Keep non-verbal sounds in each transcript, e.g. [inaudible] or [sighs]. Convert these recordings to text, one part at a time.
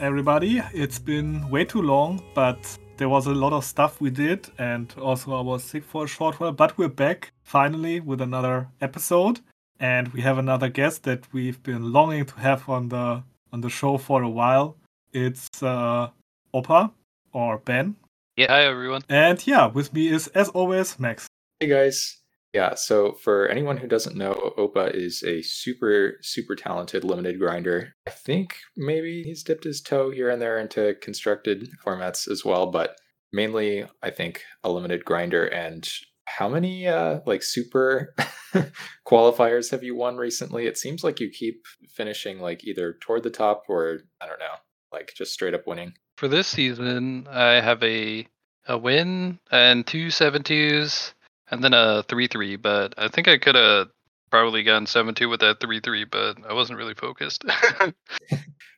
All right, everybody. It's been way too long, but there was a lot of stuff we did, and also I was sick for a short while. But we're back finally with another episode, and we have another guest that we've been longing to have on the on the show for a while. It's uh, Opa or Ben, Yeah, hi everyone. and yeah, with me is as always Max. Hey guys. Yeah, so for anyone who doesn't know, Opa is a super, super talented limited grinder. I think maybe he's dipped his toe here and there into constructed formats as well, but mainly I think a limited grinder. And how many uh like super [laughs] qualifiers have you won recently? It seems like you keep finishing like either toward the top or I don't know, like just straight up winning. For this season, I have a a win and two seven twos, and then a three three. But I think I could have probably gotten seven two with that three three, but I wasn't really focused. [laughs]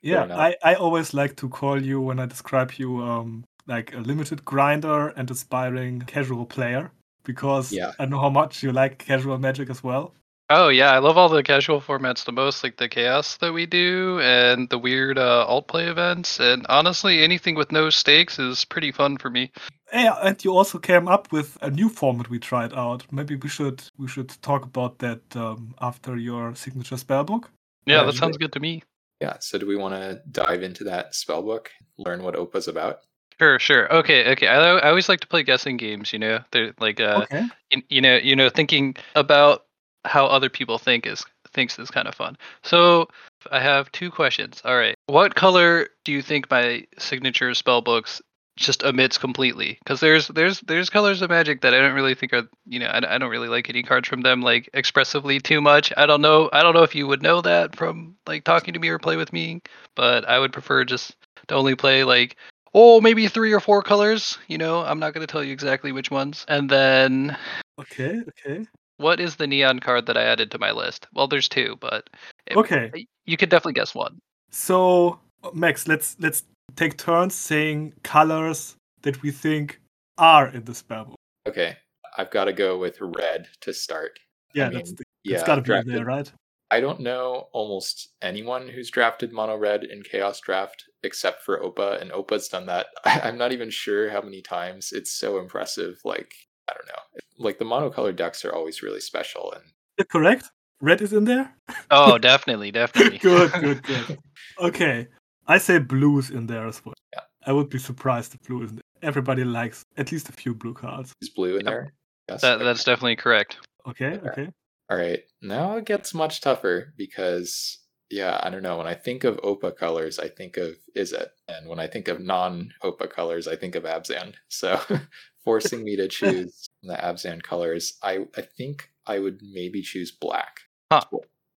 Yeah. I, I always like to call you when I describe you um like a limited grinder and aspiring casual player because Yeah. I know how much you like casual magic as well. Oh yeah, I love all the casual formats the most, like the chaos that we do and the weird uh, alt play events. And honestly, anything with no stakes is pretty fun for me. Yeah, and you also came up with a new format we tried out. Maybe we should we should talk about that um, after your signature spellbook. Yeah, Uh, that sounds good to me. Yeah, so do we want to dive into that spell book, learn what Opa's about? Sure, sure. Okay, okay. I, I always like to play guessing games. You know, they're like uh, okay. you, you know you know thinking about how other people think is thinks is kind of fun. So i have two questions. All right. What color do you think my signature spell books just omits completely? Because there's there's there's colors of magic that i don't really think are you know I, I don't really like any cards from them like expressively too much. I don't know i don't know if you would know that from like talking to me or play with me but i would prefer just to only play like oh maybe three or four colors you know? I'm not going to tell you exactly which ones. And then Okay. Okay. What is the neon card that I added to my list? Well, there's two, but it- Okay. Uh, you could definitely guess one. So Max, let's let's take turns saying colors that we think are in the spellbook. Okay, I've got to go with red to start. Yeah, mean, that's the, Yeah, it's got to be drafted- there, right? I don't know almost anyone who's drafted mono red in Chaos Draft except for Opa, and Opa's done that. [laughs] I'm not even sure how many times. It's so impressive. Like, I don't know. Like, the monocolored ducks are always really special. And Is it correct? Red is in there. Oh, definitely, [laughs] definitely. good, good, good. Okay, I say blue is in there as well. Yeah. I would be surprised if blue isn't. there. Everybody likes at least a few blue cards. is blue in Yep. there? Yes. That, Okay. that's definitely correct. Okay, Okay. okay. All right. Now it gets much tougher because, yeah, I don't know. When I think of Opa colors, I think of is it, And when I think of non Opa colors, I think of Abzan. So [laughs] forcing me to [laughs] choose the Abzan colors, I, I think I would maybe choose black. Huh.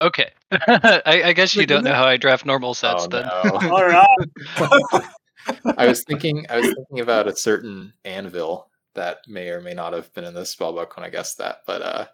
Okay. [laughs] I, I guess you don't know how I draft normal sets Oh, then. no. All right. I was thinking I was thinking about a certain anvil that may or may not have been in the spellbook when I guessed that, but uh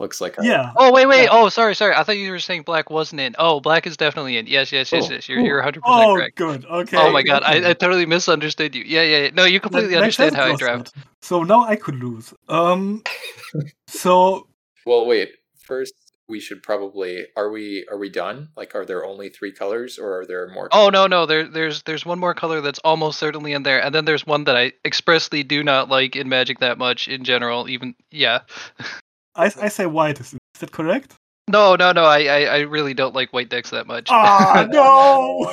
looks like I, yeah. Oh wait, wait. Yeah. Oh, sorry, sorry. I thought you were saying black wasn't in. Oh, black is definitely in. Yes, yes, yes, Oh, yes. You're you're 100 percent Oh, correct. good. Okay. Oh my god, I, I totally misunderstood you. Yeah, yeah. yeah. No, you completely That understand sense, how I Ross. draft. So now I could lose. Um. [laughs] so Well, wait. First, we should probably are we are we done? Like, are there only three colors, or are there more? Oh no, no. There, there's, there's one more color that's almost certainly in there, and then there's one that I expressly do not like in Magic that much in general. Even, yeah. [laughs] I, I say white is. Is that correct? No, no, no. I, I, I really don't like white decks that much. Ah [laughs] no.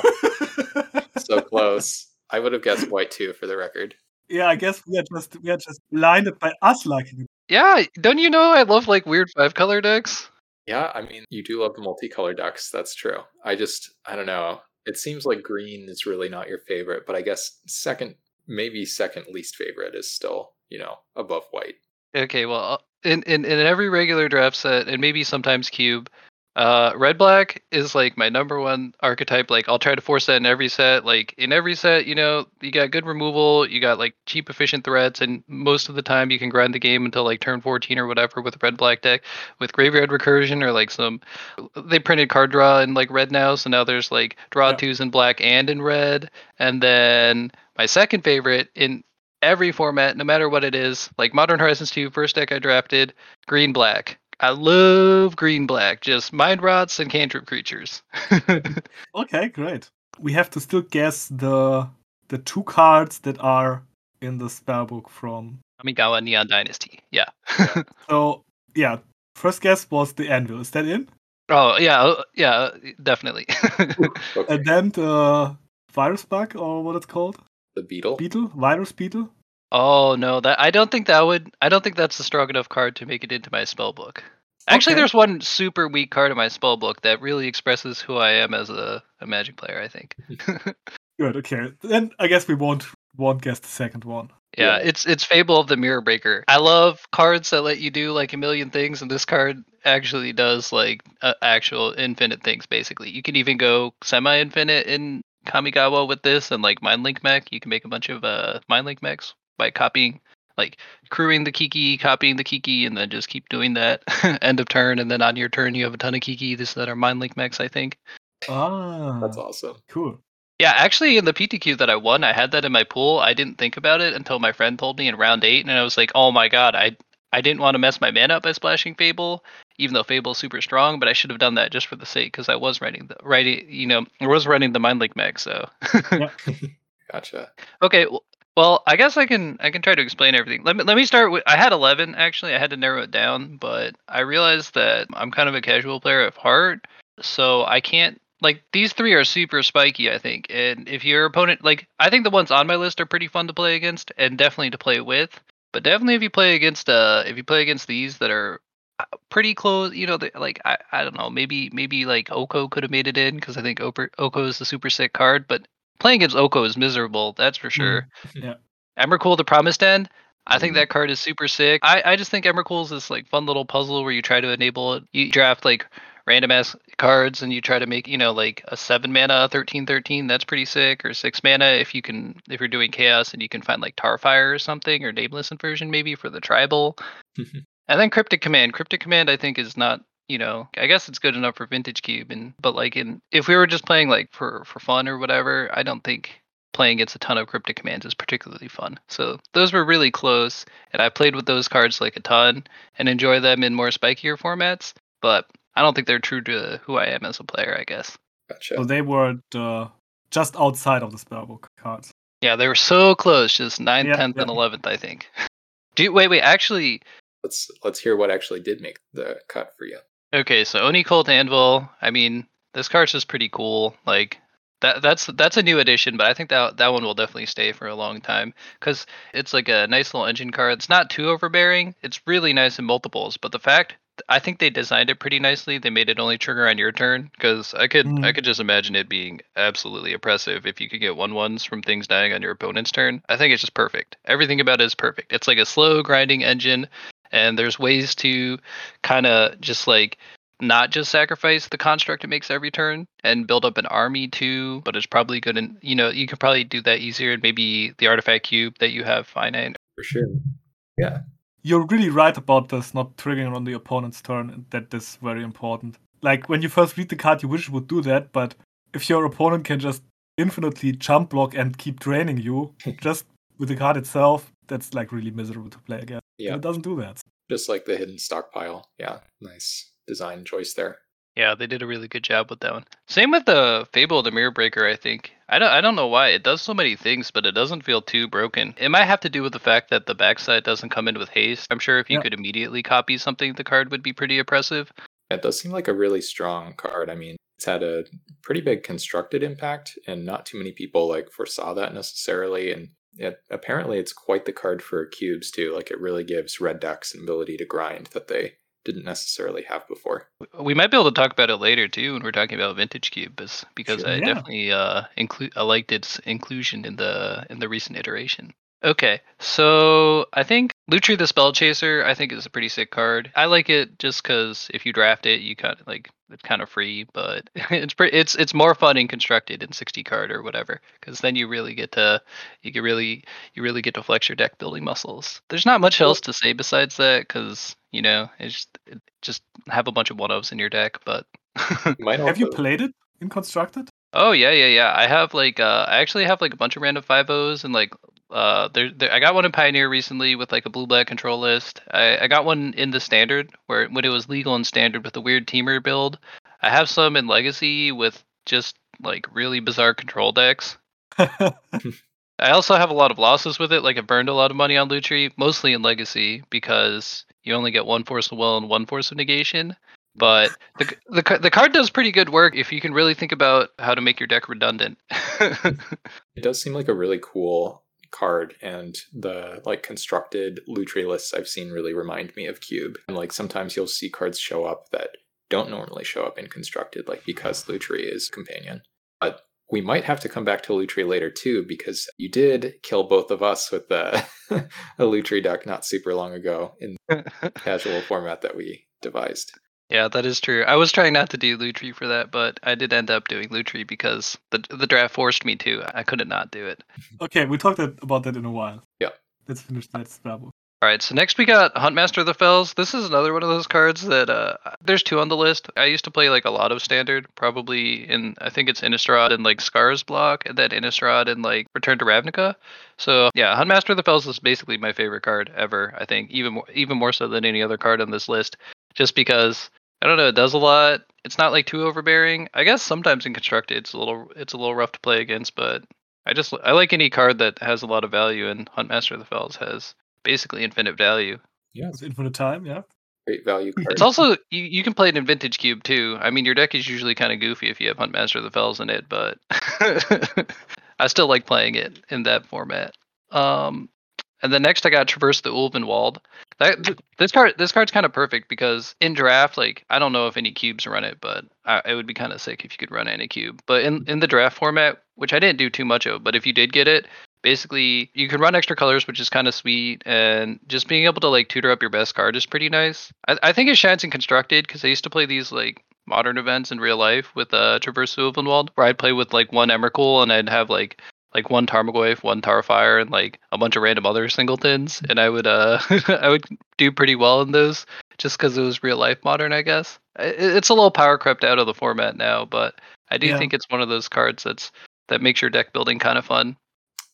[laughs] so close. I would have guessed white too, for the record. yeah, I guess we are just we are just blinded by us liking it. yeah, don't you know I love like weird five color decks? Yeah, I mean, you do love the multicolored decks. That's true. I just, I don't know. It seems like green is really not your favorite, but I guess second, maybe second least favorite is still, you know, above white. Okay, well, in, in in every regular draft set, and maybe sometimes cube, uh, red black is like my number one archetype. Like I'll try to force that in every set. Like in every set, you know, you got good removal, you got like cheap efficient threats, and most of the time you can grind the game until like turn 14 or whatever with a red black deck. With graveyard recursion or like some, they printed card draw in like red now, so now there's like draw Yeah. twos in black and in red. And then my second favorite in every format, no matter what it is. Like Modern Horizons 2, first deck I drafted, green black. I love green black, just mind rots and cantrip creatures. [laughs] Okay, great. we have to still guess the the two cards that are in the spellbook from. Kamigawa Neon Dynasty. Yeah. [laughs] So yeah, first guess was the anvil. Is that in? oh yeah, uh, yeah, definitely. [laughs] Okay. And then the virus bug or what it's called? The beetle. Beetle? Virus beetle? oh no, that I don't think that would. I don't think that's a strong enough card to make it into my spell book. Actually, Okay. there's one super weak card in my spell book that really expresses who I am as a, a Magic player. I think. [laughs] Good, okay. Then I guess we won't won't guess the second one. Yeah, Yeah. it's it's Fable of the Mirror Breaker. I love cards that let you do like a million things, and this card actually does like uh, actual infinite things. Basically, you can even go semi-infinite in Kamigawa with this, and like Mindlink Mech, you can make a bunch of uh Mindlink Mechs by copying, like crewing the Kiki, copying the Kiki, and then just keep doing that [laughs] end of turn, and then on your turn you have a ton of Kiki. This that are Mindlink Mechs, I think. Ah, That's awesome. cool. Yeah, actually, in the PTQ that I won, I had that in my pool. I didn't think about it until my friend told me in round eight, and I was like, "Oh my god, I I didn't want to mess my mana up by splashing Fable, even though Fable's super strong. But I should have done that just for the sake, because I was running the writing, you know, I was running the Mindlink Mech. So [laughs] Gotcha. okay, well, well, I guess I can I can try to explain everything. Let me let me start with I had 11 actually. I had to narrow it down, but I realized that I'm kind of a casual player at heart, so I can't like these three are super spiky, I think. And if your opponent like I think the ones on my list are pretty fun to play against and definitely to play with. But definitely if you play against uh if you play against these that are pretty close, you know, they- like I, I don't know, maybe maybe like Oko could have made it in because I think Oko, Oko is the super sick card, but playing against Oko is miserable, that's for sure. [laughs] yeah. Emrakul the Promised End. I think Mhm. that card is super sick. I, I just think Emrakul is this like fun little puzzle where you try to enable it. You draft like random ass cards and you try to make, you know, like a seven mana, 13 13. That's pretty sick. Or six mana if you can if you're doing chaos and you can find like Tarfire or something or nameless inversion maybe for the tribal. [laughs] And then Cryptic Command. Cryptic Command I think is not you know, I guess it's good enough for Vintage Cube and but like in if we were just playing like for for fun or whatever, I don't think playing against a ton of cryptic commands is particularly fun. So those were really close, and I played with those cards like a ton and enjoy them in more spikier formats. But I don't think they're true to who I am as a player. I guess. Gotcha. So they were the, uh, just outside of the spellbook cards. Yeah, they were so close, just 9th, Yeah, 10th, yeah. and 11th, I think. [laughs] Do you, wait, wait, actually, Let's let's hear what actually did make the cut for you. Okay, so Oni Cult Anvil. I mean, this card's just pretty cool. Like that that's that's a new addition, but I think that that one will definitely stay for a long time because it's like a nice little engine card. It's not too overbearing. It's really nice in multiples, but the fact I think they designed it pretty nicely. They made it only trigger on your turn because I could I Mhm. could just imagine it being absolutely oppressive if you could get one ones from things dying on your opponent's turn. I think it's just perfect. Everything about it is perfect. It's like a slow grinding engine and there's ways to kind of just like not just sacrifice the construct it makes every turn and build up an army too but it's probably good and you know you can probably do that easier and maybe the artifact cube that you have finite For sure. Yeah. You're really right about this not triggering on the opponent's turn, that is very important. Like when you first read the card, you wish would do that, but if your opponent can just infinitely jump block and keep draining you, [laughs] just with the card itself, that's like really miserable to play against. And Yeah. It doesn't do that. Just like the hidden stockpile. Yeah. Nice design choice there. yeah they did a really good job with that one same with the fable of the mirror breaker i think i don't i don't know why it does so many things but it doesn't feel too broken it might have to do with the fact that the backside doesn't come in with haste i'm sure if you Yeah. could immediately copy something the card would be pretty oppressive It does seem like a really strong card. I mean, it's had a pretty big constructed impact, and not too many people like foresaw that necessarily. And it, apparently, it's quite the card for cubes too. Like it really gives red decks an ability to grind that they didn't necessarily have before. We might be able to talk about it later too when we're talking about Vintage Cube, because because Sure. I Yeah. definitely uh include I liked its inclusion in the in the recent iteration. Okay, so I think Lutri the Spell Chaser I think is a pretty sick card. I like it just because if you draft it, you kind of like it's kind of free, but [laughs] it's pretty it's it's more fun in constructed in 60 card or whatever, because then you really get to you can really you really get to flex your deck building muscles. There's not much else to say besides that, because you know it's just it, just have a bunch of one ofs in your deck, but. You [laughs] might Have you played it in Constructed? Oh yeah, yeah, yeah. I have like uh I actually have like a bunch of random five O's and like uh there, there I got one in Pioneer recently with like a blue black control list. I, I got one in the standard where when it was legal and standard with a weird Temur build. I have some in Legacy with just like really bizarre control decks. [laughs] I also have a lot of losses with it. Like I burned a lot of money on Lutri, mostly in Legacy, because you only get one Force of Will and one Force of Negation. But the, the the card does pretty good work if you can really think about how to make your deck redundant. [laughs] It does seem like a really cool card, and the like constructed Lutri lists I've seen really remind me of Cube. And like sometimes you'll see cards show up that don't normally show up in constructed, like because Lutri is companion. But we might have to come back to Lutri later too, because you did kill both of us with the [laughs] a Lutri deck not super long ago in [laughs] casual format that we devised. Yeah, that is true. I was trying not to do Lutri for that, but I did end up doing Lutri because the the draft forced me to. I couldn't not do it. okay, we talked about that in a while. Yeah. Let's finish that spellbook. All right, so next we got Huntmaster of the Fells. This is another one of those cards that uh, there's two on the list. I used to play like a lot of standard, probably in I think it's Innistrad and like Scars block, and then Innistrad and like Return to Ravnica. So yeah, Huntmaster of the Fells is basically my favorite card ever. I think even more even more so than any other card on this list, just because I don't know, it does a lot. It's not like too overbearing. I guess sometimes in constructed it's a little it's a little rough to play against, but I just I like any card that has a lot of value, and Huntmaster of the Fells has basically infinite value. Yeah, It's infinite time, yeah. great value card. It's also you, you can play it in Vintage Cube too. I mean, your deck is usually kind of goofy if you have Huntmaster of the Fells in it, but [laughs] I still like playing it in that format. Um, and then next I got Traverse the Ulvenwald. That th- this card this card's kind of perfect because in draft, like I don't know if any cubes run it, but I, it would be kind of sick if you could run any cube. But in in the draft format, which I didn't do too much of, but if you did get it, basically you can run extra colors, which is kind of sweet, and just being able to like tutor up your best card is pretty nice. I, I think it shines in constructed because I used to play these like modern events in real life with uh, Traverse the Ulvenwald, where I'd play with like one Emrakul and I'd have like like one Tarmogoyf, one Tarfire, and like a bunch of random other singletons, and I would uh [laughs] I would do pretty well in those just because it was real life modern, I guess. It's a little power crept out of the format now, but I do Yeah. think it's one of those cards that's that makes your deck building kind of fun.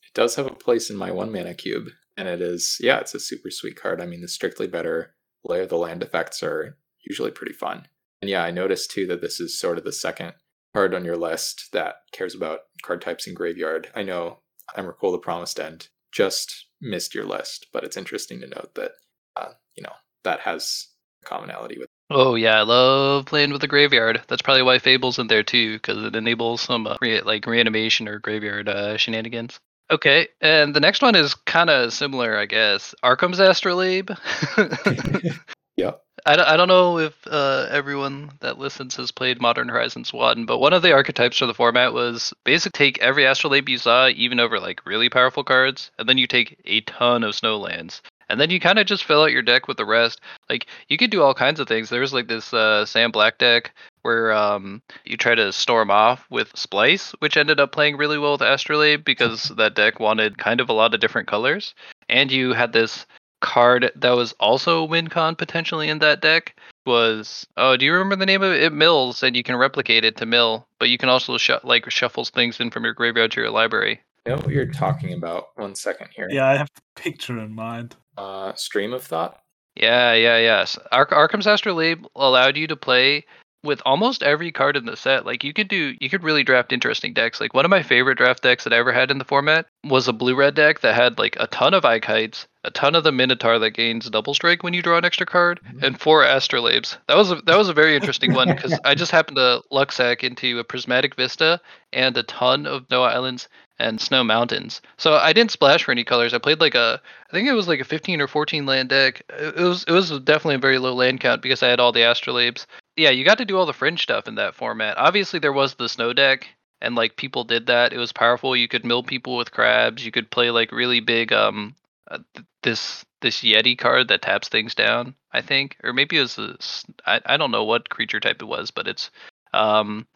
It does have a place in my one mana cube, and it is yeah, it's a super sweet card. I mean, the strictly better layer of the land effects are usually pretty fun. And yeah, I noticed too that this is sort of the second card on your list that cares about card types in graveyard. I know I Emrakul the Promised End just missed your list, but it's interesting to note that uh, you know that has commonality with. Oh yeah, I love playing with the graveyard. That's probably why Fable's in there too, because it enables some uh, re- like reanimation or graveyard uh, shenanigans. Okay, and the next one is kind of similar, I guess. Arcum's Astrolabe. [laughs] [laughs] Yep. I don't, I don't know if uh, everyone that listens has played Modern Horizons 1, but one of the archetypes for the format was basically take every Astrolabe you saw, even over like really powerful cards, and then you take a ton of snowlands. And then you kind of just fill out your deck with the rest. Like you could do all kinds of things. There was like this uh, Sam Black deck where um, you try to storm off with Splice, which ended up playing really well with Astrolabe because [laughs] that deck wanted kind of a lot of different colors. And you had this card that was also a win con potentially in that deck was oh do you remember the name of it? It mills and you can replicate it to mill, but you can also sh- like shuffles things in from your graveyard to your library. I know what you're talking about. One second here. Yeah, I have the picture in mind. Uh, stream of thought. Yeah, yeah, yes. Ar- Arcum's Astrolabe allowed you to play with almost every card in the set. Like you could do, you could really draft interesting decks. Like one of my favorite draft decks that I ever had in the format was a blue red deck that had like a ton of Ikites, a ton of the Minotaur that gains double strike when you draw an extra card, Mhm. and four Astrolabes. That was a, that was a very interesting one [laughs] because I just happened to luck sack into a Prismatic Vista and a ton of snow Islands and Snow Mountains. So I didn't splash for any colors. I played like a I think it was like a 15 or 14 land deck. It it was it was definitely a very low land count because I had all the Astrolabes. Yeah, you got to do all the fringe stuff in that format. Obviously, there was the snow deck, and like people did that. It was powerful. You could mill people with crabs. You could play like really big um uh, th- this this Yeti card that taps things down. I think, or maybe it was a I I don't know what creature type it was, but it's um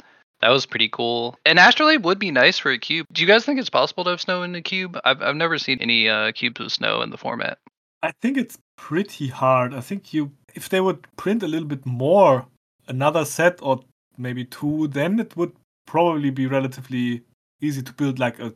that was pretty cool. And Astrolabe would be nice for a cube. Do you guys think it's possible to have snow in a cube? I've I've never seen any uh, cubes with snow in the format. I think it's pretty hard. I think you, if they would print a little bit more, another set or maybe two, then it would probably be relatively easy to build like a,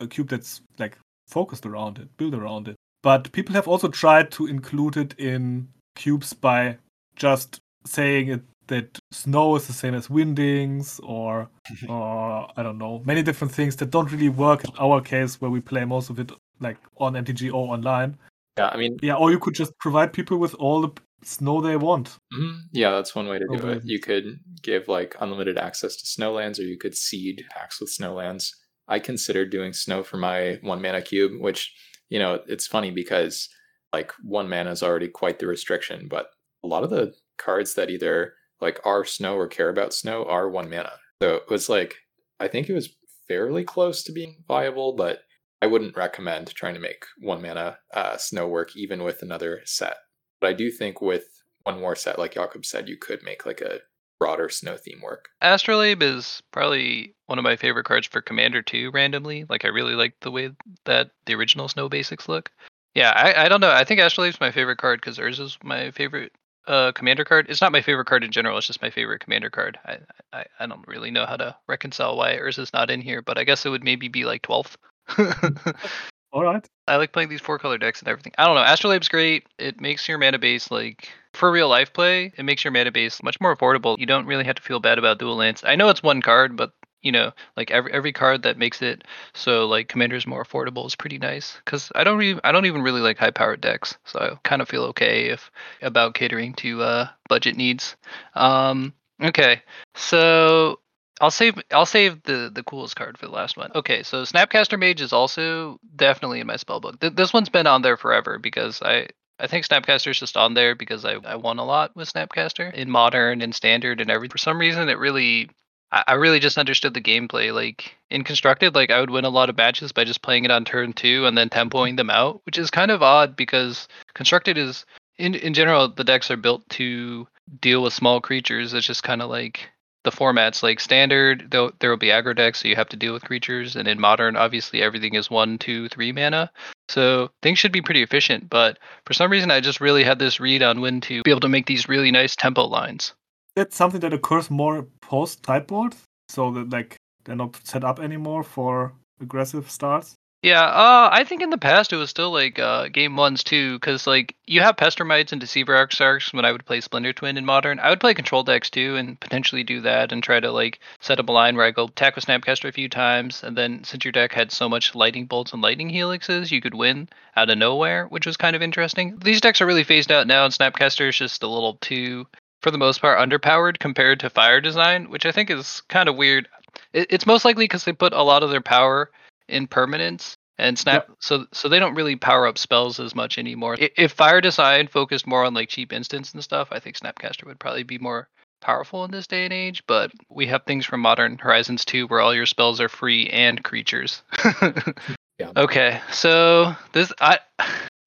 a cube that's like focused around it, build around it. But people have also tried to include it in cubes by just saying it that snow is the same as windings or [laughs] or I don't know, many different things that don't really work in our case where we play most of it like on MTG or online. Yeah, I mean, Yeah, or you could just provide people with all the snow they want. mhm, yeah, that's one way to do Okay. it. You could give like unlimited access to snowlands, or you could seed packs with snowlands. I considered doing snow for my one mana cube, which you know it's funny because like one mana is already quite the restriction, but a lot of the cards that either like are snow or care about snow are one mana. So it was like I think it was fairly close to being viable, but I wouldn't recommend trying to make one mana uh, snow work even with another set. But I do think with one more set, like Jakob said, you could make like a broader snow theme work. Astrolabe is probably one of my favorite cards for Commander 2 randomly. Like I really like the way that the original Snow basics look. Yeah, I, I don't know. I think Astrolabe's my favorite card because Urza's my favorite uh, commander card. It's not my favorite card in general, it's just my favorite commander card. I, I, I don't really know how to reconcile why Urza's not in here, but I guess it would maybe be like 12th. [laughs] [laughs] All right. I like playing these four color decks and everything. I don't know. Astrolabe's great. It makes your mana base like for real life play. It makes your mana base much more affordable. You don't really have to feel bad about dual lands. I know it's one card, but you know, like every every card that makes it so like commander's more affordable is pretty nice. Because I don't really I don't even really like high powered decks, so I kind of feel okay if about catering to uh budget needs. Um, okay, so I'll save I'll save the the coolest card for the last one. Okay, so Snapcaster Mage is also definitely in my spellbook. Th- this one's been on there forever because I I think Snapcaster's just on there because I, I won a lot with Snapcaster in modern and standard and everything. For some reason it really I, I really just understood the gameplay. Like in constructed, like I would win a lot of matches by just playing it on turn two and then tempoing them out, which is kind of odd because constructed is in in general the decks are built to deal with small creatures. It's just kind of like the formats like standard though there will be aggro decks so you have to deal with creatures and in modern obviously everything is one two three mana so things should be pretty efficient but for some reason i just really had this read on when to be able to make these really nice tempo lines That's something that occurs more post sideboard, so that like they're not set up anymore for aggressive starts. Yeah uh i think in the past it was still like uh game ones too because like you have pestermites and deceiver Exarchs when i would play splinter twin in modern i would play control decks too and potentially do that and try to like set up a line where i go attack with snapcaster a few times and then since your deck had so much lightning bolts and lightning helixes you could win out of nowhere which was kind of interesting. These decks are really phased out now and snapcaster is just a little too for the most part underpowered compared to fire design which i think is kind of weird. It, it's most likely because they put a lot of their power in permanents and snap so so they don't really power up spells as much anymore. If fire design focused more on like cheap instants and stuff i think snapcaster would probably be more powerful in this day and age but we have things from modern horizons 2 where all your spells are free and creatures. [laughs] Yeah. okay so this i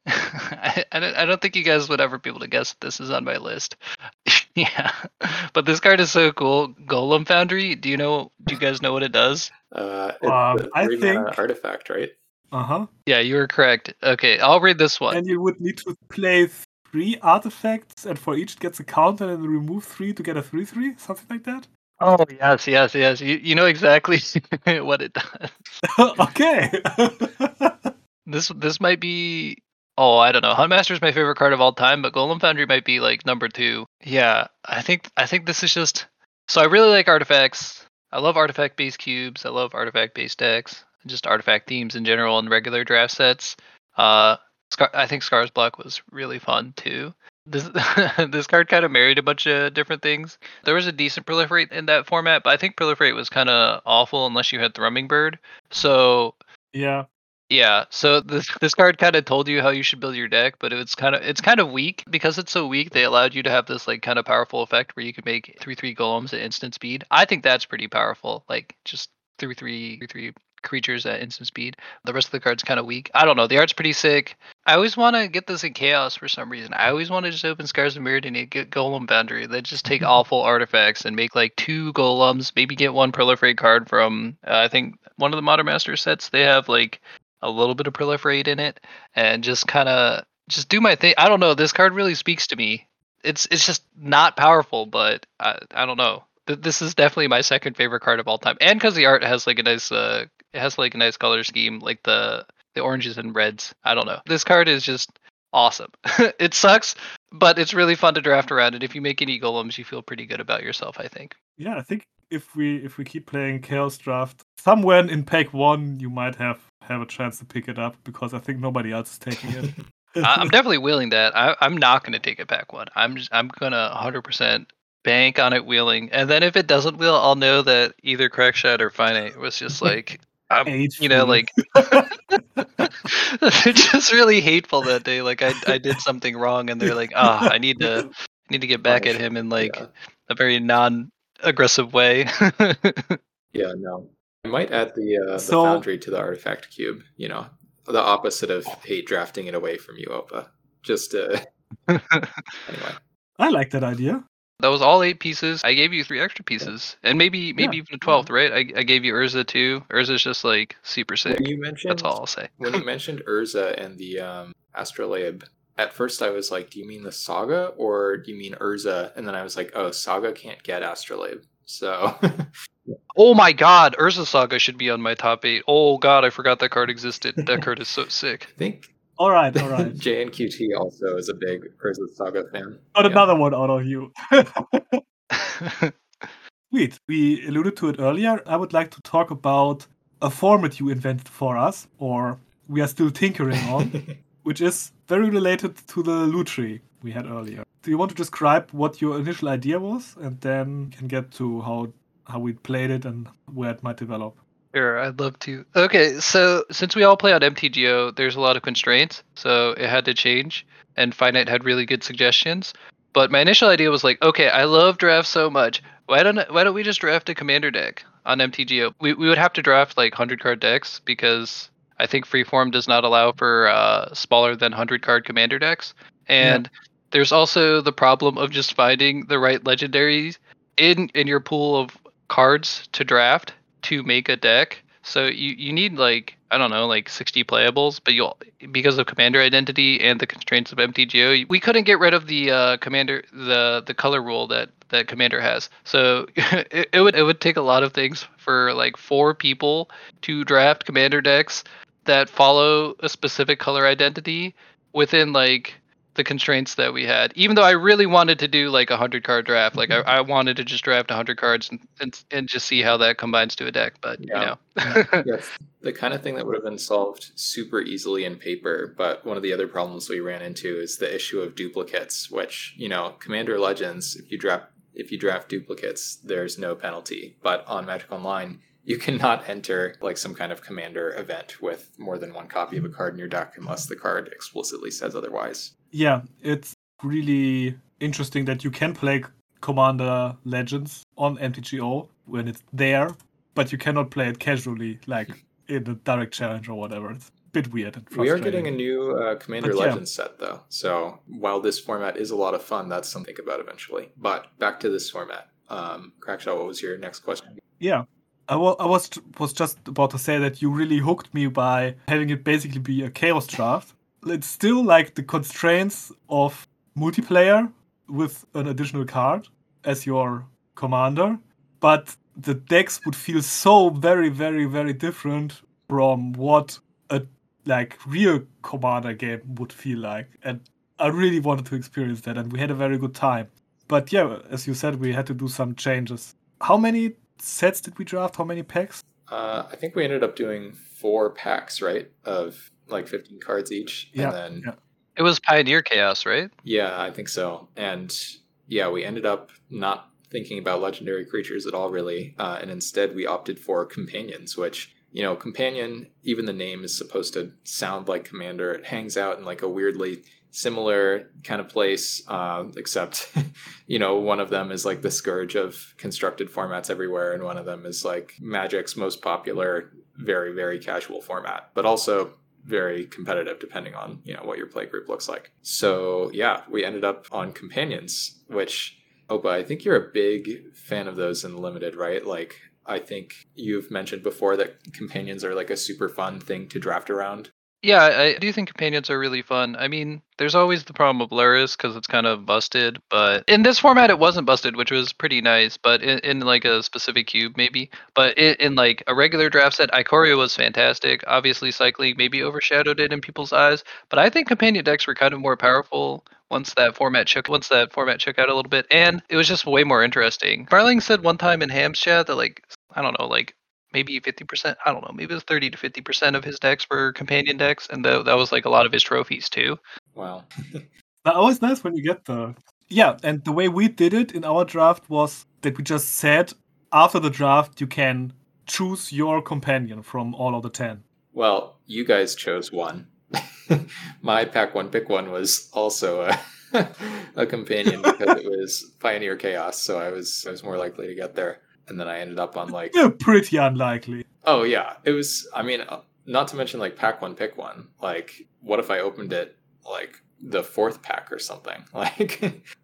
[laughs] I, I, don't, I don't think you guys would ever be able to guess that this is on my list. [laughs] yeah, but this card is so cool. Golem Foundry. Do you know? Do you guys know what it does? Uh, it's Um, a I three-mana think- artifact, right? Uh huh. Yeah, you were correct. Okay, I'll read this one. And you would need to play three artifacts, and for each it gets a counter, and remove three to get a three-three, something like that. Oh yes, yes, yes. You you know exactly [laughs] what it does. okay. This this might be. Oh, I don't know. Huntmaster is my favorite card of all time, but Golem Foundry might be like number two. Yeah, I think I think this is just. So I really like artifacts. I love artifact based cubes. I love artifact based decks. Just artifact themes in general and regular draft sets. Uh, Scar- I think Scars Block was really fun too. This [laughs] this card kind of married a bunch of different things. There was a decent proliferate in that format, but I think proliferate was kind of awful unless you had Thrummingbird. So yeah. Yeah, so this this card kind of told you how you should build your deck, but it's kind of it's kind of weak because it's so weak. They allowed you to have this like kind of powerful effect where you could make three three golems at instant speed. I think that's pretty powerful. Like just three three three three creatures at instant speed. The rest of the cards kind of weak. I don't know. The art's pretty sick. I always want to get this in chaos for some reason. I always want to just open Scars of Mirrodin and get Golem Foundry. They just take [laughs] awful artifacts and make like two golems. Maybe get one proliferate card from uh, I think one of the Modern Master sets. They have like a little bit of proliferate in it and just kind of just do my thing. I don't know. This card really speaks to me. It's it's just not powerful, but I I don't know. This is definitely my second favorite card of all time, and because the art has like a nice uh, it has like a nice color scheme, like the the oranges and reds. I don't know. This card is just awesome. [laughs] it sucks, but it's really fun to draft around. And if you make any golems, you feel pretty good about yourself. I think. Yeah, I think if we if we keep playing Chaos Draft, somewhere in pack one, you might have have a chance to pick it up because I think nobody else is taking it. [laughs] I- I'm definitely willing that. I, I'm not going to take it back one. I'm just, I'm gonna 100% bank on it wheeling, and then if it doesn't wheel, I'll know that either Crackshot or Finite was just [laughs] like, I'm, you know, like [laughs] they're just really hateful that day. Like I I did something wrong, and they're like, ah, I need to I need to get back at him him, in like yeah. a very non-aggressive way. [laughs] Yeah, no. I might add the uh, the So- foundry to the artifact cube. You know, the opposite of hate drafting it away from you, Opa. Just uh, [laughs] anyway. I like that idea. That was all eight pieces. I gave you three extra pieces, and maybe maybe even a twelfth, right? I, I gave you Urza too. Urza's just like super sick. When you mentioned That's all I'll say. when you [laughs] mentioned Urza and the um, Astrolabe, at first I was like, "Do you mean the Saga or do you mean Urza?" And then I was like, "Oh, Saga can't get Astrolabe." So [laughs] Oh my god, Urza Saga should be on my top eight. Oh god, I forgot that card existed. That card is so sick. [laughs] I think All right, all right. [laughs] JNQT also is a big Urza Saga fan. Got Yeah. another one out of you. Sweet. We alluded to it earlier. I would like to talk about a format you invented for us, or we are still tinkering on, which is very related to the Lutri we had earlier. Do you want to describe what your initial idea was, and then can get to how how we played it and where it might develop? Sure, I'd love to. Okay, so since we all play on MTGO, there's a lot of constraints, so it had to change. And Finite had really good suggestions. But my initial idea was like, okay, I love draft so much. Why don't why don't we just draft a commander deck on MTGO? We we would have to draft like hundred card decks because I think Freeform does not allow for uh, smaller than hundred card commander decks. And there's also the problem of just finding the right legendaries in in your pool of cards to draft to make a deck. So you, you need like I don't know like 60 playables, but you'll because of commander identity and the constraints of MTGO, we couldn't get rid of the uh, commander the the color rule that that commander has. So [laughs] it, it would it would take a lot of things for like four people to draft commander decks that follow a specific color identity within like the constraints that we had. Even though I really wanted to do like a hundred card draft, like mm-hmm. I, I wanted to just draft a hundred cards and, and and just see how that combines to a deck. But Yeah. you know, [laughs] Yes, the kind of thing that would have been solved super easily in paper. But one of the other problems we ran into is the issue of duplicates, which you know, Commander Legends, if you draft if you draft duplicates, there's no penalty. But on Magic Online, you cannot enter like some kind of commander event with more than one copy of a card in your deck unless the card explicitly says otherwise. Yeah, it's really interesting that you can play Commander Legends on MTGO when it's there, but you cannot play it casually, like [laughs] in a direct challenge or whatever. It's a bit weird and We are getting a new uh, Commander But yeah. Legends set, though. So while this format is a lot of fun, that's something to think about eventually. But back to this format. Um, Crackshot, what was your next question? Yeah. I wa- I was was just about to say that you really hooked me by having it basically be a chaos draft. It's still like the constraints of multiplayer with an additional card as your commander, but the decks would feel so very, very, very different from what a like real commander game would feel like. And I really wanted to experience that, and we had a very good time. But yeah, as you said, we had to do some changes. How many sets did we draft? How many packs? Uh, I think we ended up doing four packs, right? Of like 15 cards each. Yeah, And then, yeah. it was Pioneer Chaos, right? yeah, I think so. And yeah, we ended up not thinking about legendary creatures at all, really. Uh, and instead, we opted for companions, which, you know, companion, even the name is supposed to sound like commander. It hangs out in like a weirdly similar kind of place, uh, except, [laughs] you know, one of them is like the scourge of constructed formats everywhere, and one of them is like Magic's most popular, very, very casual format, but also very competitive depending on you know what your play group looks like. So yeah we ended up on companions which opa i think you're a big fan of those in limited right? Like i think you've mentioned before that companions are like a super fun thing to draft around Yeah, I do think companions are really fun. I mean, there's always the problem of Lurrus because it's kind of busted, but in this format, it wasn't busted, which was pretty nice. But in, in like a specific cube, maybe. But in, in like a regular draft set, Ikoria was fantastic. Obviously, cycling maybe overshadowed it in people's eyes, but I think companion decks were kind of more powerful once that format shook once that format shook out a little bit, and it was just way more interesting. Barling said one time in Ham's chat that like I don't know, like maybe 50%, I don't know, maybe it was 30 to 50% of his decks were companion decks, and tha- that was like a lot of his trophies too. Wow. [laughs] But always nice when you get the yeah. And the way we did it in our draft was that we just said after the draft you can choose your companion from all of the ten. Well, you guys chose one. [laughs] My pack one pick one was also a, [laughs] a companion because it was Pioneer Chaos, so I was I was more likely to get there. And then I ended up on like Yeah, [laughs] pretty unlikely. oh yeah, it was. I mean, uh, not to mention like pack one pick one. Like, what if I opened it like the fourth pack or something? [laughs] Like,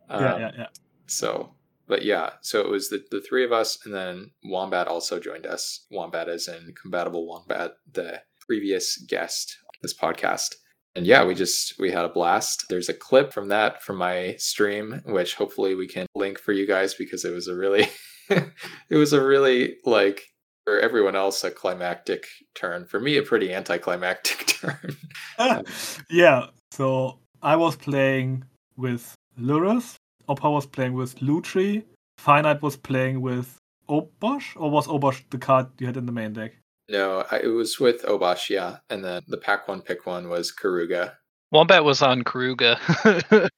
um, yeah, yeah, yeah. so but yeah so it was the, the three of us and then wombat also joined us wombat is in compatible wombat the previous guest on this podcast and yeah we just we had a blast there's a clip from that from my stream which hopefully we can link for you guys because it was a really [laughs] it was a really like for everyone else a climactic turn for me a pretty anticlimactic [laughs] turn [laughs] yeah. So I was playing with Lurrus. Opa was playing with Lutri. Finite was playing with Obosh, or was Obosh the card you had in the main deck? No I, it was with Obosh yeah and then the pack one pick one was Keruga Wombat was on Keruga. [laughs]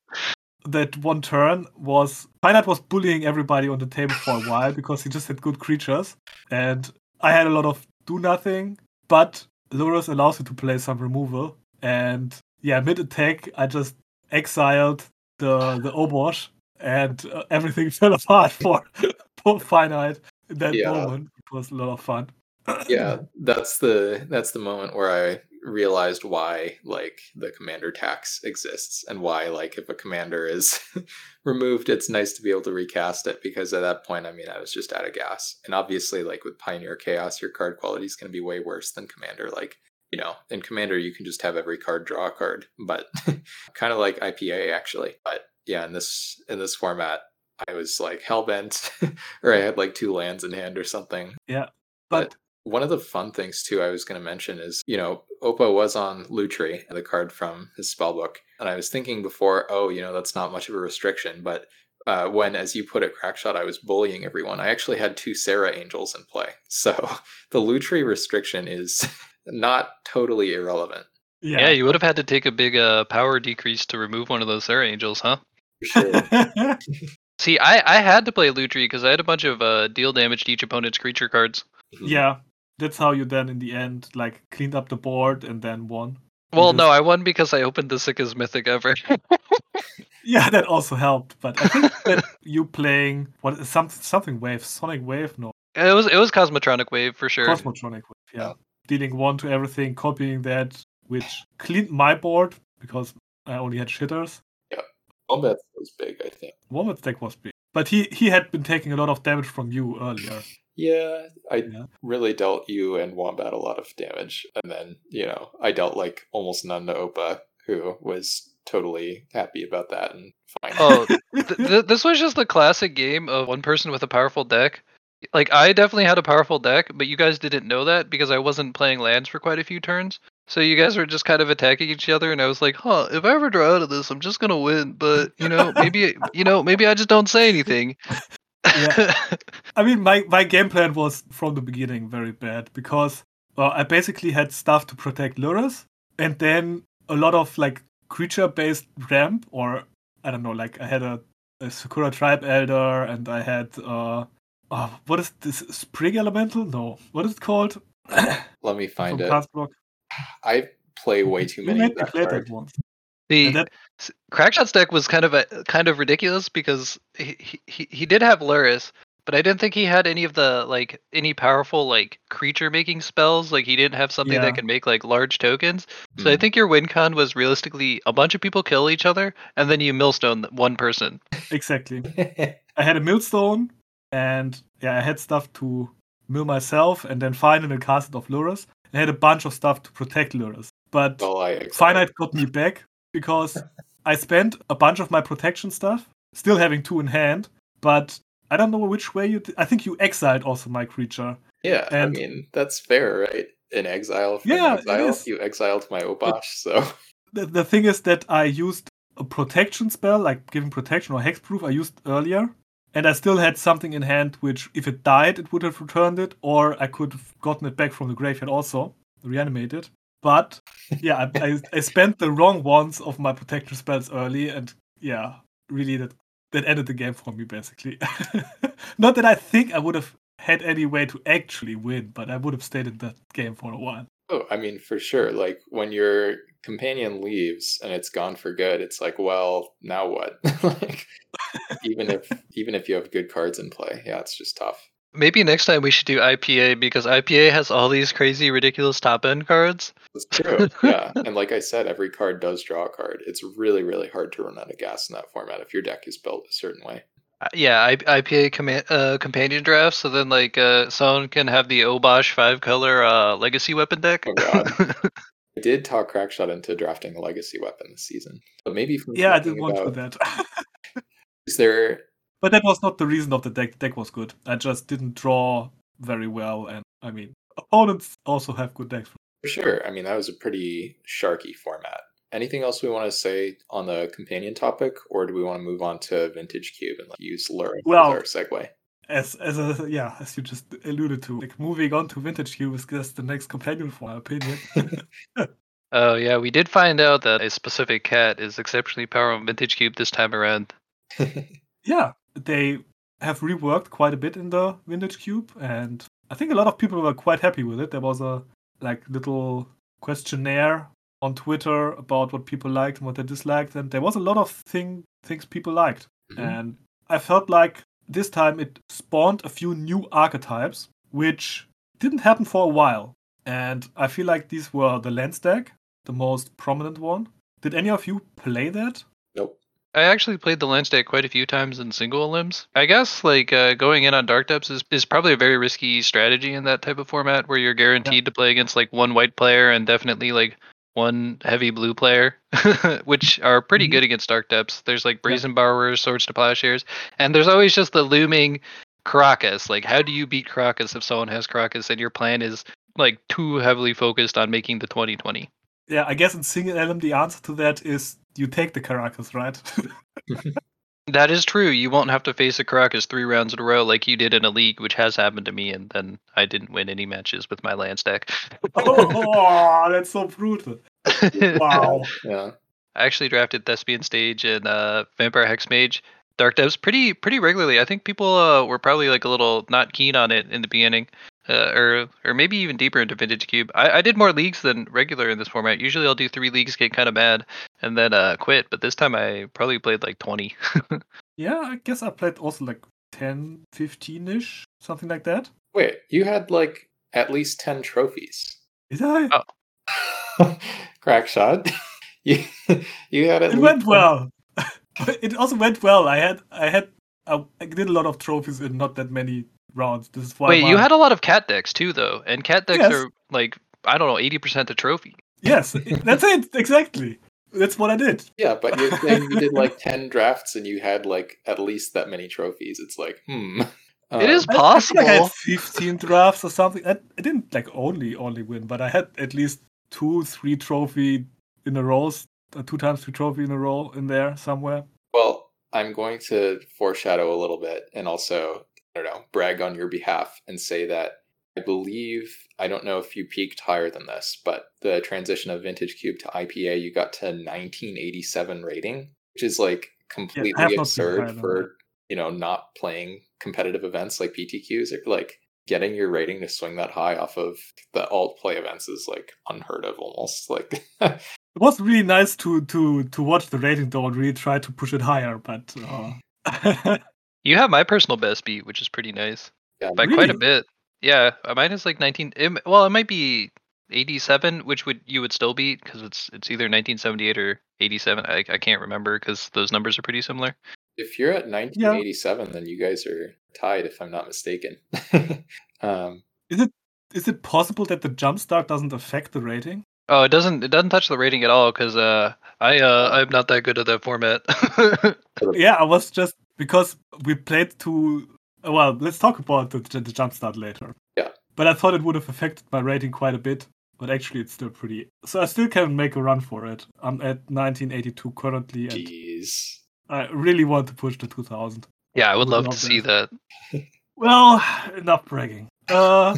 that one turn was Finite was bullying everybody on the table for a while because he just had good creatures, and I had a lot of do nothing. But Lurrus allows you to play some removal, and yeah, mid attack I just exiled the the Obosh, and uh, everything [laughs] fell apart for [laughs] for Finite in that Yeah. moment. It was a lot of fun. Yeah that's the that's the moment where i realized why like the commander tax exists and why like if a commander is [laughs] removed it's nice to be able to recast it because at that point i mean i was just out of gas and obviously like with pioneer chaos your card quality is going to be way worse than commander like you know in commander you can just have every card draw a card but [laughs] kind of like ipa actually but yeah in this in this format i was like hell-bent [laughs] or i had like two lands in hand or something Yeah. But one of the fun things too I was going to mention is, you know, Opa was on Lutri, the card from his spellbook, and I was thinking before, oh, you know, that's not much of a restriction, but uh, when, as you put it, Crackshot, I was bullying everyone. I actually had two Serra Angels in play, [laughs] so the Lutri restriction is [laughs] not totally irrelevant. yeah. yeah, you would have had to take a big uh, power decrease to remove one of those Serra Angels, huh? Sure. [laughs] See, I, I had to play Lutri because I had a bunch of uh, deal damage to each opponent's creature cards. yeah. That's how you then, in the end, like cleaned up the board and then won. Well, just- no, I won because I opened the sickest mythic ever. [laughs] Yeah, that also helped. But I think [laughs] that you playing what is some something wave, Sonic Wave, no, it was it was Cosmotronic Wave for sure. Cosmotronic Wave. Yeah, dealing one to everything, copying that, which cleaned my board because I only had shitters. Yeah. Wombat was big, I think. Woman's deck was big, but he he had been taking a lot of damage from you earlier. Yeah, I Yeah. really dealt you and Wombat a lot of damage. And then, you know, I dealt like almost none to Opa, who was totally happy about that and fine. Oh, [laughs] th- th- this was just the classic game of one person with a powerful deck. Like I definitely had a powerful deck, but you guys didn't know that because I wasn't playing lands for quite a few turns. So you guys were just kind of attacking each other, and I was like, "Huh, if I ever draw out of this, I'm just gonna win." But you know, maybe you know, maybe I just don't say anything. Yeah. [laughs] I mean, my my game plan was from the beginning very bad because well, I basically had stuff to protect Lurrus, and then a lot of like creature-based ramp, or I don't know, like I had a, a Sakura Tribe Elder, and I had uh, oh, what is this Spring Elemental? No, what is it called? Let me find From it. Cast Block. I play way too You many made of me that play card. that once. The that, Crackshot's deck was kind of a kind of ridiculous because he, he- he he did have Lurrus, but I didn't think he had any of the like any powerful like creature making spells. Like he didn't have something Yeah. that can make like large tokens. So I Hmm. think your win con was realistically a bunch of people kill each other and then you millstone one person. exactly. [laughs] I had a millstone, and yeah, I had stuff to mill myself, and then find in the castle of Lurrus. I had a bunch of stuff to protect Lurrus. but Well, I. Finite got me back because I spent a bunch of my protection stuff, still having two in hand, but I don't know which way you. Did. I think you exiled also my creature. Yeah, and- I mean that's fair, right? In exile, Yeah, it exile, is. you exiled my Obosh, so The, the thing is that I used a protection spell, like giving protection or hexproof, I used earlier, and I still had something in hand which, if it died, it would have returned it, or I could have gotten it back from the graveyard also, reanimated. But yeah, I, I, I spent the wrong ones of my protection spells early, and yeah, really that that ended the game for me basically. [laughs] Not that I think I would have had any way to actually win, but I would have stayed in that game for a while. oh, I mean for sure. Like when your companion leaves and it's gone for good, it's like, well, now what? [laughs] like even if even if you have good cards in play, yeah, it's just tough. Maybe next time we should do IPA because IPA has all these crazy, ridiculous top end cards. It's true. yeah. [laughs] And like I said, every card does draw a card. It's really, really hard to run out of gas in that format if your deck is built a certain way. Uh, Yeah, I, IPA command, uh, companion draft. So then, like, uh, someone can have the Obosh five color uh, legacy weapon deck. Oh, God. [laughs] I did talk Crackshot into drafting a legacy weapon this season. But maybe from Yeah, I talking did want for about- that. [laughs] Is there But that was not the reason of the deck. The deck was good. I just didn't draw very well, and I mean, opponents also have good decks. For sure. I mean, that was a pretty sharky format. Anything else we want to say on the companion topic, or do we want to move on to Vintage Cube and like, use Lura Well- as our segue? As as a yeah, as you just alluded to, like moving on to Vintage Cube is just the next companion, for my opinion. [laughs] [laughs] oh yeah, we did find out that a specific cat is exceptionally powerful in Vintage Cube this time around. [laughs] yeah, they have reworked quite a bit in the Vintage Cube, and I think a lot of people were quite happy with it. There was a like little questionnaire on Twitter about what people liked and what they disliked, and there was a lot of thing things people liked. Mhm. And I felt like this time it spawned a few new archetypes, which didn't happen for a while. And I feel like these were the Lens deck, the most prominent one. Did any of you play that? I actually played the lens deck quite a few times in single elims. I guess like uh, going in on Dark Depths is, is probably a very risky strategy in that type of format where you're guaranteed to play against like one white player and definitely like one heavy blue player, [laughs] which are pretty Mhm. good against Dark Depths. There's like Brazen Borrowers, Swords to Plowshares, and there's always just the looming Karakas. Like, how do you beat Karakas if someone has Karakas and your plan is like too heavily focused on making the 2020? Yeah, I guess in single element the answer to that is you take the Karakas, right? [laughs] That is true. You won't have to face a Karakas three rounds in a row like you did in a league, which has happened to me, and then I didn't win any matches with my Lance deck. oh, [laughs] that's so brutal. [laughs] Wow. Yeah. I actually drafted Thespian Stage and uh, Vampire Hexmage Dark Depths pretty pretty regularly. I think people uh, were probably like a little not keen on it in the beginning, uh, or or maybe even deeper into Vintage Cube. I, I did more leagues than regular in this format. Usually I'll do three leagues, get kind of mad, and then uh, quit. But this time I probably played like twenty. [laughs] Yeah, I guess I played also like 10, 15 ish, something like that. Wait, you had like at least 10 trophies. Did I? Oh. [laughs] Crackshot. [laughs] you, you had at it went 10 well. it also went well. I had, I had, uh, I did a lot of trophies in not that many rounds. This is why. Wait, you had a lot of cat decks too, though, and cat decks Yes. are like I don't know, eighty percent the trophy. Yes, that's it. Exactly. That's what I did. Yeah, but you're saying you did like [laughs] 10 drafts and you had like at least that many trophies. It's like, hmm. [laughs] It is I- I feel I had Possible. 15 drafts or something. I, I didn't like only only win, but I had at least two, three trophy in a row, uh, two times two trophy in a row in there somewhere. Well, I'm going to foreshadow a little bit and also, I don't know, brag on your behalf and say that I believe, I don't know if you peaked higher than this, but the transition of Vintage Cube to IPA, you got to 1987 rating, which is like completely higher absurd for, you know, not playing competitive events like PTQs. Or, like getting your rating to swing that high off of the alt play events is like unheard of almost. Like, [laughs] It was really nice to to to watch the rating though and really try to push it higher, but uh, [laughs] You have my personal best beat, which is pretty nice yeah, by quite a bit. Yeah, uh, mine is like nineteen. It, well, it might be eighty-seven, which would you would still beat because it's it's either nineteen seventy-eight or eighty-seven. I I can't remember because those numbers are pretty similar. If you're at 1987, then you guys are tied, if I'm not mistaken. [laughs] um, is it is it possible that the jump start doesn't affect the rating? Oh, it doesn't. It doesn't touch the rating at all because uh, I uh, I'm not that good at that format. [laughs] Yeah, I was just because we played to. Well, let's talk about the, the jumpstart later. Yeah. But I thought it would have affected my rating quite a bit. But actually, it's still pretty. So I still can make a run for it. I'm at 1982 currently, and Jeez. I really want to push to 2000. yeah, I would Would love to love see that. [laughs] Well, enough bragging. Uh,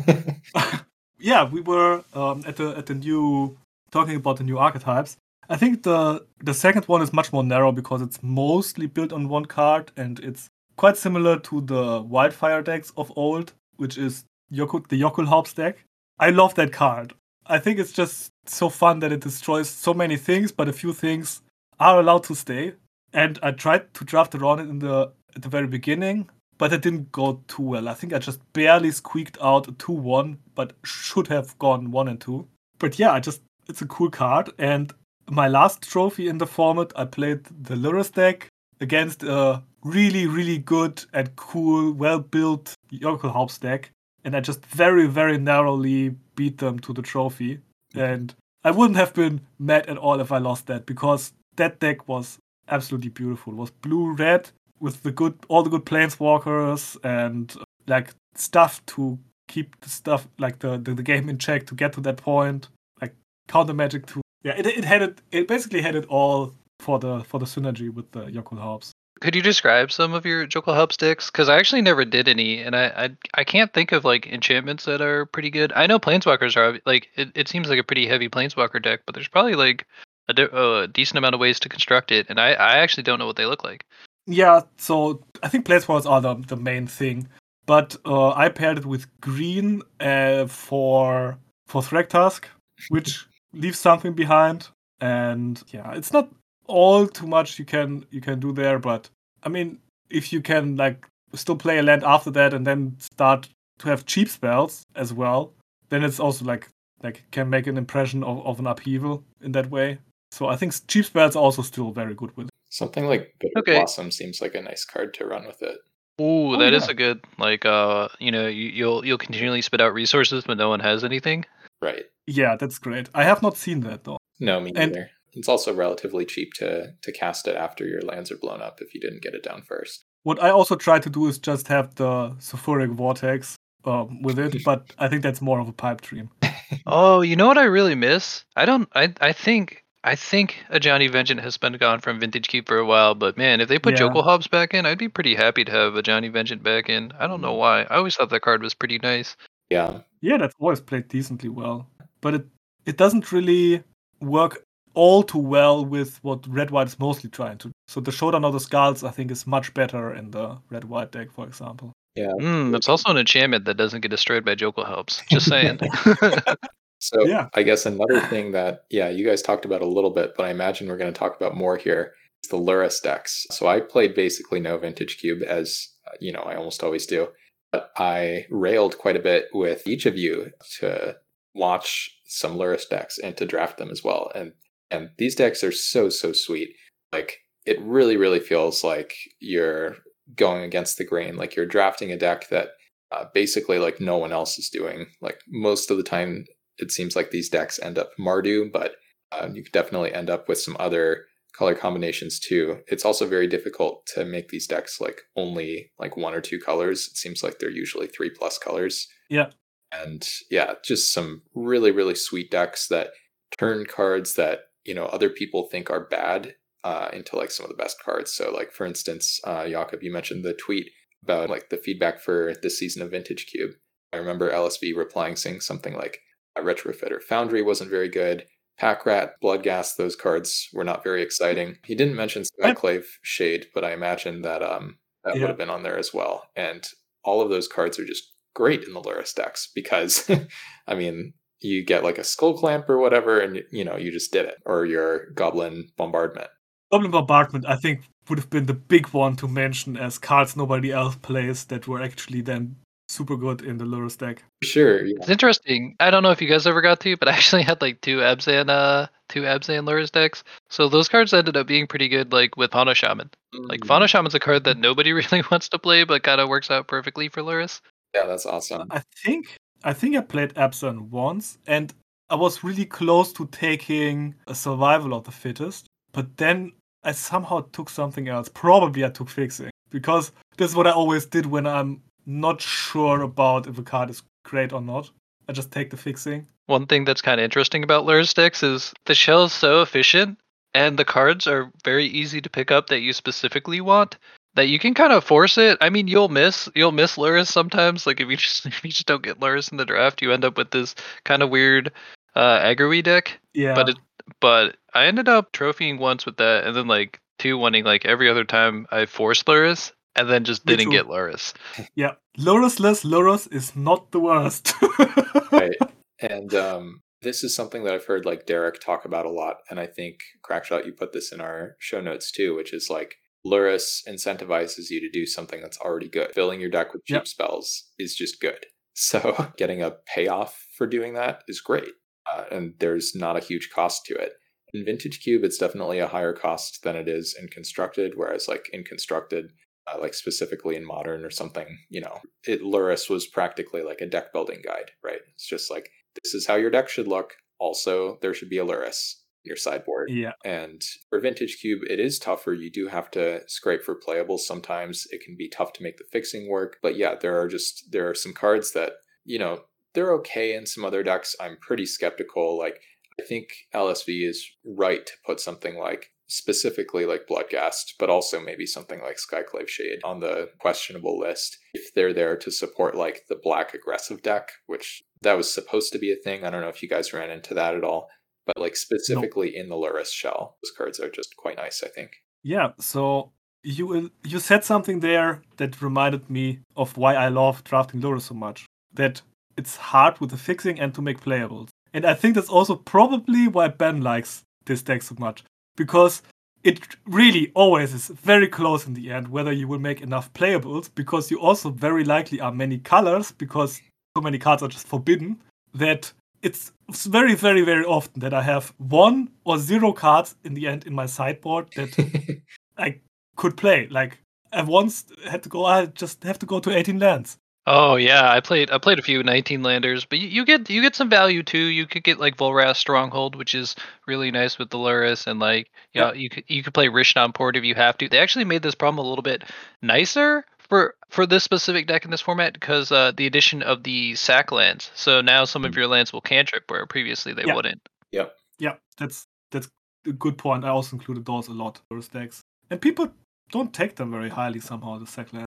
[laughs] [laughs] yeah, we were um, at the at the new talking about the new archetypes. I think the the second one is much more narrow because it's mostly built on one card and it's quite similar to the wildfire decks of old, which is Yoku, the Yokulhaups deck. I love that card. I think it's just so fun that it destroys so many things, but a few things are allowed to stay. And I tried to draft around it in the at the very beginning, but it didn't go too well. I think I just barely squeaked out a 2 1, but should have gone 1 and 2. But yeah, I just it's a cool card. And my last trophy in the format, I played the Lurrus deck against a really, really good and cool, well built Yokulhaups deck. And I just very, very narrowly beat them to the trophy. Mm-hmm. And I wouldn't have been mad at all if I lost that because that deck was absolutely beautiful. It was blue red with the good all the good planeswalkers and like stuff to keep the stuff like the, the, the game in check to get to that point. Like counter magic to yeah, it, it had it it basically had it all for the for the synergy with the Yokulhaups. Could you describe some of your Yokulhaups decks? Because I actually never did any, and I, I I can't think of like enchantments that are pretty good. I know planeswalkers are like it, it seems like a pretty heavy planeswalker deck, but there's probably like a, de- a decent amount of ways to construct it, and I I actually don't know what they look like. Yeah, so I think planeswalkers are the, the main thing. But uh, I paired it with green uh, for for Thragtusk, which leaves something behind. And yeah, it's not all too much you can you can do there, but I mean, if you can like still play a land after that and then start to have cheap spells as well, then it's also like like can make an impression of, of an upheaval in that way. So I think cheap spells are also still very good with it. Something like Bitter Okay. Blossom seems like a nice card to run with it. Ooh, Oh, that is yeah. a good like uh you know you, you'll you'll continually spit out resources, but no one has anything. Right. Yeah, that's great. I have not seen that though. No, me And- neither. It's also relatively cheap to to cast it after your lands are blown up if you didn't get it down first. What I also try to do is just have the sulfuric vortex um, with it, [laughs] but I think that's more of a pipe dream. [laughs] Oh, you know what I really miss? I don't. I I think I think Ajani Vengeant has been gone from Vintage Cube for a while, but man, if they put Yeah. Yokulhaups back in, I'd be pretty happy to have Ajani Vengeant back in. I don't know why. I always thought that card was pretty nice. Yeah. Yeah, that's always played decently well, but it it doesn't really work all too well with what red white is mostly trying to. So the Showdown of the Skalds, I think, is much better in the red white deck, for example. Yeah. Hmm, that's also an enchantment that doesn't get destroyed by Yokulhaups. Just saying. [laughs] [laughs] So Yeah. I guess another thing that yeah, you guys talked about a little bit, but I imagine we're going to talk about more here is the Lurrus decks. So I played basically no Vintage Cube as uh, you know I almost always do, but I railed quite a bit with each of you to watch some Lurrus decks and to draft them as well. And and these decks are so so sweet. Like it really really feels like you're going against the grain. Like you're drafting a deck that uh, basically like no one else is doing. Like most of the time it seems like these decks end up Mardu, but um, you could definitely end up with some other color combinations too. It's also very difficult to make these decks like only like one or two colors. It seems like they're usually three plus colors. Yeah. And yeah, just some really, really sweet decks that turn cards that, you know, other people think are bad uh, into like some of the best cards. So like for instance, uh, Jakob, you mentioned the tweet about like the feedback for this season of Vintage Cube. I remember LSV replying saying something like, uh, Retrofitter Foundry wasn't very good. Pack Rat, Bloodghast, those cards were not very exciting. He didn't mention Skyclave Shade, but I imagine that um that Yeah. would have been on there as well. And all of those cards are just great in the Lurrus decks because [laughs] I mean you get like a skull clamp or whatever and you know you just did it or your goblin bombardment Goblin Bombardment, I think, would have been the big one to mention as cards nobody else plays that were actually then super good in the Lurrus deck. sure yeah. It's interesting. I don't know if you guys ever got to, but [laughs] I actually had like two Abzan uh two Abzan Lurrus decks. So those cards ended up being pretty good like with Fauna Shaman. Like Mm, Fauna Shaman's a card that nobody [laughs] really wants to play but kind of works out perfectly for Lurus. Yeah that's awesome I think I think I played Abzan once, and I was really close to taking a survival of the fittest, but then I somehow took something else. Probably I took fixing because this is what I always did when I'm not sure about if a card is great or not. I just take the fixing. One thing that's kind of interesting about Lurrus decks is the shell is so efficient and the cards are very easy to pick up that you specifically want that you can kind of force it. I mean, you'll miss you'll miss Lurrus sometimes. Like if you [laughs] just if you just don't get Lurrus in the draft, you end up with this kind of weird uh aggro deck. Yeah. But it, but I ended up trophying once with that, and then like two winning like every other time I forced Lurrus, and then just Me didn't too. get Lurrus. yeah. Lurrus-less Lurrus is not the worst. [laughs] right. And um, this is something that I've heard like Derek talk about a lot, and I think Crackshot, you put this in our show notes too, which is like Lurrus incentivizes you to do something that's already good. Filling your deck with cheap Yep. spells is just good. [laughs] So getting a payoff for doing that is great, uh, and there's not a huge cost to it. In Vintage Cube, it's definitely a higher cost than it is in Constructed, whereas like in Constructed, uh, like specifically in Modern or something, you know, it Lurrus was practically like a deck building guide, right? It's just like this is how your deck should look. Also, there should be a Lurrus in your sideboard. yeah. And for Vintage Cube, it is tougher. You do have to scrape for playables. Sometimes it can be tough to make the fixing work. But yeah, there are just there are some cards that, you know, they're okay in some other decks. I'm pretty skeptical. Like I think LSV is right to put something like specifically like Bloodghast, but also maybe something like Skyclave Shade on the questionable list if they're there to support like the black aggressive deck, which that was supposed to be a thing. I don't know if you guys ran into that at all but like specifically in the Lurrus shell, those cards are just quite nice. I think. Yeah, so you you said something there that reminded me of why I love drafting Lurrus so much. That it's hard with the fixing and to make playables. And I think that's also probably why Ben likes this deck so much. Because it really always is very close in the end whether you will make enough playables, because you also very likely are many colors, because so many cards are just forbidden, that it's very, very, very often that I have one or zero cards in the end in my sideboard that [laughs] I could play. Like I once had to go. I just have to go to 18 lands. Oh yeah, I played I played a few 19 landers, but you, you get you get some value too. You could get like Volrath Stronghold, which is really nice with the Lurrus, and like yeah, Yeah. you could you could play Rishadan Port if you have to. They actually made this problem a little bit nicer for for this specific deck in this format because uh, the addition of the sack lands. So now some of Mm. your lands will cantrip where previously they Yeah. wouldn't. Yep. Yeah, that's that's a good point. I also included those a lot those decks, and people don't take them very highly somehow. The sack lands.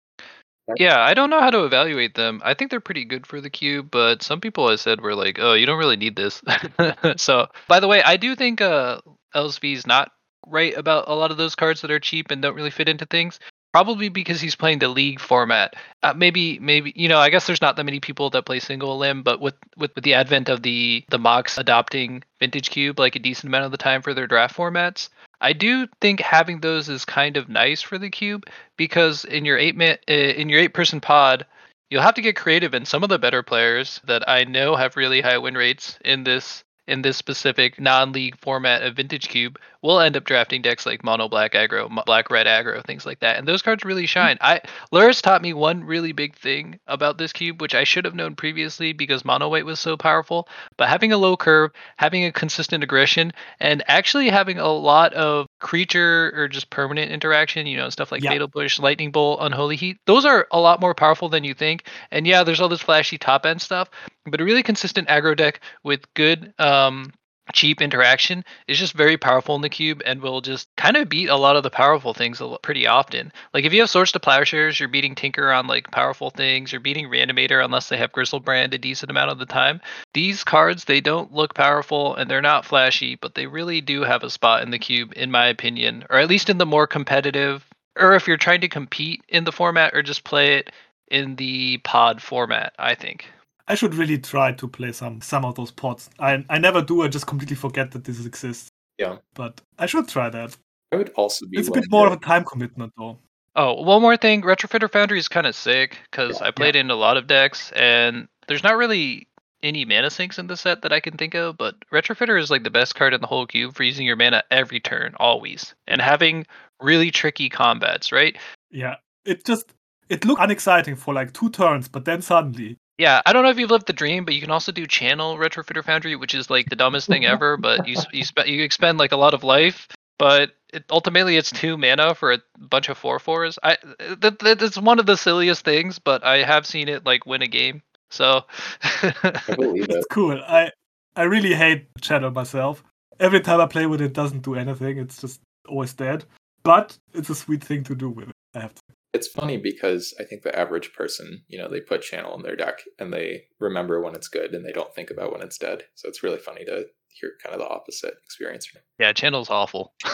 Yeah, I don't know how to evaluate them. I think they're pretty good for the cube, but some people I said were like, "Oh, you don't really need this." [laughs] so, by the way, I do think uh, LSV is not right about a lot of those cards that are cheap and don't really fit into things. Probably because he's playing the league format. Uh, maybe, maybe you know, I guess there's not that many people that play single elim, but with, with with the advent of the the MOCS adopting vintage cube like a decent amount of the time for their draft formats, I do think having those is kind of nice for the cube because in your eight man uh, in your eight person pod you'll have to get creative and some of the better players that i know have really high win rates in this in this specific non-league format of vintage cube we'll end up drafting decks like mono black aggro black red aggro things like that. And those cards really shine. I Lurrus taught me one really big thing about this cube which i should have known previously because mono white was so powerful. But having a low curve having a consistent aggression and actually having a lot of creature or just permanent interaction, you know, stuff like Yeah. Fatal Push, Lightning Bolt, Unholy Heat, those are a lot more powerful than you think. And yeah, there's all this flashy top end stuff, but a really consistent aggro deck with good um cheap interaction is just very powerful in the cube and will just kind of beat a lot of the powerful things pretty often. Like if you have Swords to Plowshares, you're beating Tinker on like powerful things, you're beating Reanimator unless they have Griselbrand a decent amount of the time these cards they don't look powerful and they're not flashy but they really do have a spot in the cube in my opinion or at least in the more competitive or if you're trying to compete in the format or just play it in the pod format i think I should really try to play some some of those pods. I I never do. I just completely forget that this exists. Yeah. But I should try that. I would also be. It's a bit more of a time commitment though. oh one more thing retrofitter foundry is kind of sick because Yeah. i played in a lot of decks and there's not really any mana sinks in the set that i can think of but retrofitter is like the best card in the whole cube for using your mana every turn always and having really tricky combats right Yeah. It just it looked unexciting for like two turns, but then suddenly Yeah, I don't know if you've lived the dream, but you can also do channel Retrofitter Foundry, which is like the dumbest thing ever. But you you spend you expend like a lot of life, but it, ultimately it's two mana for a bunch of four fours. I that, that it's one of the silliest things, but I have seen it like win a game. So I believe it. It's cool. I I really hate Shadow myself. Every time I play with it, it doesn't do anything. It's just always dead. But it's a sweet thing to do with it. I have to. It's funny because I think the average person, you know, they put channel in their deck and they remember when it's good and they don't think about when it's dead. So it's really funny to hear kind of the opposite experience. yeah, channel's awful. [laughs]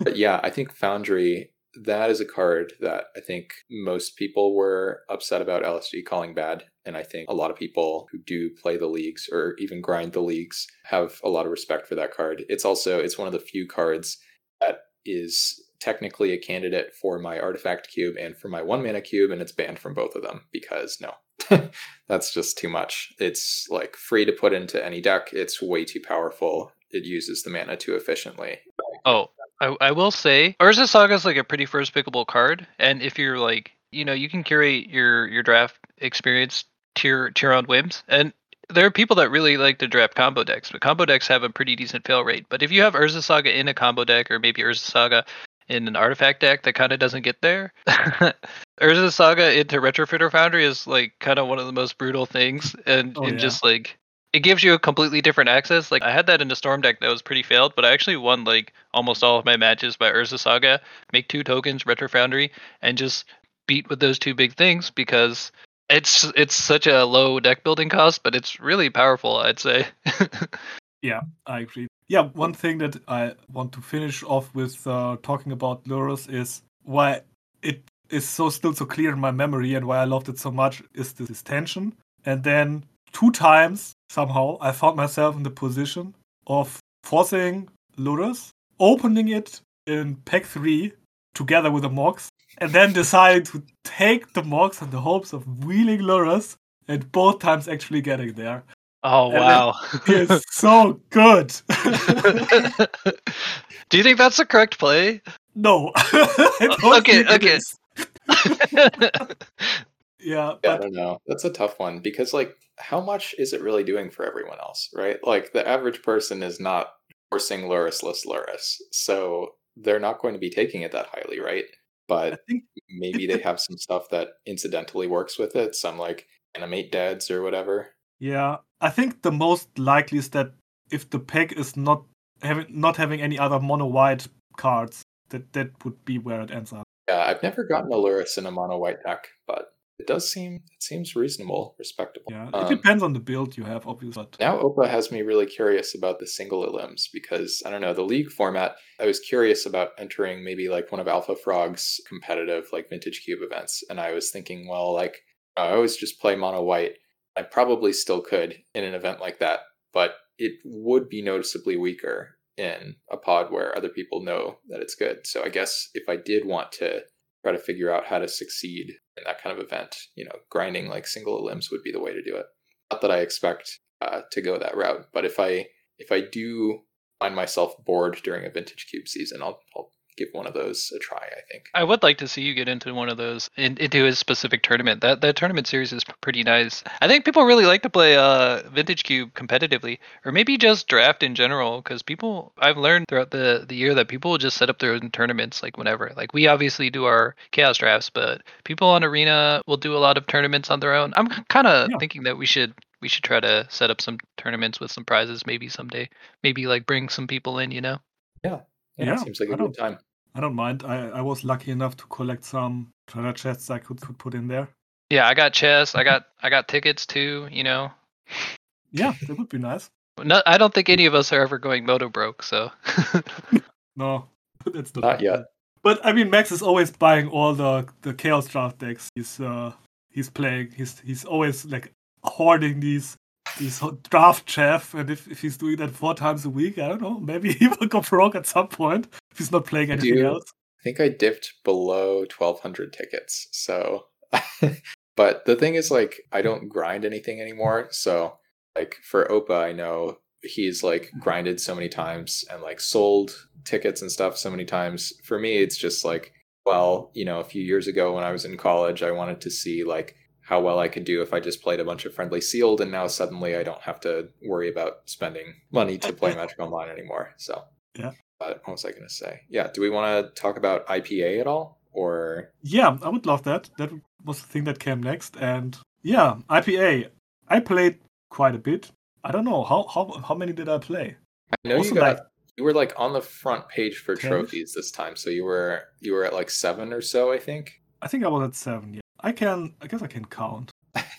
But yeah, I think Foundry, that is a card that I think most people were upset about LSV calling bad. And I think a lot of people who do play the leagues or even grind the leagues have a lot of respect for that card. It's also it's one of the few cards that is technically a candidate for my artifact cube and for my one mana cube, and it's banned from both of them because no. [laughs] That's just too much. It's like free to put into any deck. It's way too powerful. It uses the mana too efficiently. Oh, I, I will say, Urza Saga is like a pretty first pickable card, and if you're like, you know, you can curate your your draft experience to your own whims, and there are people that really like to draft combo decks, but combo decks have a pretty decent fail rate. But if you have Urza Saga in a combo deck, or maybe Urza Saga in an artifact deck that kind of doesn't get there, [laughs] Urza Saga into Retrofitter Foundry is like kind of one of the most brutal things, and, Oh, and yeah. just like it gives you a completely different access. Like I had that in a storm deck that was pretty failed, but I actually won like almost all of my matches by Urza Saga, make two tokens, Retro Foundry, and just beat with those two big things because it's it's such a low deck building cost, but it's really powerful, I'd say. [laughs] I agree. Yeah, one thing that I want to finish off with uh, talking about Lurrus is why it is so still so clear in my memory and why I loved it so much is this, this tension. And then two times somehow I found myself in the position of forcing Lurrus, opening it in pack three together with the Mox, and then deciding to take the Mox in the hopes of wheeling Lurrus, and both times actually getting there. Oh And wow. [laughs] It's [laughs] so good. Do you think that's the correct play? No. [laughs] Okay, okay. is. Yeah, Yeah, I don't know. That's a tough one because, like, how much is it really doing for everyone else, right? Like, the average person is not forcing Lurrusless Lurrus, so they're not going to be taking it that highly, right? I But think maybe they have some stuff that incidentally works with it, some like animate deads or whatever. yeah, I think the most likely is that if the pack is not having not having any other mono white cards, that that would be where it ends up. Yeah, I've never gotten a Lurrus in a mono white deck, but it does seem it seems reasonable, respectable. Yeah, it Um, depends on the build you have, obviously. But Now Opa has me really curious about the single elims because I don't know the league format. I was curious about entering maybe like one of Alpha Frog's competitive like Vintage Cube events, and I was thinking, well, like I always just play mono white. I probably still could in an event like that, but it would be noticeably weaker in a pod where other people know that it's good. So I guess if I did want to try to figure out how to succeed in that kind of event, you know, grinding like single elims would be the way to do it. Not that I expect uh, to go that route, but if I if I do find myself bored during a vintage cube season, I'll I'll give one of those a try. I think. I would like to see you get into one of those in, into a specific tournament. That that tournament series is pretty nice. I think people really like to play uh Vintage Cube competitively, or maybe just draft in general. Because people, I've learned throughout the the year that people will just set up their own tournaments like whenever. Like we obviously do our chaos drafts, but people on Arena will do a lot of tournaments on their own. I'm kind of Yeah. thinking that we should we should try to set up some tournaments with some prizes maybe someday. Maybe like bring some people in, you know. Yeah, Yeah, seems like a good time. I don't mind. I, I was lucky enough to collect some treasure chests I could, could put in there. Yeah, I got chests. I got I got tickets too. You know, Yeah, that would be nice. [laughs] no, I don't think any of us are ever going moto broke. So [laughs] No, [laughs] that's not, Not yet. But I mean, Max is always buying all the the chaos draft decks. He's uh he's playing. He's he's always like hoarding these these draft chef. And if, if he's doing that four times a week, I don't know. Maybe he will go broke at some point if he's not playing anything do- else. I think I dipped below 1200 tickets. So, [laughs] but the thing is, like, I don't grind anything anymore. So, like, for Opa, I know he's like grinded so many times and like sold tickets and stuff so many times. For me, it's just like, well, you know, a few years ago when I was in college, I wanted to see like how well I could do if I just played a bunch of friendly sealed, and now suddenly I don't have to worry about spending money to play [laughs] Magic Online anymore. So Yeah. What was I going to say? Yeah. Do we want to talk about IPA at all, or Yeah, I would love that. That was the thing that came next. And yeah, IPA. I played quite a bit. I don't know how how how many did I play? I know Also, you got like- you were like on the front page for Ten? trophies this time, so you were you were at like seven or so, I think. I think I was at seven. Yeah, I can. I guess I can count.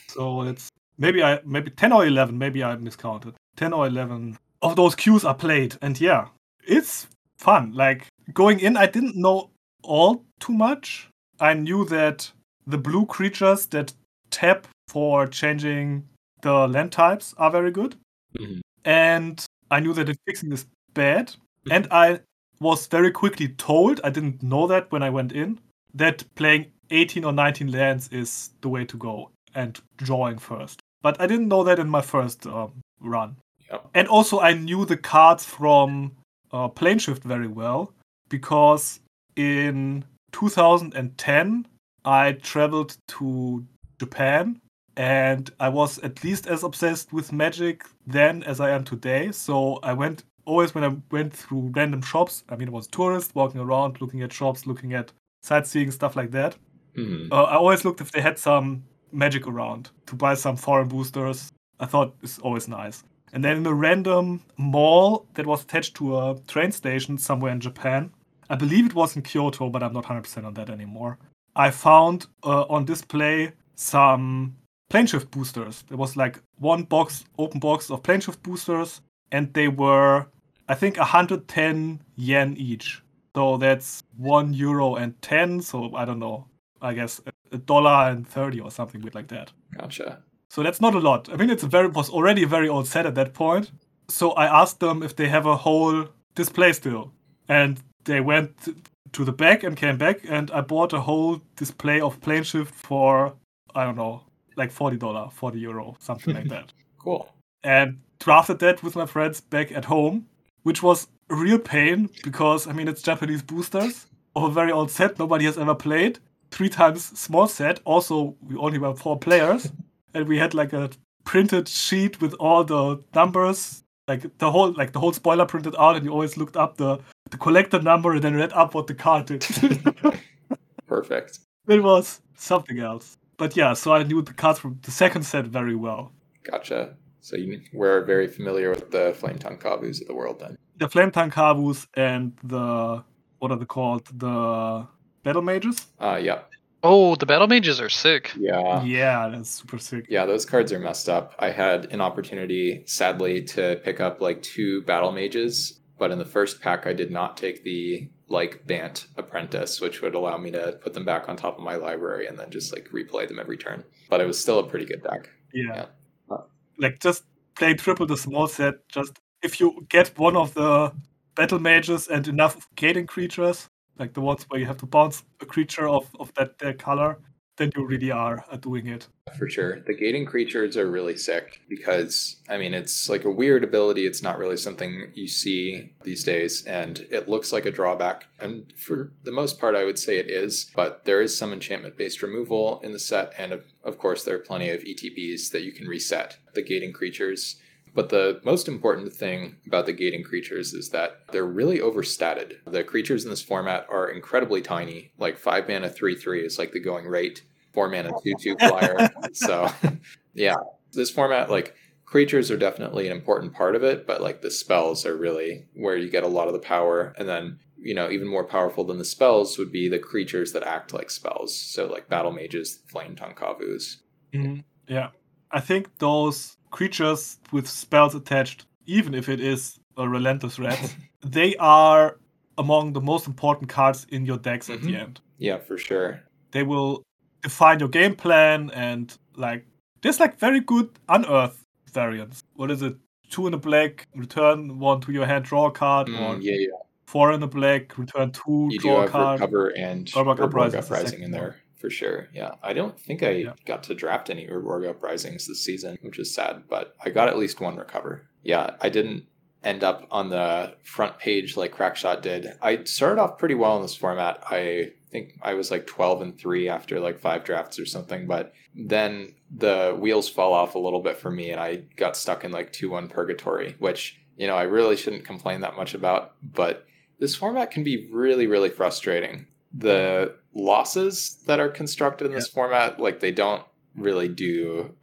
so it's maybe I maybe ten or eleven. Maybe I miscounted. Ten or eleven of those cues are played, and yeah, it's fun. Like going in, I didn't know all too much. I knew that the blue creatures that tap for changing the land types are very good. Mhm. and I knew that the fixing is bad. And I was very quickly told, I didn't know that when I went in, that playing 18 or 19 lands is the way to go and drawing first. But I didn't know that in my first um, run. Yep. And also, I knew the cards from uh, Planeshift very well because in 2010 I traveled to Japan and I was at least as obsessed with magic then as I am today. So I went always when I went through random shops. I mean, I was a tourist walking around, looking at shops, looking at sightseeing stuff like that. Mhm. Uh, I always looked if they had some magic around to buy some foreign boosters. I thought it's always nice. And then in a random mall that was attached to a train station somewhere in Japan, I believe it was in Kyoto, but I'm not 100% on that anymore. I found uh, on display some Planeshift boosters. There was like one box, open box of Planeshift boosters, and they were, I think, 110 yen each. So that's one euro and 10. So I don't know. I guess a- dollar and 30 or something like that. Gotcha. So that's not a lot. I mean, it's a very was already a very old set at that point. So I asked them if they have a whole display still, and they went to the back and came back, and I bought a whole display of Planeshift for I don't know, like forty dollar, forty euro, something like that, [laughs] Cool. and drafted that with my friends back at home, which was a real pain because I mean it's Japanese boosters of a very old set nobody has ever played, three times small set. Also, we only were four players and we had like a printed sheet with all the numbers like the whole like the whole spoiler printed out and you always looked up the the collector number and then read up what the card did [laughs] Perfect. it was something else but yeah so i knew the cards from the second set very well Gotcha. So you we're very familiar with the Flametongue Kavus of the world then. the Flametongue Kavus and the what are they called the battle mages Uh yeah. Oh, the battle mages are sick. Yeah. yeah that's super sick Yeah, those cards are messed up. I had an opportunity, sadly, to pick up like two battle mages, but in the first pack, I did not take the like Bant Apprentice, which would allow me to put them back on top of my library and then just like replay them every turn. But it was still a pretty good deck. yeah, Yeah. Like just play triple the small set just if you get one of the battle mages and enough gating creatures like the ones where you have to bounce a creature of, of that their color then you really are uh, doing it For sure. The gating creatures are really sick because, I mean, it's like a weird ability. It's not really something you see these days, and it looks like a drawback. And for the most part, I would say it is, but there is some enchantment based removal in the set, and of, of course, there are plenty of ETBs that you can reset the gating creatures. But the most important thing about the gating creatures is that they're really overstated. The creatures in this format are incredibly tiny, like 5 mana 3 3 is like the going rate, 4 mana 2 2 flyer. [laughs] so, [laughs] yeah, this format, like, creatures are definitely an important part of it, but like the spells are really where you get a lot of the power. And then, you know, even more powerful than the spells would be the creatures that act like spells. So, like battle mages, flame tongue kavus. Mm-hmm. yeah i think those creatures with spells attached even if it is a relentless rat [laughs] they are among the most important cards in your decks at the Mhm. end Yeah, for sure. they will define your game plan and like there's like very good unearth variants. What is it? Two in a black, return one to your hand, draw a card, Mm, or yeah, yeah. four in a black, return two, You draw a card. recover and Urborg Uprising Uprising in there for sure. Yeah, I don't think I Yeah. got to draft any Urborg Uprisings this season, which is sad, but I got at least one recover. Yeah, I didn't end up on the front page like Crackshot did. I started off pretty well in this format. I think I was like 12 and 3 after like five drafts or something. But then the wheels fell off a little bit for me and I got stuck in like 2 1 purgatory, which, you know, I really shouldn't complain that much about. But this format can be really, really frustrating. The losses that are constructed in this yeah. format, like they don't really do.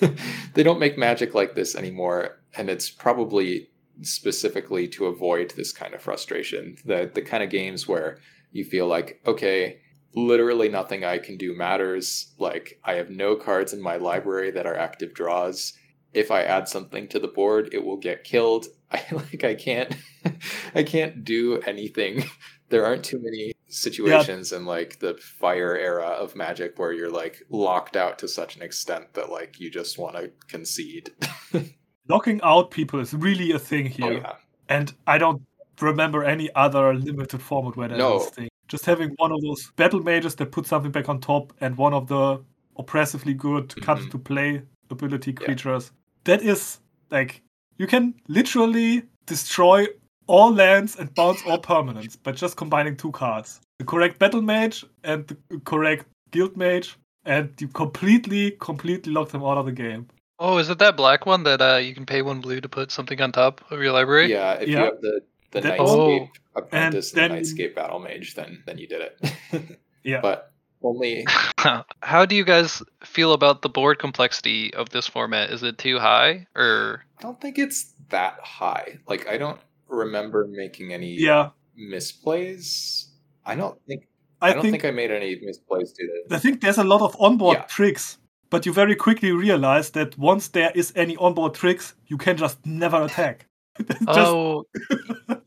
[laughs] they don't make magic like this anymore. And it's probably specifically to avoid this kind of frustration. The the kind of games where you feel like, okay, literally nothing I can do matters. Like I have no cards in my library that are active draws. If I add something to the board, it will get killed. [laughs] I like I can't [laughs] I can't do anything. There aren't too many situations yeah. in like the fire era of magic where you're like locked out to such an extent that like you just want to concede. [laughs] Locking out people is really a thing oh, here. Oh, yeah. And I don't remember any other limited format where that no. is thing. Just having one of those battle mages that put something back on top and one of the oppressively good mm-hmm. cut to play ability creatures. Yeah. That is like you can literally destroy all lands and bounce all permanents by just combining two cards. The correct battle mage and the correct guild mage, and you completely, completely lock them out of the game. Oh, is it that black one that uh, you can pay one blue to put something on top of your library? Yeah, if yeah. you have the the that, Nightscape oh, Apprentice and, and the Nightscape Battle Mage, then then you did it. [laughs] yeah, but only. [laughs] How do you guys feel about the board complexity of this format? Is it too high, or? I don't think it's that high. Like I don't remember making any yeah misplays. I don't think. I, I don't think, think, I made any misplays today. I think there's a lot of onboard yeah. tricks but you very quickly realize that once there is any onboard tricks, you can just never attack. [laughs] just... Oh,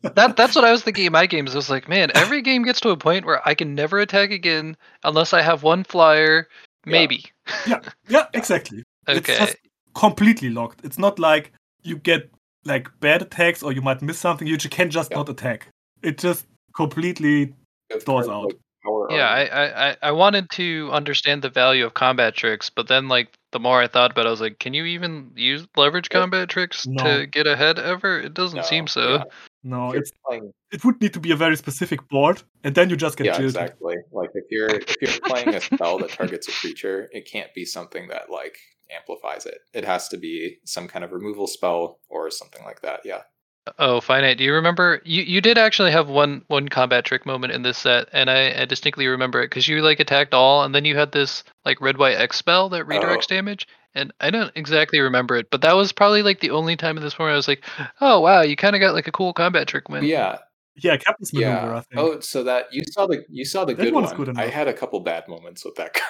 that that's what I was thinking in my games. I was like, man, [laughs] every game gets to a point where I can never attack again unless I have one flyer, maybe. Yeah, yeah, [laughs] yeah exactly. okay. It's just completely locked. It's not like you get like bad attacks or you might miss something. You can just yeah. not attack. It just completely doors out. Like. Yeah, I, I I wanted to understand the value of combat tricks, but then like the more I thought about it, I was like, can you even use leverage combat tricks no. to get ahead ever? It doesn't no, seem so. Yeah. No, it's playing... it would need to be a very specific board, and then you just get yeah, exactly. Like if you're if you're playing a spell that targets a creature, it can't be something that like amplifies it. It has to be some kind of removal spell or something like that. Yeah. Oh, finite. Do you remember? You you did actually have one one combat trick moment in this set, and I, I distinctly remember it because you like attacked all, and then you had this like red white X spell that redirects oh. damage, and I don't exactly remember it, but that was probably like the only time in this point I was like, oh wow, you kind of got like a cool combat trick win. Yeah. Yeah, Captain's Maneuver. Yeah. I think. Oh, so that you saw the you saw the that good one. Good I had a couple bad moments with that [laughs] card.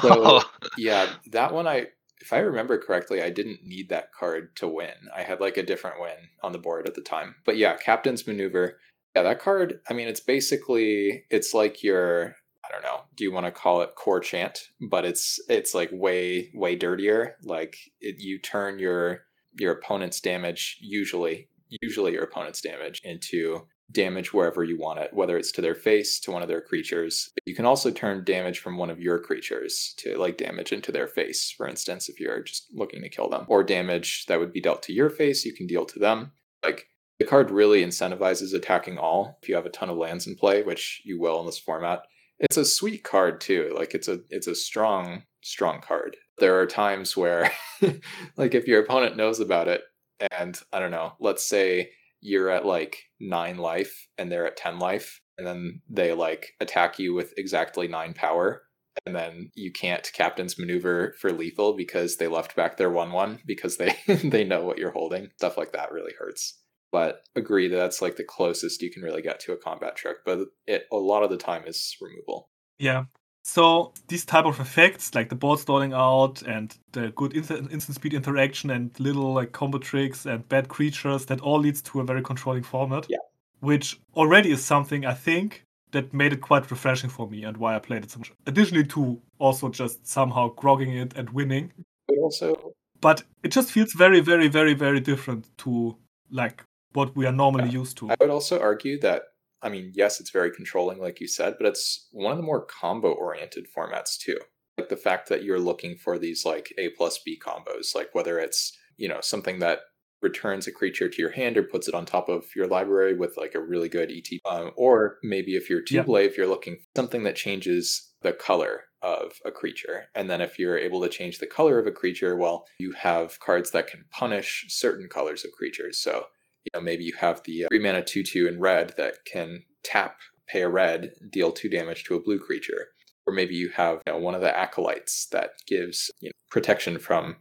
So [laughs] yeah, that one I if I remember correctly, I didn't need that card to win. I had like a different win on the board at the time. But yeah, Captain's Maneuver. Yeah, that card, I mean, it's basically it's like your I don't know, do you want to call it Kor Chant, but it's it's like way way dirtier. Like it, you turn your your opponent's damage usually usually your opponent's damage into damage wherever you want it, whether it's to their face, to one of their creatures. You can also turn damage from one of your creatures to like damage into their face, for instance, if you're just looking to kill them, or damage that would be dealt to your face, you can deal to them. Like the card really incentivizes attacking all if you have a ton of lands in play, which you will in this format. It's a sweet card too. Like it's a it's a strong strong card. There are times where [laughs] like if your opponent knows about it and I don't know, let's say you're at like nine life and they're at 10 life and then they like attack you with exactly nine power and then you can't captain's maneuver for lethal because they left back their 1-1 because they [laughs] they know what you're holding. Stuff like that really hurts. But agree that that's like the closest you can really get to a combat trick but it a lot of the time is removal. Yeah so these type of effects, like the board stalling out and the good instant, instant speed interaction and little like combo tricks and bad creatures, that all leads to a very controlling format. Yeah. Which already is something I think that made it quite refreshing for me and why I played it so much. Additionally to also just somehow grogging it and winning. But also But it just feels very, very, very, very different to like what we are normally yeah. used to. I would also argue that I mean, yes, it's very controlling, like you said, but it's one of the more combo oriented formats too. Like the fact that you're looking for these like A plus B combos, like whether it's, you know, something that returns a creature to your hand or puts it on top of your library with like a really good ET. Um, or maybe if you're two Yeah. blade, if you're looking for something that changes the color of a creature. And then if you're able to change the color of a creature, well, you have cards that can punish certain colors of creatures. So, you know, maybe you have the uh, three mana 2 2 in red that can tap, pay a red, deal two damage to a blue creature. Or maybe you have you know, one of the acolytes that gives you know, protection from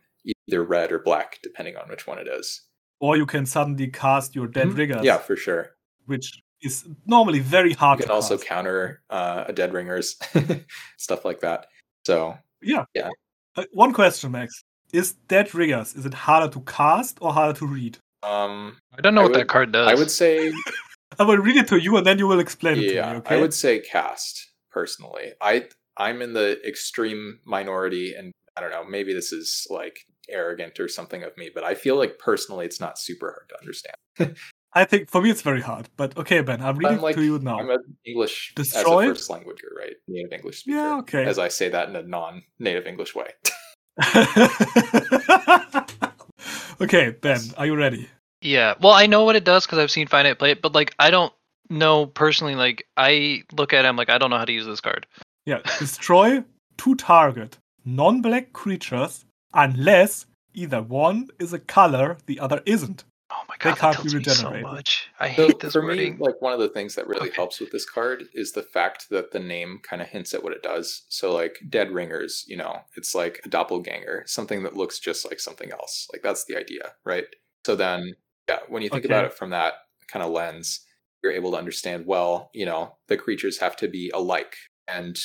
either red or black, depending on which one it is. Or you can suddenly cast your dead Mhm. riggers, Yeah, for sure. which is normally very hard You can to also cast. counter uh, a dead ringers, [laughs] stuff like that. So Yeah. Yeah. Uh, one question, Max. Is Dead Ringers, is it harder to cast or harder to read? Um, I don't know I what would- that card does. [laughs] I would say I will read it to you and then you will explain it to yeah, me, okay? I would say cast personally. I I'm in the extreme minority, and I don't know. Maybe this is like arrogant or something of me, but I feel like personally, it's not super hard to understand. [laughs] I think for me it's very hard. But okay, Ben, I'm reading I'm like to you now. I'm an English Destroy? as a first language, right? Native English speaker. Yeah, okay. As I say that in a non-native English way. [laughs] okay, Ben, are you ready? Yeah. Well, I know what it does because I've seen Finite play it, but like I don't know personally. Like I look at him like I don't know how to use this card. Yeah, destroy two target non-black creatures unless either one is a color, the other isn't. My They god, can't that be tells me so much. I So hate this for wording. me, like one of the things that really Okay. helps with this card is the fact that the name kind of hints at what it does. So like Dead Ringers, you know, it's like a doppelganger, something that looks just like something else. Like that's the idea, right? So then, yeah, when you think about it from that kind of lens, you're able to understand. Well, you know, the creatures have to be alike, and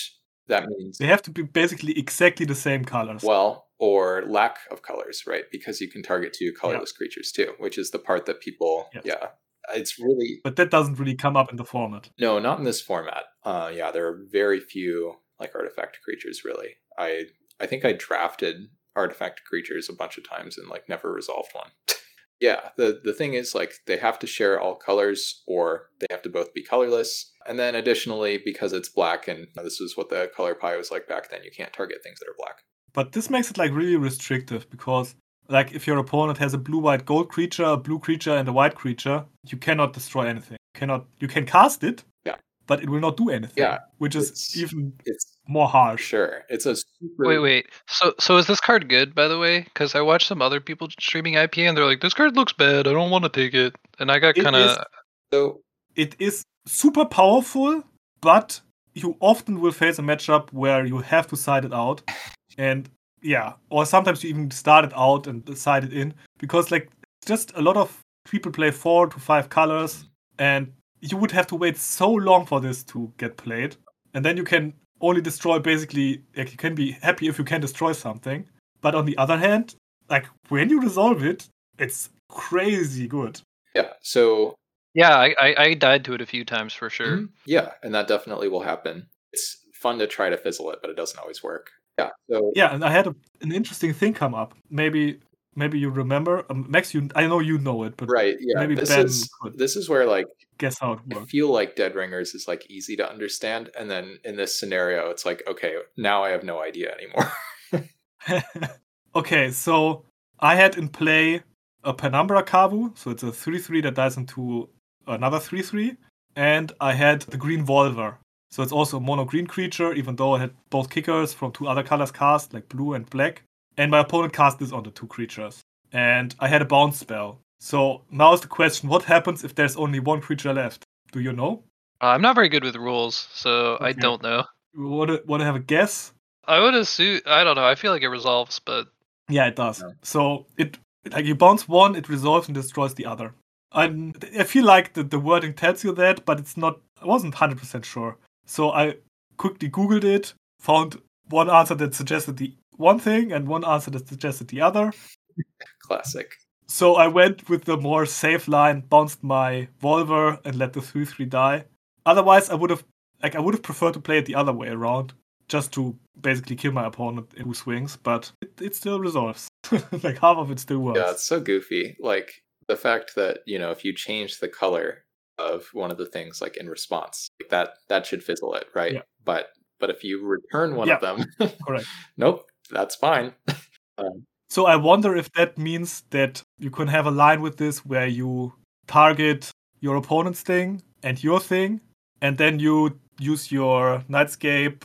that means They have to be basically exactly the same colors. well or lack of colors right? Because you can target two colorless creatures too which is the part that people Yes. yeah it's really But that doesn't really come up in the format. no not in this format. Uh yeah there are very few like artifact creatures really. I i think i drafted artifact creatures a bunch of times and like never resolved one. [laughs] Yeah the the thing is like they have to share all colors or they have to both be colorless. And then additionally because it's black and this is what the color pie was like back then you can't target things that are black But this makes it like really restrictive because like if your opponent has a blue white gold creature, a blue creature, and a white creature, you cannot destroy anything. You cannot you can cast it, Yeah. but it will not do anything. Yeah, Which is it's- even it's more harsh. sure. It's a super. Wait, wait. So, so is this card good, by the way? Because I watched some other people streaming IPA, and they're like, "This card looks bad. I don't want to take it." And I got kind of So It is super powerful, but you often will face a matchup where you have to side it out. And yeah, or sometimes you even start it out and side it in because like just a lot of people play four to five colors and you would have to wait so long for this to get played. And then you can only destroy basically like you can be happy if you can destroy something. But on the other hand, like when you resolve it, it's crazy good. yeah, so yeah. I, I I died to it a few times for sure. mhm, yeah, and that definitely will happen. It's fun to try to fizzle it, but it doesn't always work. Yeah. So Yeah, and I had a, an interesting thing come up. Maybe maybe you remember, um, Max. You I know you know it, but right, yeah. maybe this Ben is this is where like guess how it works. I feel like Dead Ringers is like easy to understand, and then in this scenario, it's like okay, now I have no idea anymore. [laughs] [laughs] okay, so I had in play a Penumbra Kavu, so it's a three-three that dies into another three-three, and I had the Green Volver. So it's also a mono green creature, even though I had both kickers from two other colors cast, like blue and black. And my opponent cast this on the two creatures. And I had a bounce spell. So now is the question what happens if there's only one creature left? Do you know? Uh, I'm not very good with rules, so I don't know. Want to, want to have a guess? I would assume. I don't know. I feel like it resolves, but Yeah, it does. Yeah. So it like you bounce one, it resolves and destroys the other. I I feel like the, the wording tells you that, but it's not. I wasn't hundred percent sure. So I quickly googled it, found one answer that suggested the one thing and one answer that suggested the other. Classic. So I went with the more safe line, bounced my Volver, and let the three three die. Otherwise, I would have like I would have preferred to play it the other way around, just to basically kill my opponent in two swings. But it, it still resolves. [laughs] like half of it still works. Yeah, it's so goofy. Like the fact that you know if you change the color of one of the things like in response, like that that should fizzle it, right? Yeah. But but if you return one Yeah. of them, Correct. [laughs] nope, that's fine. [laughs] um, So I wonder if that means that you can have a line with this where you target your opponent's thing and your thing, and then you use your Nightscape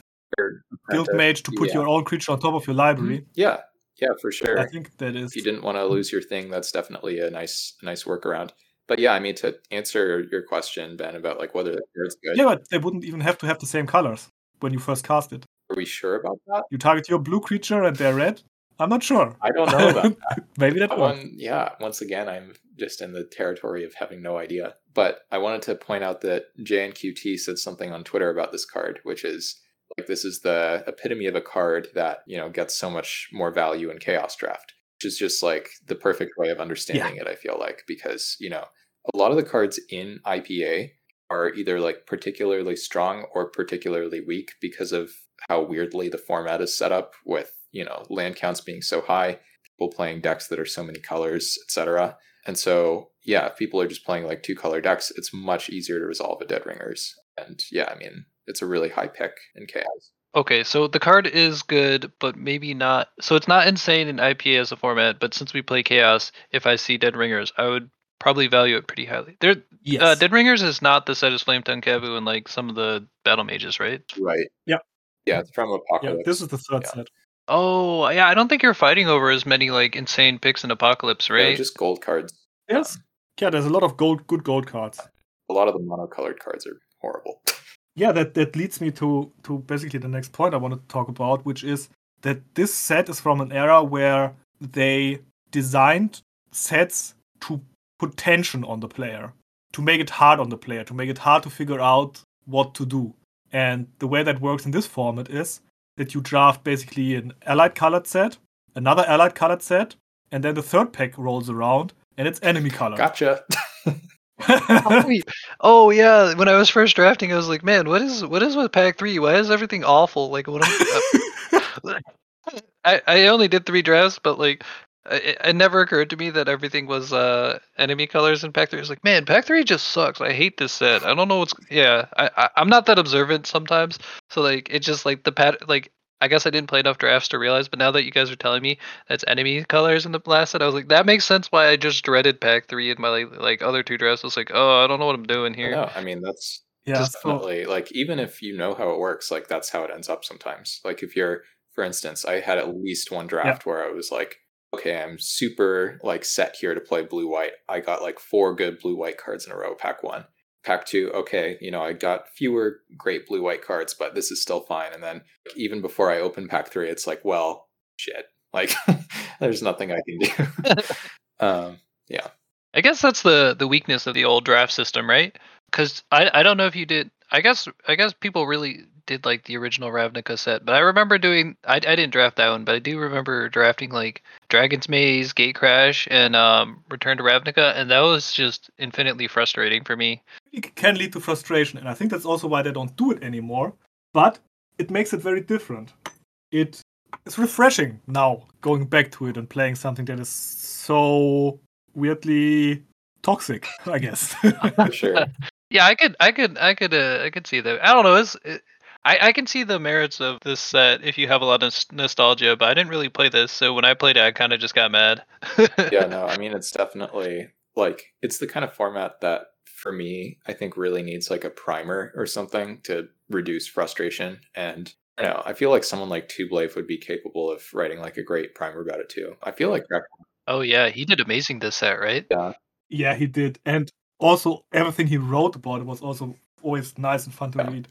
guild mage to put yeah. your own creature on top of your library. Yeah, yeah, for sure. I think that is. if you didn't want to lose your thing, that's definitely a nice, a nice workaround. But yeah, I mean, to answer your question, Ben, about like whether the card's good, Yeah, but they wouldn't even have to have the same colors when you first cast it. are we sure about that? You target your blue creature and they're red. I'm not sure. I don't know about [laughs] that. Maybe that works. one, yeah. Once again, I'm just in the territory of having no idea. But I wanted to point out that JNQT said something on Twitter about this card, which is like this is the epitome of a card that you know gets so much more value in Chaos Draft, which is just like the perfect way of understanding it. I feel like because you know a lot of the cards in IPA are either like particularly strong or particularly weak because of how weirdly the format is set up with you know land counts being so high people playing decks that are so many colors etc and so yeah if people are just playing like two color decks it's much easier to resolve a dead ringers and yeah i mean it's a really high pick in chaos Okay, so the card is good, but maybe not. So it's not insane in IPA as a format, but since we play Chaos, if I see Dead Ringers, I would probably value it pretty highly. There, Yes. uh, Dead Ringers is not the set as Flametongue Kavu and like some of the Battle Mages, right? right Yeah. yeah it's from yeah, apocalypse this is the third Yeah. set. Oh, yeah. I don't think you're fighting over as many like insane picks in Apocalypse, They're right? just gold cards Yes. Yeah, there's a lot of gold, good gold cards. a lot of the monocolored cards are horrible [laughs] Yeah, that, that leads me to to basically the next point I want to talk about, which is that this set is from an era where they designed sets to put tension on the player, to make it hard on the player, to make it hard to figure out what to do. And the way that works in this format is that you draft basically an allied colored set, another allied colored set, and then the third pack rolls around and it's enemy colored. gotcha [laughs] [laughs] oh. Yeah. When I was first drafting, I was like, man, what is what is with pack three? Why is everything awful? Like, what? Am, I [laughs] I only did three drafts, but like, it, it never occurred to me that everything was uh enemy colors in pack three. I was like, man, pack three just sucks. I hate this set. I don't know what's. Yeah, I, I I'm not that observant sometimes, so like it just like the pat like. I guess I didn't play enough drafts to realize, but now that you guys are telling me that's enemy colors in the last set, I was like, that makes sense why I just dreaded pack three in my like, like other two drafts. I was like, oh, I don't know what I'm doing here. no i mean that's yeah, just so- definitely like even if you know how it works like that's how it ends up sometimes like if you're for instance i had at least one draft where i was like okay i'm super like set here to play blue white i got like four good blue white cards in a row pack one pack two okay you know i got fewer great blue white cards but this is still fine and then even before i open pack three it's like well shit like [laughs] there's nothing i can do [laughs] um yeah. I guess that's the the weakness of the old draft system, right? Because I I don't know if you did. I guess I guess people really did like the original Ravnica set, but I remember doing. I I didn't draft that one, but I do remember drafting like Dragon's Maze, Gatecrash, and um Return to Ravnica, and that was just infinitely frustrating for me. it can lead to frustration and i think that's also why they don't do it anymore but it makes it very different It it's refreshing now going back to it and playing something that is so weirdly toxic i guess [laughs] sure [laughs] Yeah, I could, I could, I could, uh, I could see that. I don't know. It's, it, I, I can see the merits of this set if you have a lot of nos- nostalgia, but I didn't really play this, so when I played it, I kind of just got mad. yeah, [laughs] no, I mean it's definitely like it's the kind of format that for me I think really needs like a primer or something to reduce frustration. And you know, I feel like someone like Tublave would be capable of writing like a great primer about it too. I feel like Greg- Oh yeah, he did amazing this set, right? Yeah. yeah he did and also everything he wrote about it was also always nice and fun to read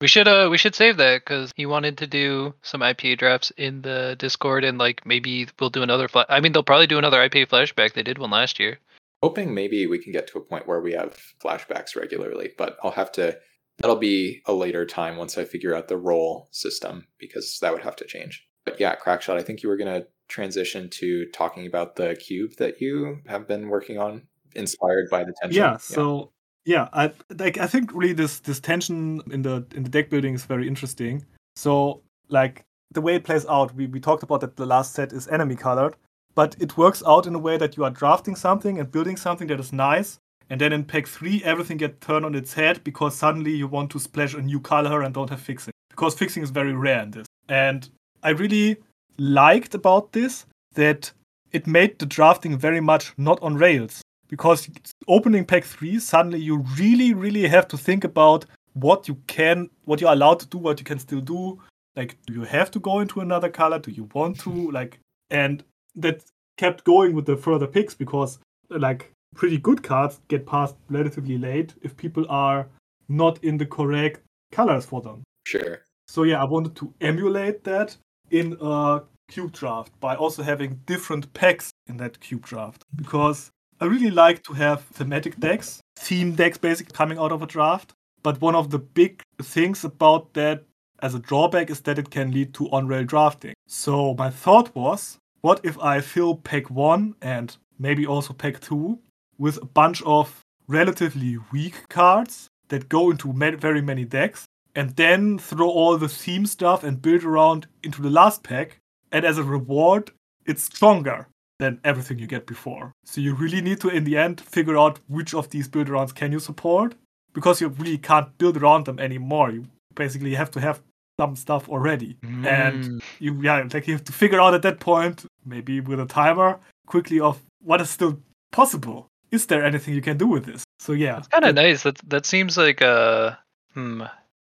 We should uh we should save that because he wanted to do some IPA drafts in the Discord and like maybe we'll do another. Fla- I mean, they'll probably do another IPA flashback. They did one last year. hoping maybe we can get to a point where we have flashbacks regularly, but I'll have to that'll be a later time once I figure out the role system because that would have to change. But yeah, Crackshot, I think you were gonna transition to talking about the cube that you have been working on, inspired by the tension. yeah so yeah i like i think really this this tension in the in the deck building is very interesting. So like the way it plays out we, we talked about that the last set is enemy colored but it works out in a way that you are drafting something and building something that is nice and then in pack three everything gets turned on its head because suddenly you want to splash a new color and don't have fixing because fixing is very rare in this. And i really liked about this that it made the drafting very much not on rails because opening pack 3 suddenly you really really have to think about what you can what you're allowed to do what you can still do. Like do you have to go into another color? Do you want to? Like and that kept going with the further picks because like pretty good cards get passed relatively late if people are not in the correct colors for them. Sure. so yeah i wanted to emulate that in a cube draft by also having different packs in that cube draft because I really like to have thematic decks, theme decks basically coming out of a draft. But one of the big things about that as a drawback is that it can lead to on rail drafting. So my thought was what if I fill pack one and maybe also pack two with a bunch of relatively weak cards that go into very many decks and then throw all the theme stuff and build around into the last pack. And as a reward, it's stronger than everything you get before. So you really need to, in the end, figure out which of these build arounds can you support because you really can't build around them anymore. You basically have to have some stuff already. And you, yeah, like you have to figure out at that point, maybe with a timer, quickly of what is still possible. Is there anything you can do with this? So yeah, It's kind of nice. That that seems like a hmm. Uh,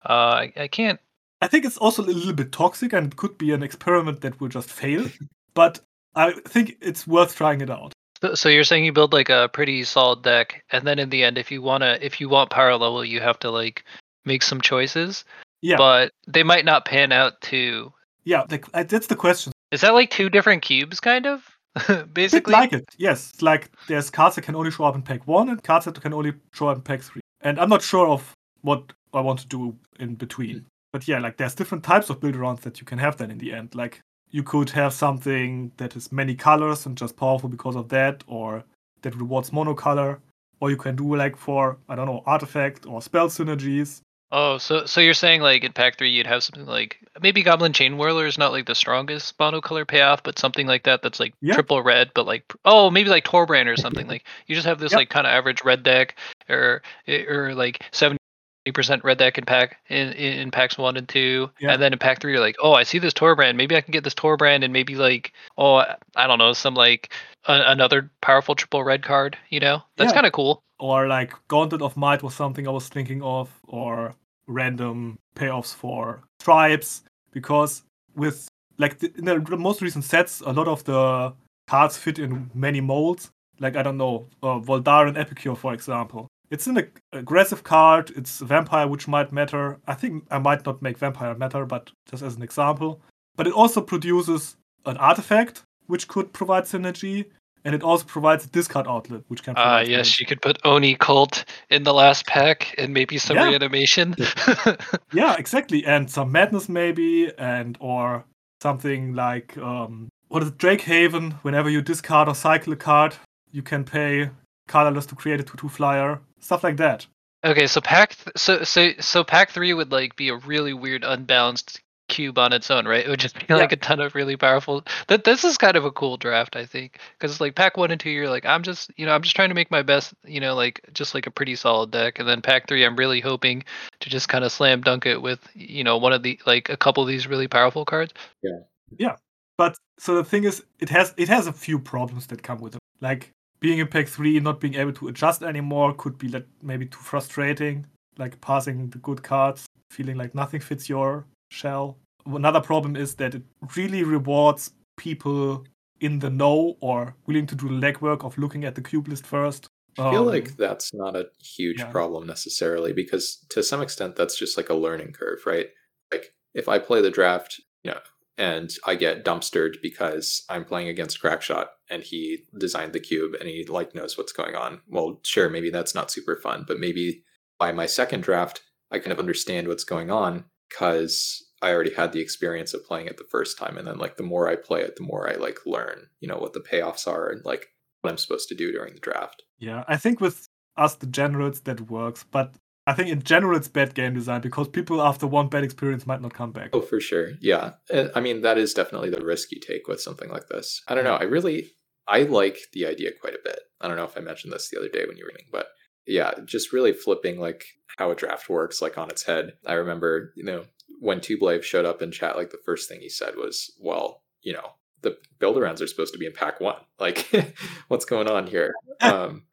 I, I can't. I think it's also a little bit toxic and it could be an experiment that will just fail. [laughs] but I think it's worth trying it out. So, so you're saying you build like a pretty solid deck, and then in the end, if you wanna, if you want power level, you have to like make some choices. Yeah. But they might not pan out to. Yeah, uh, that's the question. Is that like two different cubes, kind of? [laughs] Basically. like it, yes. Like there's cards that can only show up in pack one and cards that can only show up in pack three. And I'm not sure of what I want to do in between. But yeah, like there's different types of build arounds that you can have then in the end. Like you could have something that is many colors and just powerful because of that, or that rewards monocolor. Or you can do like for, I don't know, artifact or spell synergies. Oh, so so you're saying like in pack three you'd have something like maybe Goblin Chainwhirler is not like the strongest monocolor payoff, but something like that that's like Yeah. triple red, but like oh maybe like Torbran or something [laughs] like you just have this like kind of average red deck or eh, or like seventy percent red deck in pack in, in packs one and two, Yeah. and then in pack three you're like oh I see this Torbran maybe I can get this Torbran and maybe like oh I- I don't know some like a, another powerful triple red card you know that's Yeah. kind of cool. Or like Gauntlet of Might was something I was thinking of, or random payoffs for tribes. Because with like the, in the most recent sets, a lot of the cards fit in many molds. Like I don't know, uh, Voldaren Epicure, for example. It's an ag- aggressive card. It's a vampire, which might matter. I think I might not make vampire matter, but just as an example. But it also produces an artifact, which could provide synergy, and it also provides a discard outlet, which can. Ah, provide yes, synergy. you could put Oni Cult in the last pack and maybe some Yeah. reanimation. Yeah, [laughs] exactly. And some madness maybe, and or something like um what is it, Drake Haven, whenever you discard or cycle a card, you can pay colorless to create a two two flyer. Stuff like that. okay, so pack th- so so so pack three would like be a really weird unbalanced cube on its own, right? It would just be like a ton of really powerful. That this is kind of a cool draft, I think, because it's like pack one and two, you're like, I'm just you know I'm just trying to make my best, you know, like just like a pretty solid deck, and then pack three, I'm really hoping to just kind of slam dunk it with you know one of the like a couple of these really powerful cards. Yeah, yeah, but so the thing is, it has it has a few problems that come with it. Like being in pack three, not being able to adjust anymore could be like maybe too frustrating. Like passing the good cards, feeling like nothing fits your shell. Another problem is that it really rewards people in the know or willing to do the legwork of looking at the cube list first. I feel Um, like that's not a huge yeah. problem necessarily because to some extent that's just like a learning curve, right? Like if I play the draft, you know, and I get dumpstered because I'm playing against Crackshot and he designed the cube and he like knows what's going on. Well, sure, maybe that's not super fun, but maybe by my second draft, I kind of understand what's going on because I already had the experience of playing it the first time. And then like the more I play it, the more I like learn, you know, what the payoffs are and like what I'm supposed to do during the draft. Yeah, I think with us the generals that works, but I think in general it's bad game design because people after one bad experience might not come back. Oh, for sure. Yeah. Uh, I mean, that is definitely the risk you take with something like this. I don't know. I really, I like the idea quite a bit. I don't know if I mentioned this the other day when you were reading, but yeah, just really flipping like how a draft works like on its head. I remember, you know, when Tublave showed up in chat, like the first thing he said was, well, you know, the build arounds are supposed to be in pack one. Like, [laughs] what's going on here? [laughs] Um,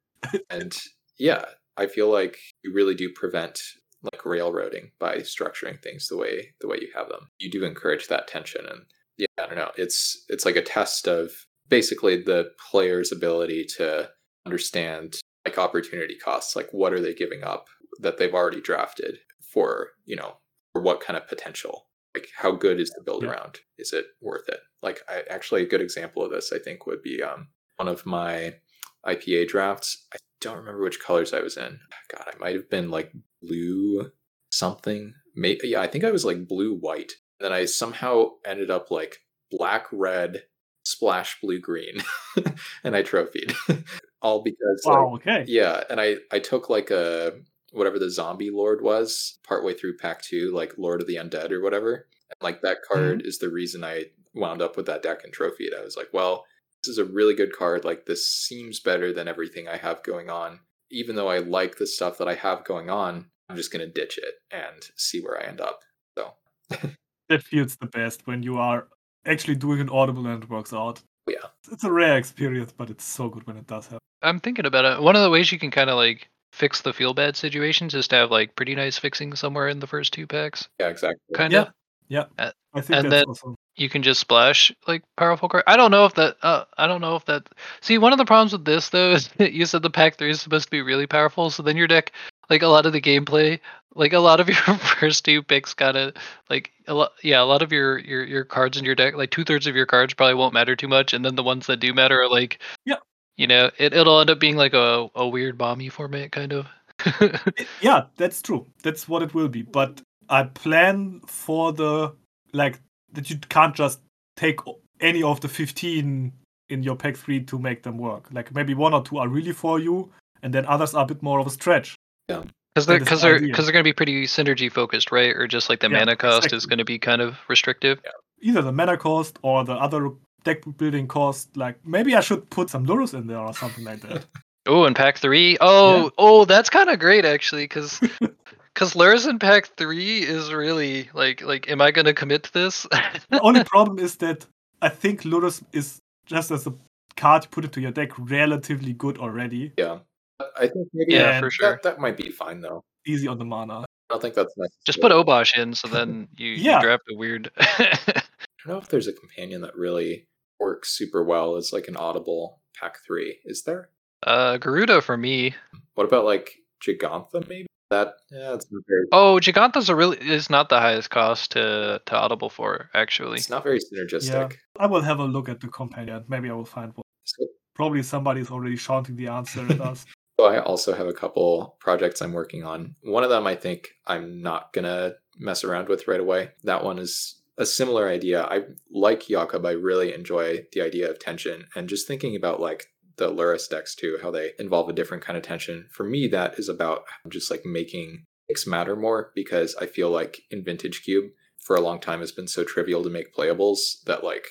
and yeah, I feel like you really do prevent like railroading by structuring things the way the way you have them. You do encourage that tension, and yeah, I don't know. It's it's like a test of basically the player's ability to understand like opportunity costs. Like, what are they giving up that they've already drafted for you know for what kind of potential? Like, how good is the build Yeah. around? Is it worth it? Like, I actually a good example of this I think would be um one of my IPA drafts. I don't remember which colors I was in. God, I might have been like blue something. Maybe yeah, I think I was like blue white. Then I somehow ended up like black red splash blue green, [laughs] and I trophied [laughs] all because like, Wow. Okay. yeah, and I I took like a whatever the zombie lord was partway through pack two, like Lord of the Undead or whatever. And like that mm-hmm. card is the reason I wound up with that deck and trophied. I was like, well, this is a really good card. Like this seems better than everything I have going on. Even though I like the stuff that I have going on, I'm just gonna ditch it and see where I end up. So [laughs] That feels the best when you are actually doing an audible and it works out. Yeah. It's a rare experience, but it's so good when it does happen. I'm thinking about it. One of the ways you can kind of like fix the feel bad situations is to have like pretty nice fixing somewhere in the first two packs. yeah, exactly. Kind Yeah. of. Yeah. Uh, I think and that's then- awesome. You can just splash like powerful card. I don't know if that. Uh, I don't know if that. See, one of the problems with this though is that [laughs] you said the pack three is supposed to be really powerful. So then your deck, like a lot of the gameplay, like a lot of [laughs] your first two picks, gotta like a lot. Yeah, a lot of your your your cards in your deck, like two thirds of your cards probably won't matter too much, and then the ones that do matter are like, Yeah. you know, it it'll end up being like a a weird bomby format kind of. Yeah, that's true. That's what it will be. But I plan for the like that you can't just take any of the 15 in your pack 3 to make them work. Like maybe one or two are really for you and then others are a bit more of a stretch. Yeah. Because they're because they're because they're going to be pretty synergy focused, right? Or just like the Yeah, mana cost is going to be kind of restrictive. Either the mana cost or the other deck building cost. Like maybe I should put some Lurrus in there or something like that. [laughs] Oh, and pack three. Oh, oh, that's kind of great actually, because [laughs] because Lurrus in pack three is really like like, am I going to commit to this? the only [laughs] problem is that I think Lurrus is just as a card you put into your deck relatively good already. Yeah. I think maybe yeah, and for sure. that might be fine though. Easy on the mana. I don't think that's nice. Just put Obosh in, so then [laughs] you, Yeah. you draft a weird. [laughs] I don't know if there's a companion that really works super well as like an audible pack three. Is there? uh, Gyruda for me. What about like Jegantha maybe? That yeah, it's not very Oh, Jegantha's a really is not the highest cost to to audible for actually. it's not very synergistic. Yeah. I will have a look at the companion. Maybe I will find one. So, Probably somebody's already shouting the answer at us. [laughs] so I also have a couple projects I'm working on. One of them I think I'm not gonna mess around with right away. That one is a similar idea. I like Jakob. I really enjoy the idea of tension and just thinking about like the Lurrus decks too, how they involve a different kind of tension. For me, that is about just like making picks matter more because I feel like in Vintage Cube for a long time has been so trivial to make playables that like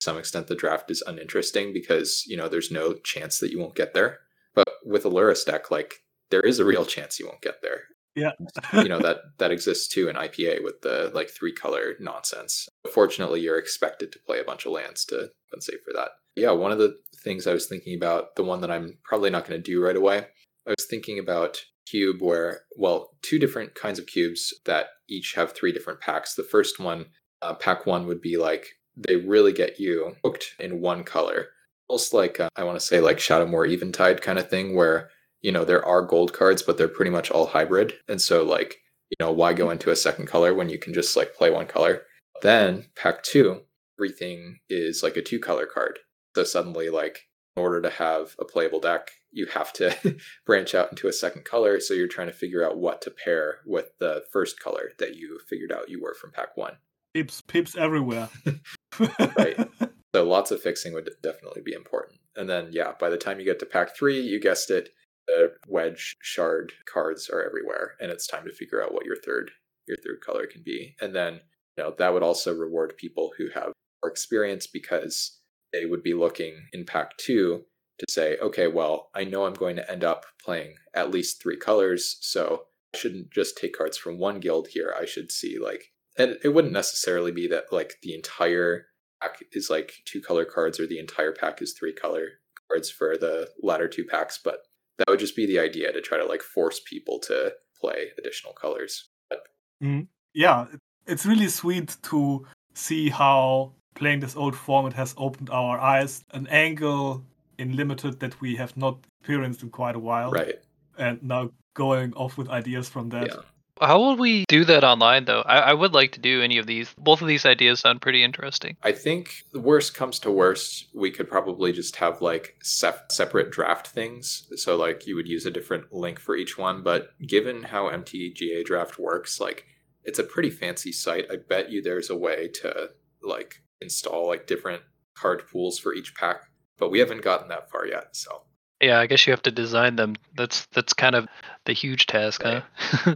to some extent the draft is uninteresting because you know there's no chance that you won't get there. But with a Lurrus deck, like there is a real chance you won't get there Yeah. [laughs] you know that that exists too in IPA with the like three color nonsense. Fortunately, you're expected to play a bunch of lands to compensate for that. Yeah, one of the things I was thinking about, the one that I'm probably not going to do right away, I was thinking about cube where well, two different kinds of cubes that each have three different packs. The first one, uh, pack one, would be like they really get you hooked in one color, almost like uh, I want to say like Shadowmoor Eventide kind of thing, where you know there are gold cards but they're pretty much all hybrid. And so like you know why go into a second color when you can just like play one color? Then pack two everything is like a two color card so suddenly like in order to have a playable deck you have to [laughs] branch out into a second color so you're trying to figure out what to pair with the first color that you figured out you were from pack one pips, pips everywhere. [laughs] Right. [laughs] So lots of fixing would definitely be important. And then yeah, by the time you get to pack three, you guessed it, the wedge shard cards are everywhere, and it's time to figure out what your third your third color can be. And then you know that would also reward people who have more experience because they would be looking in pack two to say, okay, well, I know I'm going to end up playing at least three colors, so I shouldn't just take cards from one guild here. I should see like and it wouldn't necessarily be that like the entire pack is like two color cards or the entire pack is three color cards for the latter two packs, but that would just be the idea to try to like force people to play additional colors. But Mm, yeah, it's really sweet to see how playing this old format has opened our eyes, an angle in limited that we have not experienced in quite a while, right. and now going off with ideas from that. Yeah. How would we do that online though? I, I would like to do any of these. Both of these ideas sound pretty interesting. I think the worst comes to worst, we could probably just have like sep- separate draft things. So like you would use a different link for each one. But given how MTGA draft works, like it's a pretty fancy site. I bet you there's a way to like install like different card pools for each pack. But we haven't gotten that far yet. So Yeah, I guess you have to design them. That's that's kind of the huge task, huh?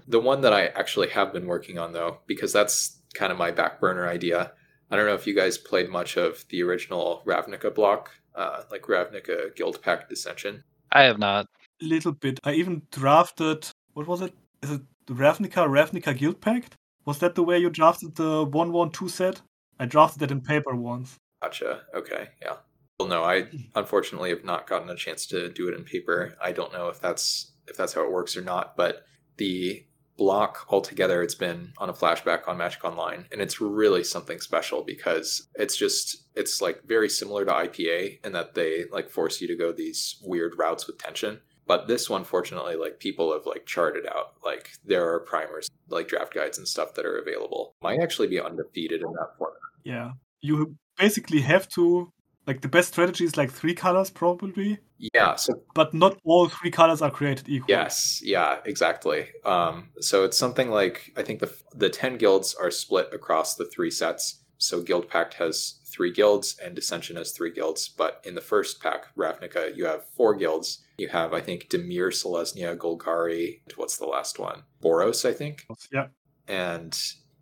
[laughs] the one that I actually have been working on though, because that's kind of my back burner idea. I don't know if you guys played much of the original Ravnica block, uh, like Ravnica Guildpact Dissension. I have not. A Little bit. I even drafted. What was it? Is it Ravnica Ravnica Guildpact? Was that the way you drafted the one one two set? I drafted it in paper once. Gotcha. Okay. Yeah. Well, no, I unfortunately have not gotten a chance to do it in paper. I don't know if that's if that's how it works or not. But the block altogether, it's been on a flashback on Magic Online, and it's really something special because it's just it's like very similar to IPA in that they like force you to go these weird routes with tension. But this one, fortunately, like people have like charted out. Like there are primers, like draft guides and stuff that are available. Might actually be undefeated in that format. Yeah, you basically have to like the best strategy is like three colors probably, Yeah. So but not all three colors are created equal. Yes, yeah, exactly. Um, so it's something like I think the the ten guilds are split across the three sets. So Guildpact has three guilds and Dissension has three guilds. But in the first pack, Ravnica, you have four guilds. You have, I think, Dimir, Selesnya, Golgari. and What's the last one? Boros, I think. Yeah. And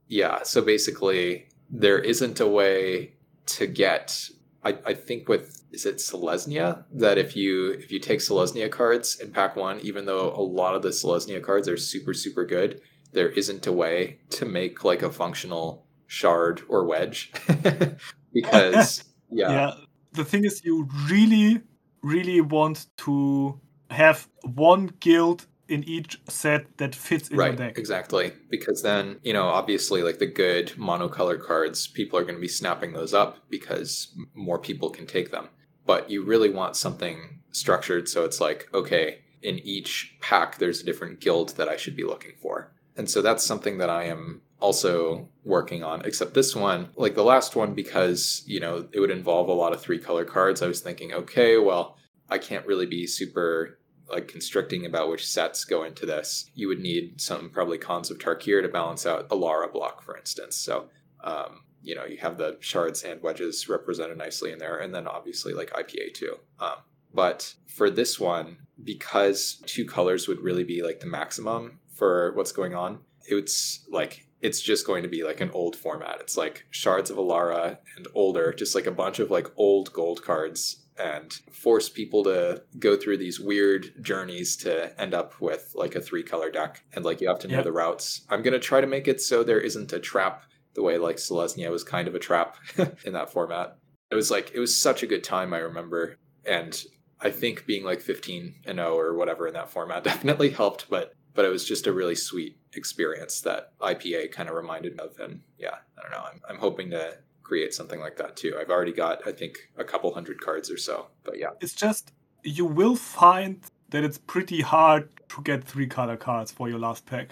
yeah, so basically, there isn't a way to get. I, I think with is it Selesnya? That if you if you take Selesnya cards in pack one, even though a lot of the Selesnya cards are super super good, there isn't a way to make like a functional shard or wedge. [laughs] Because [laughs] yeah, yeah. The thing is you really really want to have one guild in each set that fits in right your deck. exactly. Because then you know obviously like the good monocolored cards people are going to be snapping those up because more people can take them. But you really want something structured so it's like okay in each pack there's a different guild that i should be looking for. And so that's something that i am also working on except this one like the last one because you know it would involve a lot of three color cards i was thinking okay well i can't really be super like constricting about which sets go into this. You would need some probably Khans of Tarkir to balance out Alara block, for instance. So, um, you know, you have the shards and wedges represented nicely in there, and then obviously like IPA too. Um, but for this one, because two colors would really be like the maximum for what's going on, it's like it's just going to be like an old format. It's like shards of Alara and older, just like a bunch of like old gold cards and force people to go through these weird journeys to end up with like a three color deck. And like you have to know Yeah. the routes. I'm going to try to make it so there isn't a trap the way like selesnya was kind of a trap [laughs] in that format. It was like it was such a good time i remember. And i think being like 15 and 0 or whatever in that format [laughs] definitely helped but but it was just a really sweet experience that ipa kind of reminded me of. And yeah i don't know. I'm, I'm hoping to create something like that too. I've already got, I think, a couple hundred cards or so. But yeah, it's just you will find that it's pretty hard to get three color cards for your last pack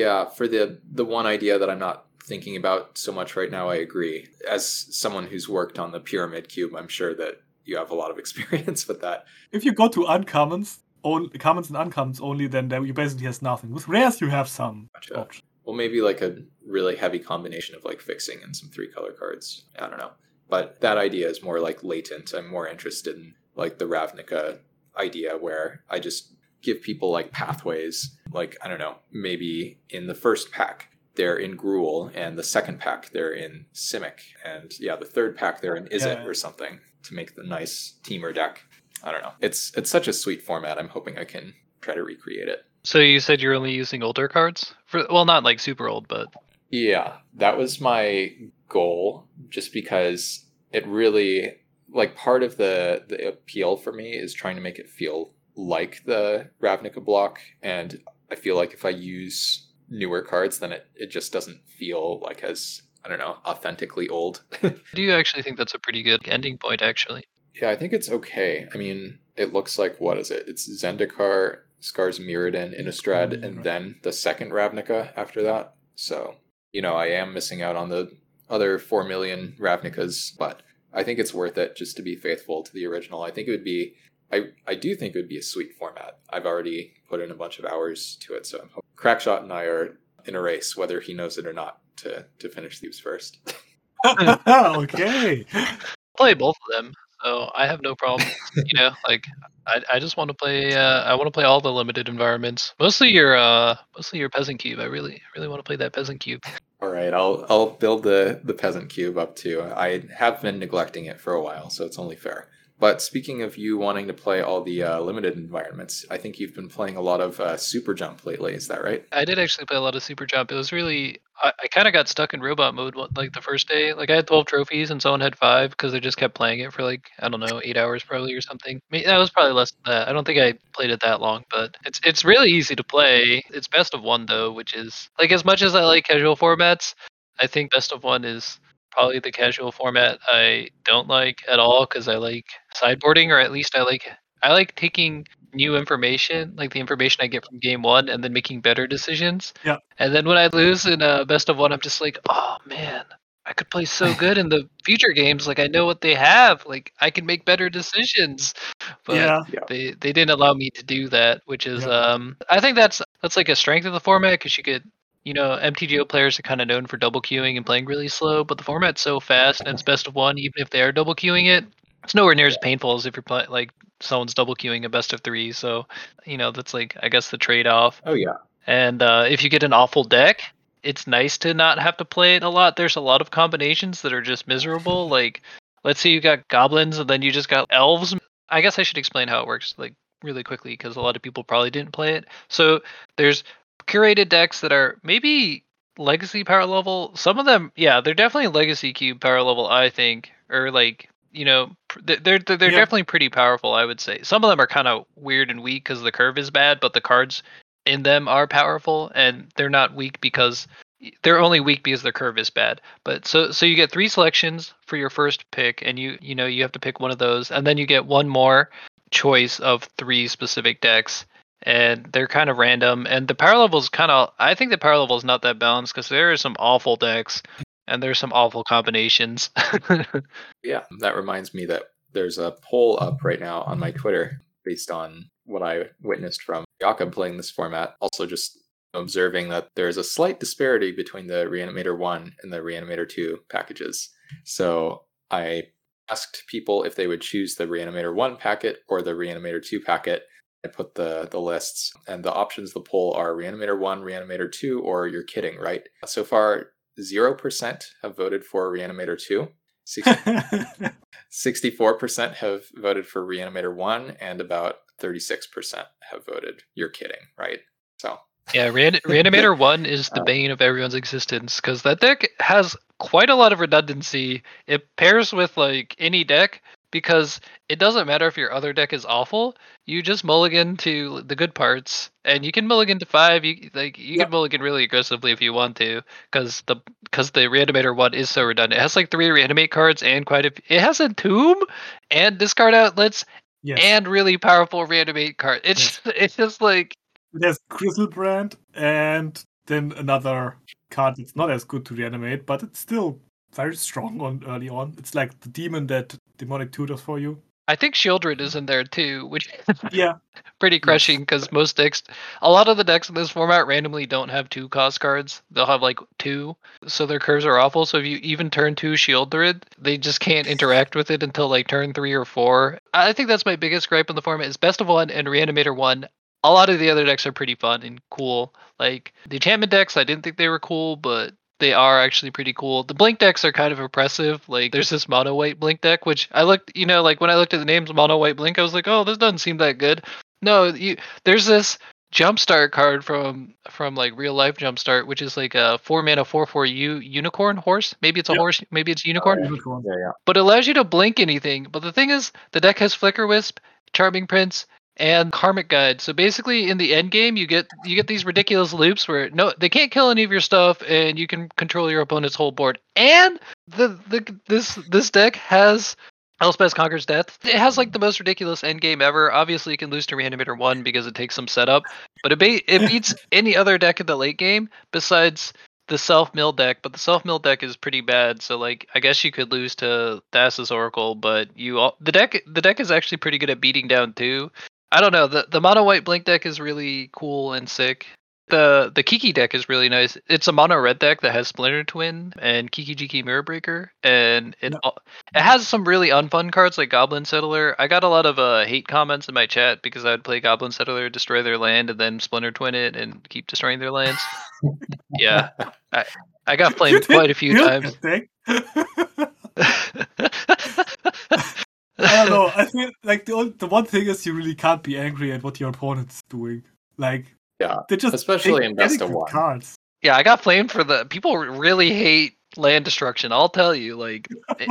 yeah. For the the one idea that I'm not thinking about so much right now, I agree. As someone who's worked on the pyramid cube, I'm sure that you have a lot of [laughs] experience with that. if you go to uncommons only commons and uncommons only then you basically has nothing with rares you have some Gotcha. options Well, maybe like a really heavy combination of like fixing and some three color cards. I don't know. But that idea is more like latent. I'm more interested in like the Ravnica idea where I just give people like pathways. Like, I don't know, maybe in the first pack, they're in Gruul, and the second pack, they're in Simic. And yeah, the third pack, they're in Izzet Yeah. or something to make the nice Temur deck. I don't know. It's it's such a sweet format. I'm hoping I can try to recreate it. So you said you're only using older cards? For well, not like super old, but Yeah, that was my goal just because it really like part of the the appeal for me is trying to make it feel like the Ravnica block, and I feel like if I use newer cards, then it, it just doesn't feel like as I don't know authentically old. [laughs] Do you actually think that's a pretty good ending point? Actually, yeah, I think it's okay. I mean, it looks like what is it? It's Zendikar, Scars Mirrodin, Innistrad, Mm, and then the second Ravnica after that. So you know, I am missing out on the other four million Ravnicas, but I think it's worth it just to be faithful to the original. I think it would be. I, I do think it would be a sweet format. I've already put in a bunch of hours to it, so I'm hoping. Crackshot and I are in a race, whether he knows it or not, to to finish these first. [laughs] [laughs] okay. play both of them, so I have no problem. [laughs] you know, like I, I just want to play. Uh, I want to play all the limited environments. Mostly your, uh, mostly your peasant cube. I really, really want to play that peasant cube. All right, I'll I'll build the the peasant cube up too. I have been neglecting it for a while, so it's only fair. But speaking of you wanting to play all the uh, limited environments, I think you've been playing a lot of uh, Super Jump lately. Is that right? I did actually play a lot of Super Jump. It was really, I, I kind of got stuck in robot mode like the first day. Like I had 12 trophies and someone had five because they just kept playing it for like, I don't know, eight hours probably or something. I mean, that was probably less than that. I don't think I played it that long, but it's it's really easy to play. It's best of one though, which is like as much as I like casual formats, I think best of one is probably the casual format I don't like at all because I like sideboarding or at least I like I like taking new information, like the information I get from game one, and then making better decisions. Yeah. And then when I lose in a best of one, I'm just like, oh man, I could play so [laughs] good in the future games. Like I know what they have. Like I can make better decisions. But yeah. they they didn't allow me to do that, which is Yeah. um I think that's that's like a strength of the format because you could you know MTGO players are kind of known for double queuing and playing really slow, but the format's so fast and it's best of one. Even if they are double queuing it, it's nowhere near as painful as if you're playing like someone's double queuing a best of three. So you know that's like I guess the trade off. Oh yeah, And uh, if you get an awful deck, it's nice to not have to play it a lot. There's a lot of combinations that are just miserable. like, let's say you got goblins and then you just got elves. I guess I should explain how it works, like really quickly, because a lot of people probably didn't play it. So there's curated decks that are maybe legacy power level. Some of them, yeah, they're definitely legacy cube power level. I think, or like you know, they're they're, they're Yeah. definitely pretty powerful. I would say some of them are kind of weird and weak because the curve is bad, but the cards in them are powerful and they're not weak because they're only weak because their curve is bad. But so so you get three selections for your first pick and you you know you have to pick one of those and then you get one more choice of three specific decks and they're kind of random and the power level is kind of I think the power level is not that balanced because there are some awful decks and there's some awful combinations. [laughs] yeah. That reminds me that there's a poll up right now on my Twitter based on what I witnessed from Jakob playing this format. Also, just observing that there's a slight disparity between the Reanimator 1 and the Reanimator 2 packages. So I asked people if they would choose the Reanimator 1 packet or the Reanimator 2 packet. I put the, the lists, and the options the poll are Reanimator 1, Reanimator 2, or you're kidding, right? So far, 0% have voted for Reanimator 2. 64% [laughs] have voted for Reanimator 1 and about 36% have voted you're kidding, right? So, Yeah, Rean- [laughs] Reanimator 1 is the Uh, bane of everyone's existence because that deck has quite a lot of redundancy. It pairs with like any deck because it doesn't matter if your other deck is awful. You just mulligan to the good parts, and you can mulligan to five. You like you Yep. can mulligan really aggressively if you want to, because the because the Reanimator one is so redundant. It has like three reanimate cards and quite a. It has a tomb and discard outlets yes. and really powerful reanimate card. It's [laughs] it's just like There's Griselbrand and then another card that's not as good to reanimate, but it's still very strong on early on. It's like the demon that demonic tutors for you. I think Sheoldred is in there too, which [laughs] Yeah. pretty crushing because most decks, a lot of the decks in this format randomly don't have two cost cards. They'll have like two, so their curves are awful. So if you even turn two Sheoldred, they just can't interact with it until like turn three or four. I think that's my biggest gripe in the format is best of one and Reanimator one. A lot of the other decks are pretty fun and cool. Like the enchantment decks, I didn't think they were cool, but they are actually pretty cool. The blink decks are kind of oppressive. Like there's this mono white blink deck, which I looked, you know, like when I looked at the names mono white blink, I was like, oh, this doesn't seem that good. No, you there's this jumpstart card from from like real life jumpstart, which is like a four mana four four U unicorn horse. Maybe it's a Yep. horse. Maybe it's a unicorn. Unicorn. Yeah, yeah. But it allows you to blink anything. But the thing is, the deck has Flickerwisp, Charming Prince, and Karmic Guide. So basically, in the end game, you get you get these ridiculous loops where no, they can't kill any of your stuff, and you can control your opponent's whole board. And the the this this deck has Elspeth Conquers Death. It has like the most ridiculous end game ever. Obviously, you can lose to Reanimator one because it takes some setup, but it ba- it [laughs] beats any other deck in the late game besides the self mill deck. But the self mill deck is pretty bad. So like, I guess you could lose to Thassa's Oracle, but you all the deck the deck is actually pretty good at beating down too. I don't know. The the mono white blink deck is really cool and sick. The the Kiki deck is really nice. It's a mono red deck that has Splinter Twin and Kiki Jiki Mirror Breaker, and it al- it has some really unfun cards like Goblin Settler. I got a lot of uh, hate comments in my chat because I would play Goblin Settler, destroy their land, and then Splinter Twin it and keep destroying their lands. [laughs] yeah, I I got flamed [laughs] quite a few times. [laughs] that deck. I don't know. [laughs] I feel like the on- the one thing is you really can't be angry at what your opponent's doing. Like Yeah, they just especially take in best of one. cards. Yeah, I got flamed for the people really hate land destruction. I'll tell you, like [laughs] it-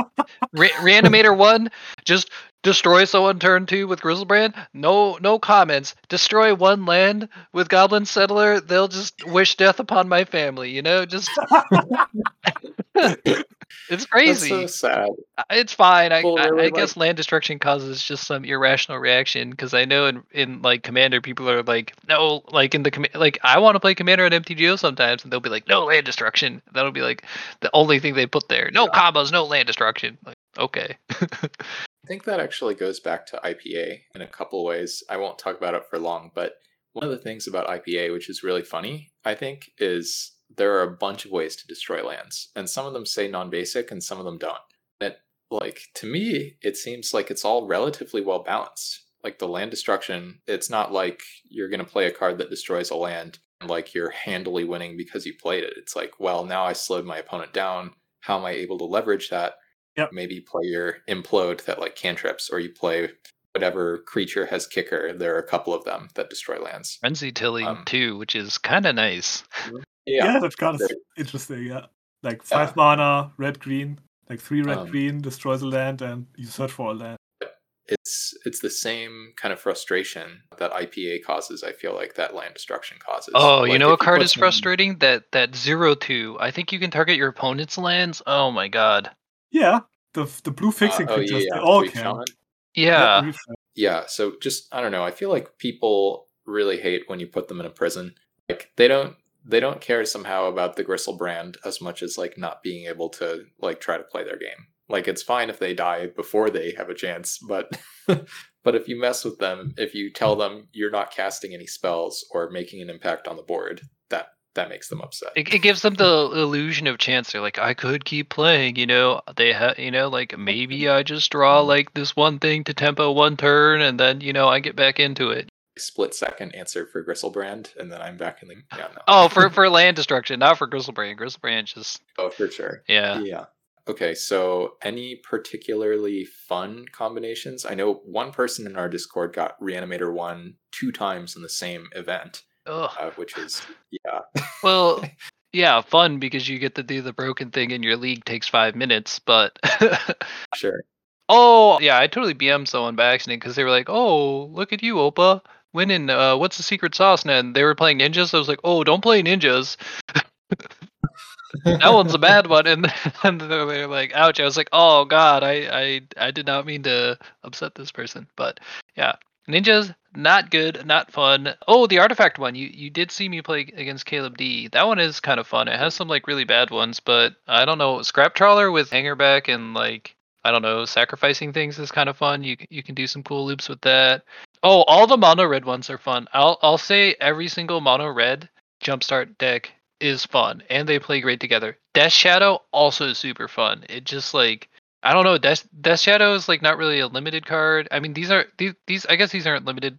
Re- Reanimator one, just destroy someone turn two with Griselbrand. No, no comments. Destroy one land with Goblin Settler. They'll just wish death upon my family. You know, just [laughs] it's That's crazy. so sad. It's fine. I, I, I guess land destruction causes just some irrational reaction because I know in, in like Commander, people are like, no, like in the comma- like I want to play Commander at MTGO sometimes, and they'll be like, no land destruction. That'll be like the only thing they put there. No Yeah. combos, no land destruction. Like, okay. [laughs] I think that actually goes back to IPA in a couple ways. I won't talk about it for long, but one of the things about IPA, which is really funny, I think, is there are a bunch of ways to destroy lands, and some of them say non-basic, and some of them don't. That, like, to me, it seems like it's all relatively well balanced. Like the land destruction, it's not like you're going to play a card that destroys a land and like you're handily winning because you played it. It's like, well, now I slowed my opponent down. How am I able to leverage that? Yep. maybe play your implode that like cantrips or you play whatever creature has kicker there are a couple of them that destroy lands Frenzy Tilling Um, too, which is kind of nice. Yeah, that card is Very- interesting. Yeah, like Yeah. five mana, red green, like three red Um, green destroys a land, and you search for a land. it's it's the same kind of frustration that ipa causes i feel like that land destruction causes Oh, you know if what card is some- frustrating? That that zero two. I think you can target your opponent's lands. Oh my god. Yeah, the the blue uh, fixing oh yeah, creatures, yeah. they all can. Yeah. Yeah so just i don't know i feel like people really hate when you put them in a prison like they don't they don't care somehow about the Griselbrand as much as like not being able to like try to play their game like it's fine if they die before they have a chance but [laughs] but if you mess with them if you tell them you're not casting any spells or making an impact on the board that that makes them upset It, it gives them the illusion of chance. They're like, I could keep playing. You know, they have, you know, like maybe I just draw mm-hmm. like this one thing to tempo one turn, and then you know I get back into it. Split second answer for Griselbrand and then i'm back in the yeah no Oh, for for land destruction, not for Griselbrand. Griselbrand just oh for sure yeah. Yeah. Okay, so any particularly fun combinations? I know one person in our Discord got Reanimator 1 two times in the same event, uh, which is, [laughs] yeah. Well, [laughs] yeah, fun because you get to do the broken thing, and your league takes five minutes. But Sure. [laughs] oh yeah, I totally BM someone by accident because they were like, "Oh, look at you, Opa." Winning, uh, what's the secret sauce? And they were playing ninjas. I was like, oh, don't play ninjas. that one's a bad one. And [laughs] and they were like, ouch. I was like, oh god, I I I did not mean to upset this person. But yeah, ninjas not good, not fun. Oh, the artifact one. You you did see me play against Caleb D. That one is kind of fun. It has some like really bad ones, but I don't know. Scrap trawler with hangarback and like I don't know, sacrificing things is kind of fun. You you can do some cool loops with that. Oh, all the mono red ones are fun. I'll I'll say every single mono red jumpstart deck is fun and they play great together. Death Shadow also super fun. It just like I don't know, Death Death Shadow is like not really a limited card. I mean these are these these I guess these aren't limited.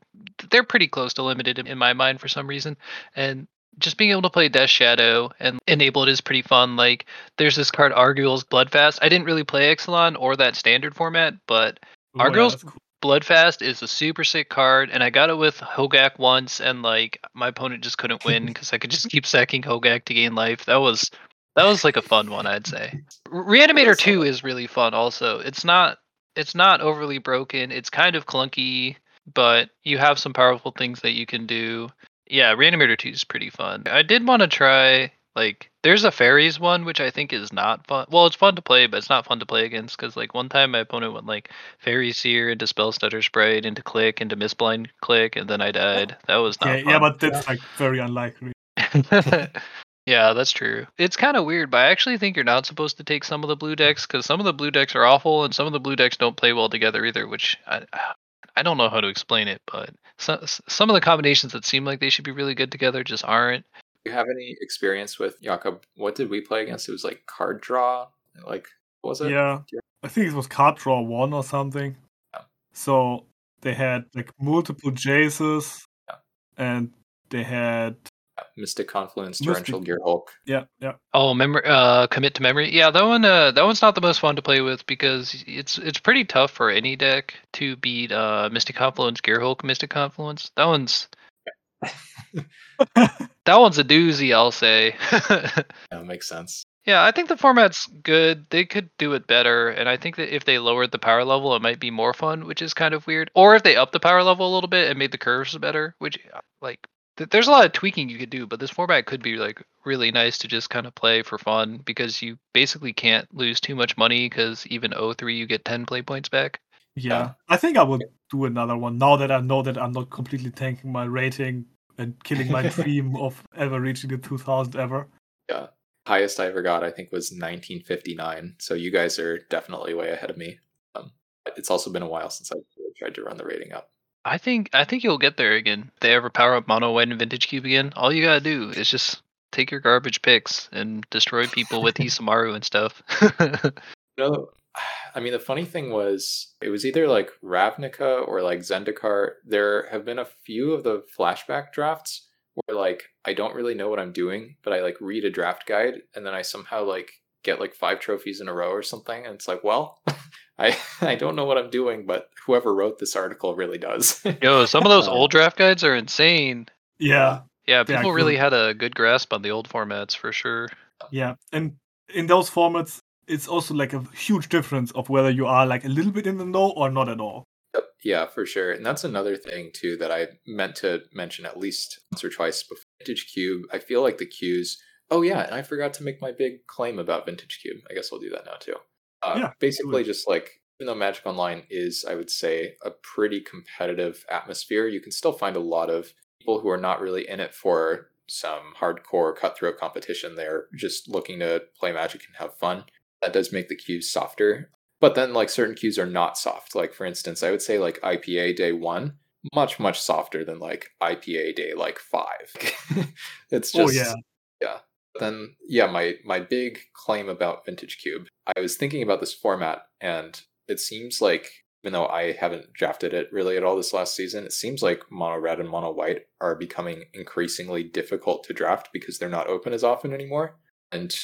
They're pretty close to limited in- my mind for some reason. And just being able to play Death Shadow and enable it is pretty fun. Like there's this card Arguel's Bloodfast. I didn't really play Ixalan or that standard format, but Oh, yeah, cool. Bloodfast is a super sick card, and I got it with Hogaak once, and like my opponent just couldn't win [laughs] because I could just keep sacking Hogaak to gain life. That was that was like a fun one, I'd say. Reanimator Two is really fun. Also, it's not it's not overly broken. It's kind of clunky, but you have some powerful things that you can do. Yeah, Reanimator Two is pretty fun. I did want to try like there's a fairies one which I think is not fun. Well, it's fun to play, but it's not fun to play against because like one time my opponent went like Faerie Seer into Spellstutter Sprite into Clique into Mistbind Clique and then I died. That was not Yeah, fun. yeah, but that's like very unlikely. [laughs] yeah, that's true. It's kind of weird, but I actually think you're not supposed to take some of the blue decks because some of the blue decks are awful and some of the blue decks don't play well together either. Which I, [sighs] I don't know how to explain it, but some some of the combinations that seem like they should be really good together just aren't. Do you have any experience with Jakob? What did we play against? It was like card draw. Like what was it? Yeah, I think it was card draw one or something. Yeah. So they had like multiple Jaces, Yeah. and they had Mystic Confluence, Mystic- Torrential Gearhulk. yeah, yeah, Oh, memory. Uh, commit to memory. Yeah, that one. Uh, that one's not the most fun to play with because it's it's pretty tough for any deck to beat uh Mystic Confluence, Gearhulk, Mystic Confluence. That one's [laughs] that one's a doozy. I'll say. [laughs] Yeah, makes sense. yeah, I think the format's good. They could do it better, and I think that if they lowered the power level, it might be more fun, which is kind of weird. Or if they upped the power level a little bit and made the curves better, which uh, like th- there's a lot of tweaking you could do, but this format could be like really nice to just kind of play for fun because you basically can't lose too much money because even 03 you get 10 play points back. Yeah. I think I would do another one now that I know that I'm not completely tanking my rating and killing my [laughs] dream of ever reaching the 2000 ever. Yeah. Highest I ever got, I think, was 1959. So you guys are definitely way ahead of me. Um, it's also been a while since I tried to run the rating up. I think I think you'll get there again. If they ever power up mono white and vintage cube again, all you gotta do is just take your garbage picks and destroy people with [laughs] Isamaru and stuff. [laughs] No, [sighs] I mean the funny thing was it was either like Ravnica or like Zendikar. There have been a few of the flashback drafts where like I don't really know what I'm doing, but I like read a draft guide and then I somehow like get like five trophies in a row or something, and it's like, well, [laughs] I I don't know what I'm doing, but whoever wrote this article really does. [laughs] Yo, some of those old draft guides are insane. Yeah, Yeah, They are people really had a good grasp on the old formats for sure. yeah. And in those formats, it's also like a huge difference of whether you are like a little bit in the know or not at all. Yep, Yeah, for sure. And that's another thing too that I meant to mention at least once or twice before Vintage Cube. I feel like the cues. Oh yeah, and I forgot to make my big claim about Vintage Cube. I guess I'll do that now too. Uh, Yeah, basically, just like even though Magic Online is, I would say, a pretty competitive atmosphere, you can still find a lot of people who are not really in it for some hardcore cutthroat competition. They're just looking to play Magic and have fun. That does make the cues softer. But then, like, certain cues are not soft. Like, for instance, I would say, like, IPA day one, much, much softer than, like, IPA day, like, five. [laughs] it's Oh just, yeah, yeah. Then, yeah, my, my big claim about Vintage Cube, I was thinking about this format, and it seems like, even though I haven't drafted it really at all this last season, it seems like mono red and mono white are becoming increasingly difficult to draft because they're not open as often anymore. And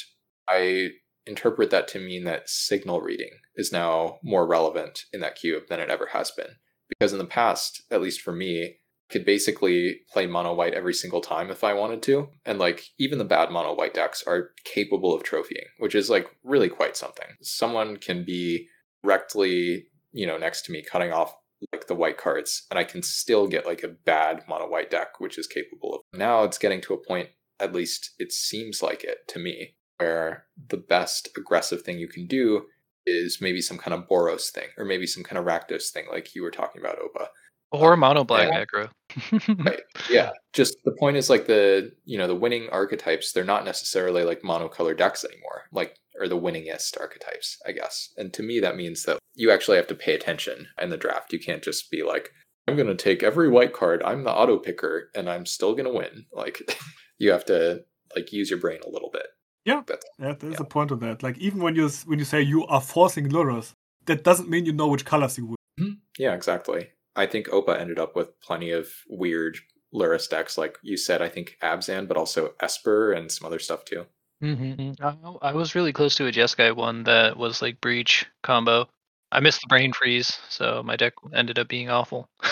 I interpret that to mean that signal reading is now more relevant in that cube than it ever has been. Because in the past, at least for me, I could basically play mono white every single time if I wanted to. And like even the bad mono white decks are capable of trophying, which is like really quite something. Someone can be directly, you know, next to me cutting off like the white cards, and I can still get like a bad mono white deck, which is capable of. Now it's getting to a point, at least it seems like it to me, where the best aggressive thing you can do is maybe some kind of Boros thing, or maybe some kind of Rakdos thing, like you were talking about, Opa. Or um, mono black yeah. aggro. Right. Yeah. Just the point is like the you know the winning archetypes, they're not necessarily like monocolor decks anymore. Like or the winningest archetypes, I guess. And to me that means that you actually have to pay attention in the draft. You can't just be like, I'm gonna take every white card, I'm the auto picker, and I'm still gonna win. Like [laughs] you have to like use your brain a little bit. Yeah. That's yeah. There's Yeah. a point of that. Like even when you when you say you are forcing Lurrus, that doesn't mean you know which colors you will. yeah, exactly. I think Opa ended up with plenty of weird Lurrus decks, like you said, I think Abzan, but also Esper and some other stuff too. Mm-hmm. I, I was really close to a Jeskai one that was like breach combo. I missed the brain freeze, so my deck ended up being awful. [laughs]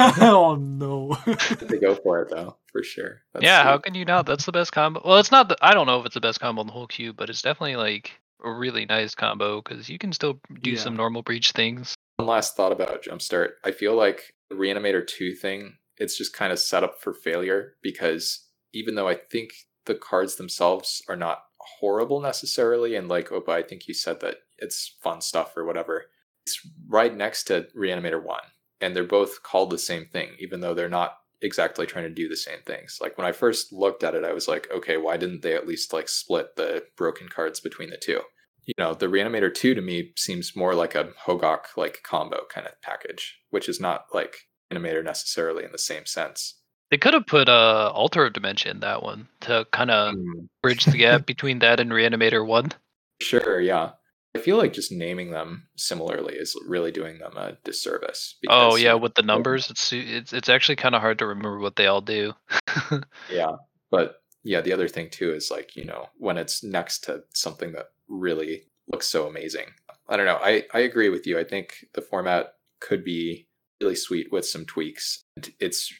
[laughs] oh no. [laughs] they go for it though, for sure. That's yeah, how can you not? That's the best combo. Well, it's not. The, I don't know if it's the best combo in the whole cube, but it's definitely like a really nice combo because you can still do Yeah. some normal breach things. One last thought about Jumpstart. I feel like the Reanimator 2 thing, it's just kind of set up for failure because even though I think the cards themselves are not horrible necessarily, and like Opa, I think you said that it's fun stuff or whatever, it's right next to Reanimator 1. And they're both called the same thing, even though they're not exactly trying to do the same things. Like when I first looked at it, I was like, okay, why didn't they at least like split the broken cards between the two? you know, the Reanimator 2 to me seems more like a Hogaak like combo kind of package, which is not like Animator necessarily in the same sense. They could have put uh, Altar of Dementia in that one to kind of Mm, bridge the gap between that and Reanimator One. Sure, yeah. I feel like just naming them similarly is really doing them a disservice. Oh yeah, with the numbers, it's it's it's actually kind of hard to remember what they all do. [laughs] Yeah. But yeah, the other thing too is like, you know, when it's next to something that really looks so amazing. I don't know. I, I agree with you. I think the format could be really sweet with some tweaks. It's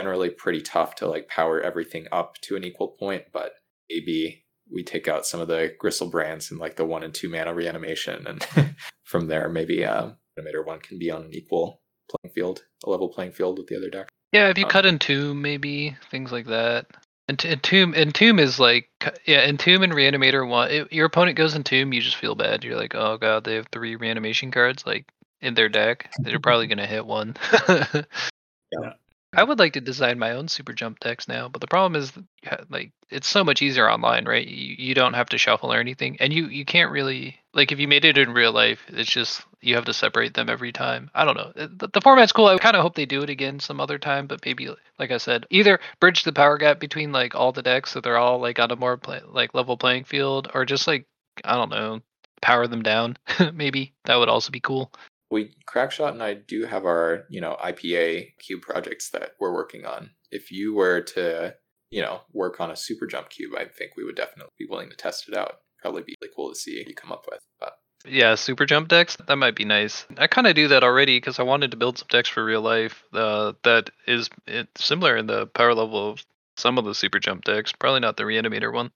generally pretty tough to like power everything up to an equal point, but maybe we take out some of the Griselbrands and like the one and two mana reanimation and [laughs] from there maybe uh animator one can be on an equal playing field, a level playing field with the other deck. yeah, if you Um, cut Entomb, maybe things like that. And Entomb, Entomb is like cu- yeah, Entomb and Reanimator One. It, your opponent goes Entomb, you just feel bad. You're like, oh god, they have three reanimation cards like in their deck. They're probably gonna hit one. [laughs] Yeah. I would like to design my own super jump decks now, but the problem is, like, it's so much easier online, right? You, you don't have to shuffle or anything, and you you can't really like if you made it in real life, it's just you have to separate them every time. I don't know. The, the format's cool. I kind of hope they do it again some other time, but maybe, like I said, either bridge the power gap between like all the decks so they're all like on a more play, like level playing field, or just like I don't know, power them down. [laughs] maybe that would also be cool. We crackshot and i do have our you know ipa cube projects that we're working on if you were to you know work on a super jump cube i think we would definitely be willing to test it out probably be really cool to see what you come up with but Yeah, super jump decks. That might be nice. I kind of do that already because I wanted to build some decks for real life. Uh, that is similar in the power level of some of the super jump decks. Probably not the reanimator one.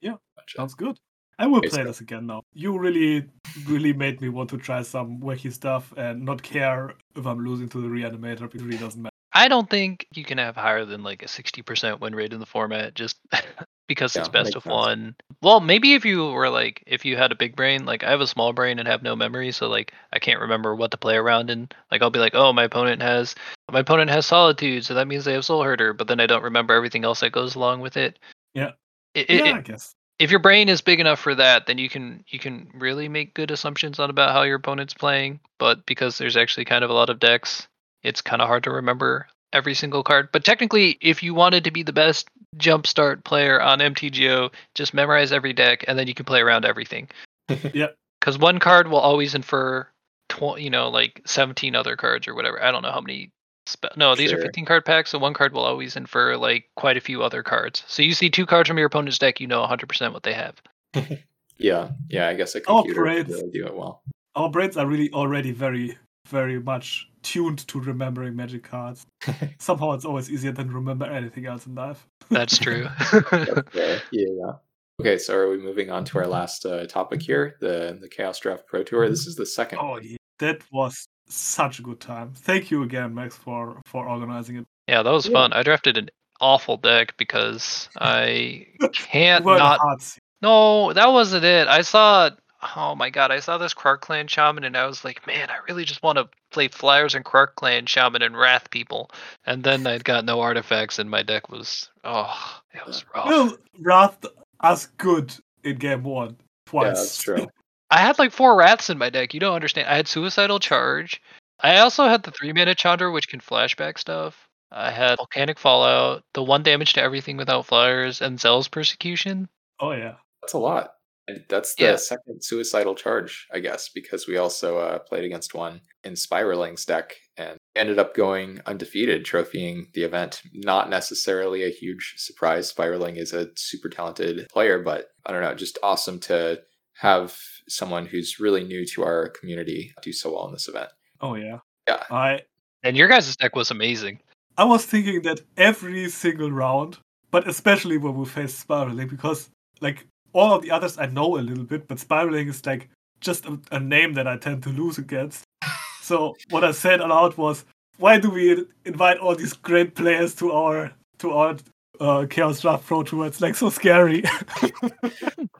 Yeah, Sounds good. I will play this again now. You really, really made me want to try some wacky stuff and not care if I'm losing to the reanimator because it really doesn't matter. I don't think you can have higher than like a sixty percent win rate in the format just [laughs] because it's best of sense. one. Well, maybe if you were like if you had a big brain, like I have a small brain and have no memory, so like I can't remember what to play around and Like I'll be like, oh, my opponent has my opponent has solitude, so that means they have soul herder, but then I don't remember everything else that goes along with it. Yeah. It, it, yeah, it- I guess. If your brain is big enough for that, then you can you can really make good assumptions on about how your opponent's playing. But because there's actually kind of a lot of decks, it's kind of hard to remember every single card. But technically, if you wanted to be the best jumpstart player on MTGO, just memorize every deck, and then you can play around everything. [laughs] Yeah. Because one card will always infer, tw- you know, like 17 other cards or whatever. I don't know how many. Spe- no, these are 15 card packs, so one card will always infer like quite a few other cards. So you see two cards from your opponent's deck, you know 100% what they have. [laughs] yeah yeah i guess a computer could great. really do it well Our brains are really already very, very much tuned to remembering magic cards. [laughs] Somehow it's always easier than remember anything else in life. That's true. [laughs] okay yeah yeah okay so are we moving on to our last uh, topic here the the chaos draft pro tour this is the second Oh, yeah. that was such a good time. Thank you again, Max, for for organizing it. yeah, that was Yeah. fun. I drafted an awful deck because [laughs] I can't not. hearts. No, that wasn't it. I saw. Oh my god, I saw this Krark Clan Shaman and I was like, man, I really just want to play Flyers and Krark Clan Shaman and Wrath people. And then I got no artifacts and my deck was. Oh, it was rough. Well, Wrath as good in game one twice. yeah that's true [laughs] I had like four Wraths in my deck. You don't understand. I had Suicidal Charge. I also had the three mana Chandra, which can flashback stuff. I had Volcanic Fallout, the one damage to everything without flyers, and Zealous Persecution. Oh yeah. That's a lot. And that's the Yeah. second suicidal charge, I guess, because we also uh, played against one in Spiraling's deck and ended up going undefeated, trophying the event. Not necessarily a huge surprise. Spiraling is a super talented player, but I don't know, just awesome to have someone who's really new to our community do so well in this event. Oh yeah. Yeah. I And your guys' deck was amazing. I was thinking that every single round, but especially when we face spiraling, because like all of the others I know a little bit, but spiraling is like just a, a name that I tend to lose against. [laughs] So what I said aloud was, why do we invite all these great players to our to our uh, Chaos Draft Pro Tour? It's like so scary. [laughs]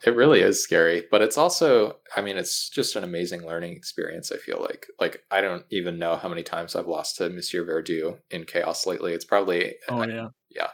It really is scary, but it's also, I mean, it's just an amazing learning experience. I feel like, like I don't even know how many times I've lost to Monsieur Verdu in Chaos lately. It's probably, oh yeah. yeah.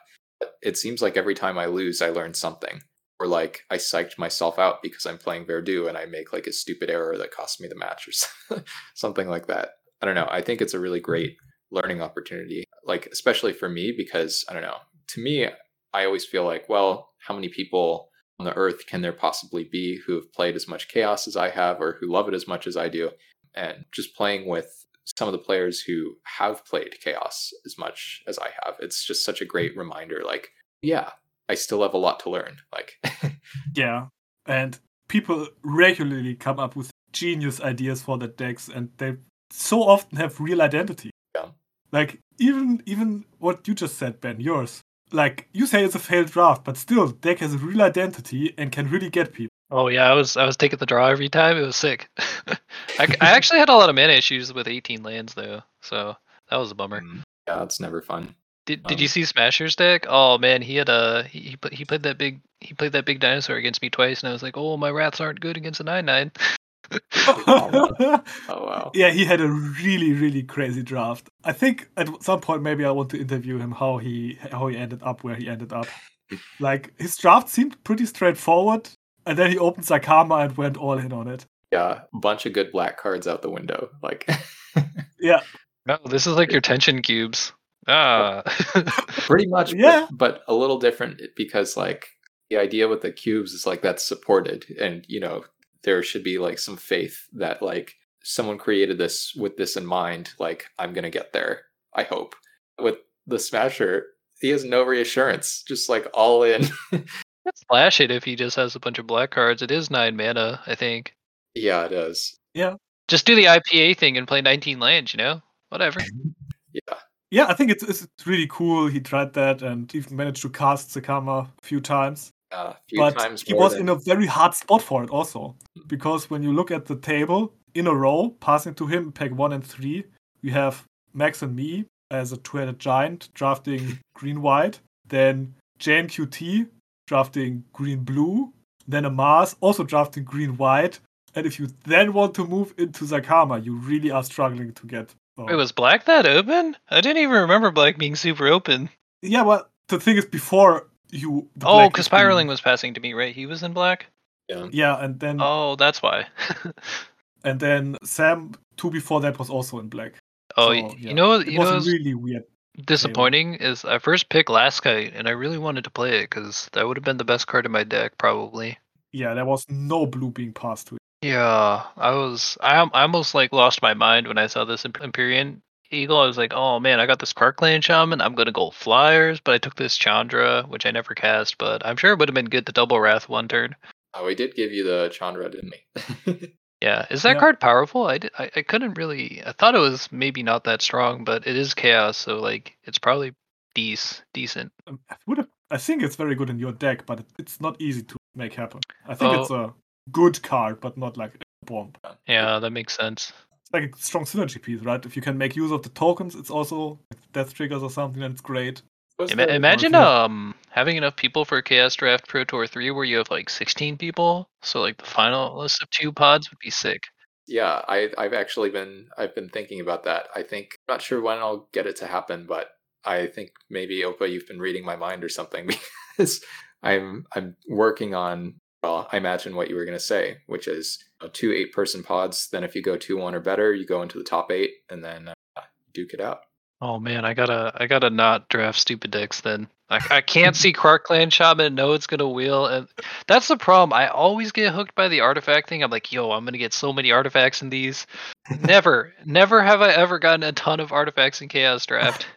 it seems like every time I lose, I learn something. Or like I psyched myself out because I'm playing Verdu and I make like a stupid error that costs me the match or [laughs] something like that. I don't know. I think it's a really great learning opportunity, like especially for me because I don't know. To me, I always feel like, well, how many people on the earth can there possibly be who have played as much chaos as I have or who love it as much as I do? And just playing with some of the players who have played chaos as much as I have, it's just such a great reminder like, yeah, I still have a lot to learn. Like, [laughs] Yeah. And people regularly come up with genius ideas for the decks and they so often have real identity. Yeah. Like even even what you just said, Ben, yours. Like you say it's a failed draft, but still deck has a real identity and can really get people. Oh yeah, I was I was taking the draw every time. It was sick. [laughs] I, I actually had a lot of mana issues with 18 lands though, so that was a bummer. mm, yeah, it's never fun. Did Did you Um, see Smasher's deck? Oh man, he had a he he, he played that big he played that big dinosaur against me twice, and I was like, oh my wraths aren't good against a nine nine. [laughs] [laughs] Oh, wow. yeah, he had a really really crazy draft. I think at some point maybe I want to interview him how he how he ended up where he ended up. like his draft seemed pretty straightforward, and then he opened Zacama and went all in on it. Yeah, a bunch of good black cards out the window. Like, [laughs] Yeah, No, this is like your tension cubes. Ah. [laughs] pretty much but- Yeah. but, a little different because like the idea with the cubes is like that's supported and you know there should be like some faith that like someone created this with this in mind like i'm gonna get there i hope with the smasher he has no reassurance just like all in [laughs] Slash it if he just has a bunch of black cards. It is nine mana, I think. yeah it is Yeah. Just do the IPA thing and play 19 lands, you know? Whatever. [laughs] yeah yeah. I think it's it's really cool. He tried that and even managed to cast Zacama a few times. Uh, a few but times he was than- in a very hard spot for it also because when you look at the table in a row passing to him pack one and three we have max and me as a two-headed giant drafting [laughs] green white then jane qt drafting green blue then Amaz also drafting green white and if you then want to move into Zacama you really are struggling to get uh, Wait, was black that open? I didn't even remember black being super open. yeah well the thing is before you the Oh, because is spiraling was passing to me, right? He was in black? yeah yeah and then Oh, that's why. [laughs] And then Sam, two before that, was also in black. oh, So, yeah. you know, It you was know, really weird. disappointing is I first picked Last Kite, and I really wanted to play it because that would have been the best card in my deck, probably. Yeah, there was no blue being passed to it. Yeah, I was. I, I almost like lost my mind when I saw this Imp- Empyrean Eagle. I was like, oh man, I got this Clan Shaman. I'm gonna go flyers, but I took this Chandra, which I never cast. But I'm sure it would have been good to double Wrath one turn. oh we did give you the chandra didn't we [laughs] Yeah, is that Yeah. card powerful? I, di- I I couldn't really. I thought it was maybe not that strong, but it is chaos, so like it's probably dec- decent. Um, I would have. I think it's very good in your deck, but it's not easy to make happen. I think Oh. it's a good card, but not like a bomb. Yeah, that makes sense. It's like a strong synergy piece, right? If you can make use of the tokens, it's also death triggers or something, and it's great. Ima- there- imagine yeah. um having enough people for Chaos Draft Pro Tour 3 where you have like 16 people. So like the final list of two pods would be sick. Yeah, I, I've actually been I've been thinking about that. I think not sure when I'll get it to happen, but I think maybe Opa, you've been reading my mind or something [laughs] because I'm I'm working on. Well, I imagine what you were going to say, which is uh, two eight person pods. Then if you go two one or better, you go into the top eight, and then uh, duke it out. Oh man, I gotta I gotta not draft stupid decks then. I, I can't see Krark Clan Shaman know it's gonna wheel and that's the problem. I always get hooked by the artifact thing. I'm like, yo, I'm gonna get so many artifacts in these. never, never have I ever gotten a ton of artifacts in Chaos Draft. [laughs]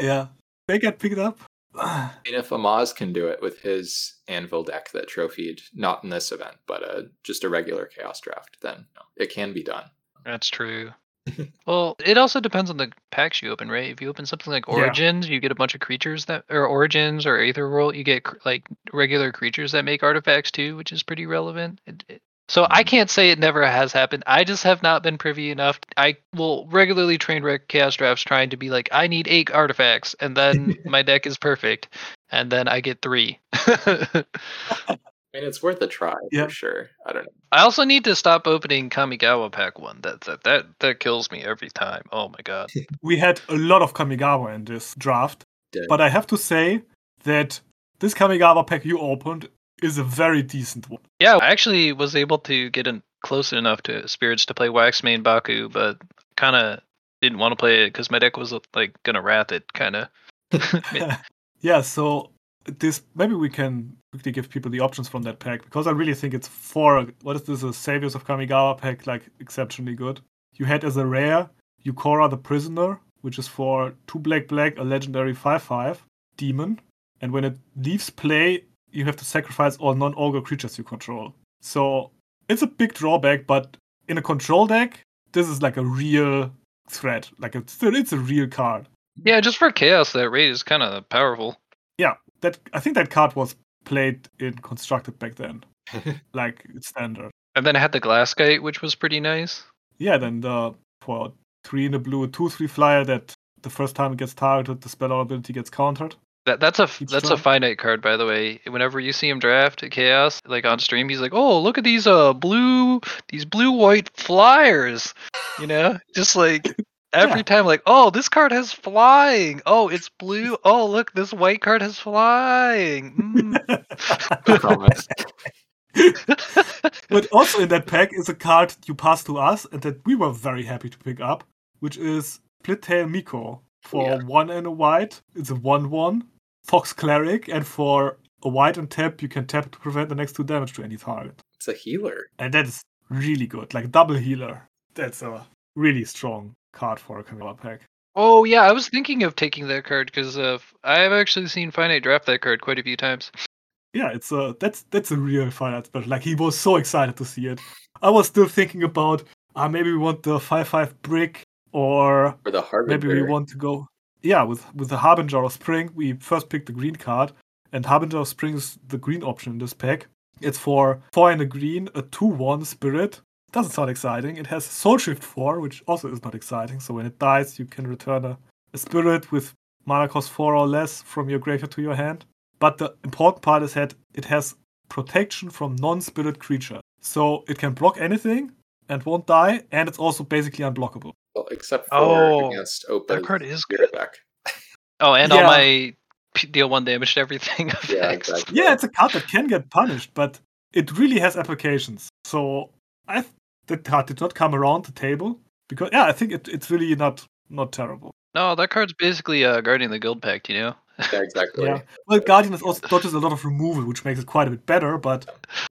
Yeah, they get picked up. [sighs] I mean, if Amaz can do it with his Anvil deck that trophied, not in this event, but uh, just a regular Chaos draft, then you know, it can be done. That's true. [laughs] well, it also depends on the packs you open, right? If you open something like Yeah. Origins, you get a bunch of creatures that, or Origins or Aether World, you get cr- like regular creatures that make artifacts too, which is pretty relevant. It, it- so I Mhm. can't say it never has happened. I just have not been privy enough. I will regularly train wreck chaos drafts trying to be like, I need eight artifacts, and then [laughs] my deck is perfect, and then I get three. I mean, it's worth a try Yeah. for sure. I don't know. I also need to stop opening Kamigawa pack one. That that that that kills me every time. Oh my god. [laughs] We had a lot of Kamigawa in this draft, Dead. but I have to say that this Kamigawa pack you opened is a very decent one. Yeah, I actually was able to get in close enough to spirits to play Waxmane Baku, but kind of didn't want to play it because my deck was like gonna wrath it, kind of. [laughs] [laughs] yeah, so this maybe we can quickly give people the options from that pack because I really think it's for what is this a Saviors of Kamigawa pack like exceptionally good. You had as a rare Yukora the Prisoner, which is for two black black a legendary five five demon, and when it leaves play, you have to sacrifice all non ogre creatures you control. So it's a big drawback, but in a control deck, this is like a real threat. Like it's it's a real card. Yeah, just for chaos, that rate is kind of powerful. yeah, that I think that card was played in constructed back then, [laughs] like standard. And then I had the glass gate, which was pretty nice. Yeah, then the for three in the blue, two three flyer that the first time it gets targeted, the spell ability gets countered. That that's a Each that's a finite card, by the way. Whenever you see him draft at chaos, like on stream, he's like, "Oh, look at these uh blue these blue white flyers," you know, just like. [laughs] Every Yeah. time, like, oh, this card has flying. Oh, it's blue. Oh, look, this white card has flying. Mm. [laughs] But also in that pack is a card you passed to us and that we were very happy to pick up, which is Split Tail Miko. For Yeah. one and a white, it's a 1 1 Fox Cleric, and for a white and tap, you can tap to prevent the next two damage to any target. It's a healer. And that is really good. Like double healer. That's a really strong card for a Kamigawa pack. oh yeah, I was thinking of taking that card because uh, I have actually seen Finite draft that card quite a few times. Yeah, it's a that's that's a real finite special. Like he was so excited to see it. I was still thinking about uh, maybe we want the five five brick or Or the Harbinger. maybe we want to go yeah with with the harbinger of spring we first pick the green card. And harbinger of spring is the green option in this pack. It's for four and a green a 2-1 spirit. Doesn't sound exciting. It has soul shift 4 which also is not exciting. So when it dies you can return a, a spirit with mana cost 4 or less from your graveyard to your hand. But the important part is that it has protection from non-spirit creature. So it can block anything and won't die and it's also basically unblockable Well, except for Oh, against Opa's That card is good. deck. Oh, and all my p- deal one damage to everything. [laughs] Yeah, exactly. Yeah, it's a card that can get punished, but it really has applications. So I th- that card did not come around the table because yeah, I think it, it's really not not terrible. No, that card's basically uh, guarding the Guildpact, you know. Yeah, exactly. Yeah. Well, Guardian is [laughs] also dodges a lot of removal, which makes it quite a bit better, but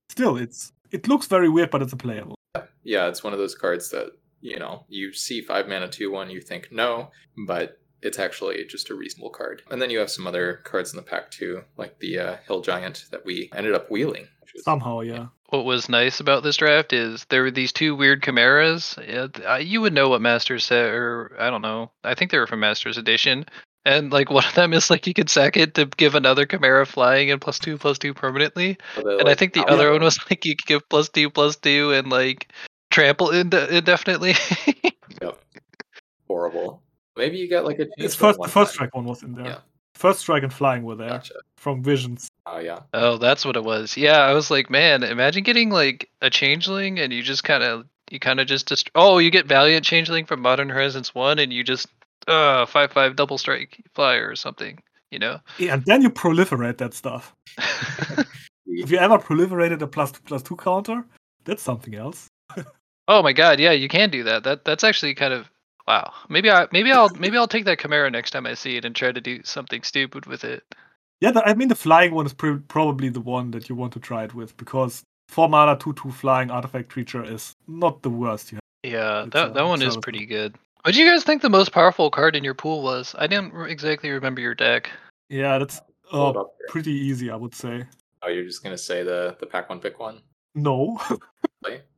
still, it's it looks very weird, but it's a playable. Yeah, it's one of those cards that, you know, you see five mana two one, you think no, but it's actually just a reasonable card. And then you have some other cards in the pack too, like the uh, Hill Giant that we ended up wheeling. Was, Somehow, yeah. What was nice about this draft is there were these two weird chimeras. Yeah, th- uh, you would know what Masters said, or I don't know. I think they were from Masters Edition. And like one of them is like you could sack it to give another chimera flying and plus two plus two permanently. so the, And I think the other one was like you could give plus two plus two and like trample inde- indefinitely. [laughs] Yep. Horrible. Maybe you got like a It's first the one first time. strike one was in there. Yeah. First strike and flying were there Gotcha. from visions. Oh yeah. Oh, that's what it was. Yeah, I was like, man, imagine getting like a changeling and you just kind of you kind of just dist- oh, you get valiant changeling from Modern Horizons 1 and you just uh 5 5 double strike flyer or something, you know. Yeah, and then you proliferate that stuff. [laughs] If you ever proliferated a plus two plus two counter, that's something else. oh my god, yeah, you can do that. That that's actually kind of wow. Maybe I maybe I'll maybe I'll take that chimera next time I see it and try to do something stupid with it. Yeah, the, I mean the flying one is pr- probably the one that you want to try it with because four mana two two flying artifact creature is not the worst. You have. Yeah, It's, that uh, that one is pretty good. What do you guys think the most powerful card in your pool was? I didn't re- exactly remember your deck. Yeah, that's Uh, pretty easy, I would say. Oh, you're just gonna say the the pack one pick one. No,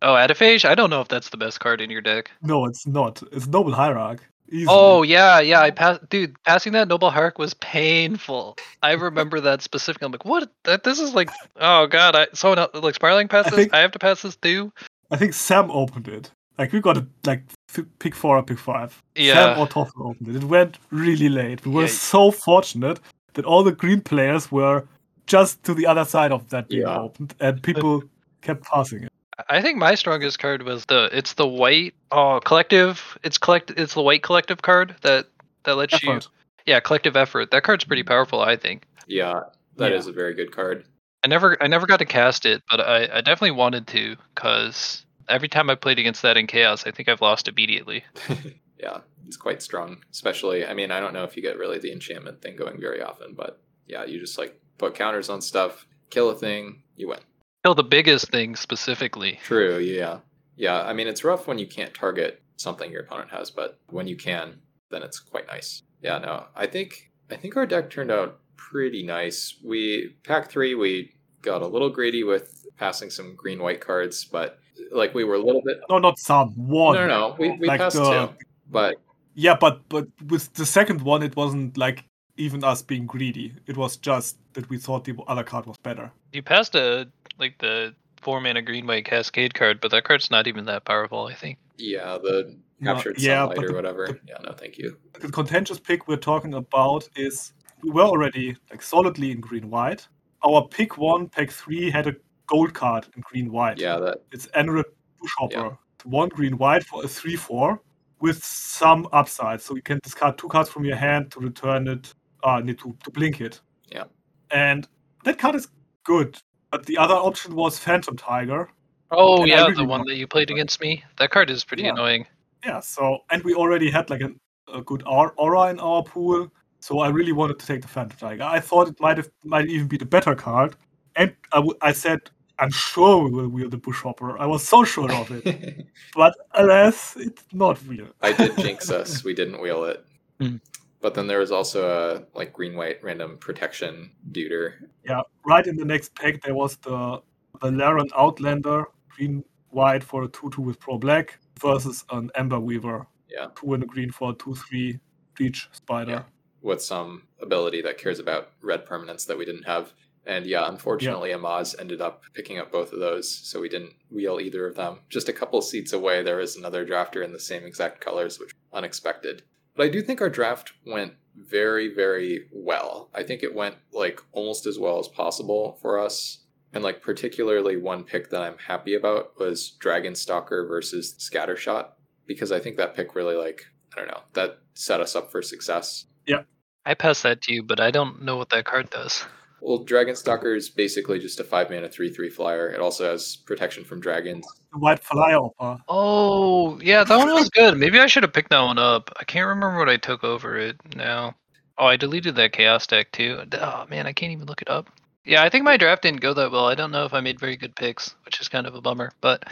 Oh, Adaphage? I don't know if that's the best card in your deck. no, it's not. It's Noble Hierarch. Easily. Oh yeah, yeah. I passed, dude. Passing that Noble Hark was painful. I remember that specifically. I'm like, what? That this is like, oh god. I someone else, like Spiraling passes. I think- I have to pass this too. I think Sam opened it. Like we got it like f- pick four or pick five. Yeah. Sam or Toffel opened it. It went really late. We were Yeah. so fortunate that all the green players were just to the other side of that being Yeah. opened, and people kept passing it. I think my strongest card was the it's the white oh collective. It's collect. It's the white collective card that that lets you. Yeah, collective effort. That card's pretty powerful. I think. Yeah, that is Yeah. a very good card. I never I never got to cast it, but I, I definitely wanted to because every time I played against that in chaos, I think I've lost immediately. [laughs] yeah, it's quite strong. Especially, I mean, I don't know if you get really the enchantment thing going very often, but yeah, you just like put counters on stuff, kill a thing, you win. Kill the biggest thing specifically. True, yeah. Yeah, I mean, it's rough when you can't target something your opponent has, but when you can, then it's quite nice. Yeah, no, I think I think our deck turned out pretty nice. We pack 3, we got a little greedy with passing some green white cards, but like we were a little bit No, not some. One. No, no, no. We, we Like passed the- two. But Yeah, but but with the second one, it wasn't like even us being greedy. It was just that we thought the other card was better. You passed a like the four mana green white cascade card, but that card's not even that powerful. I think. yeah, the No, captured yeah, sunlight but or the- whatever. the- yeah, no, thank you. The contentious pick we're talking about is we were already like solidly in green white. Our pick one, pick three had a gold card in green white. Yeah, that It's Enuret Bushhopper. One green white for a 3 4 with some upside. So you can discard two cards from your hand to return it, uh, need to, to blink it. Yeah. And that card is good. But the other option was Phantom Tiger. Oh And yeah, really the one that you played that. against me. That card is pretty Yeah. annoying. Yeah, so, and we already had like an, a good aura in our pool. So I really wanted to take the Phantom Tiger. I thought it might have might even be the better card. And I, w- I said, I'm sure we will wheel the Bushhopper. I was so sure of it. [laughs] but alas, it's not real. I did jinx us. We didn't wheel it. Hmm. But then there was also a like green white random protection duder. Yeah, right in the next pack there was the Valerian Outlander, green white for a 2 2 with Pro Black versus an Ember Weaver. Yeah. 2 and a green for a 2 3 Breach Spider. Yeah. with some ability that cares about red permanents that we didn't have. And yeah, unfortunately, Amaz ended up picking up both of those, so we didn't wheel either of them. Just a couple seats away, there was another drafter in the same exact colors, which was unexpected. But I do think our draft went very, very well. I think it went like almost as well as possible for us. And like particularly one pick that I'm happy about was Dragon Stalker versus Scattershot, because I think that pick really like I don't know that set us up for success. Yeah, I passed that to you, but I don't know what that card does. Well, Dragon Stalker is basically just a five mana three three flyer. It also has protection from dragons. White Flyer Opera. Oh yeah, that one was good. Maybe I should have picked that one up. I can't remember what I took over it now. Oh, I deleted that chaos deck too. Oh man, I can't even look it up. Yeah, I think my draft didn't go that well. I don't know if I made very good picks, which is kind of a bummer, but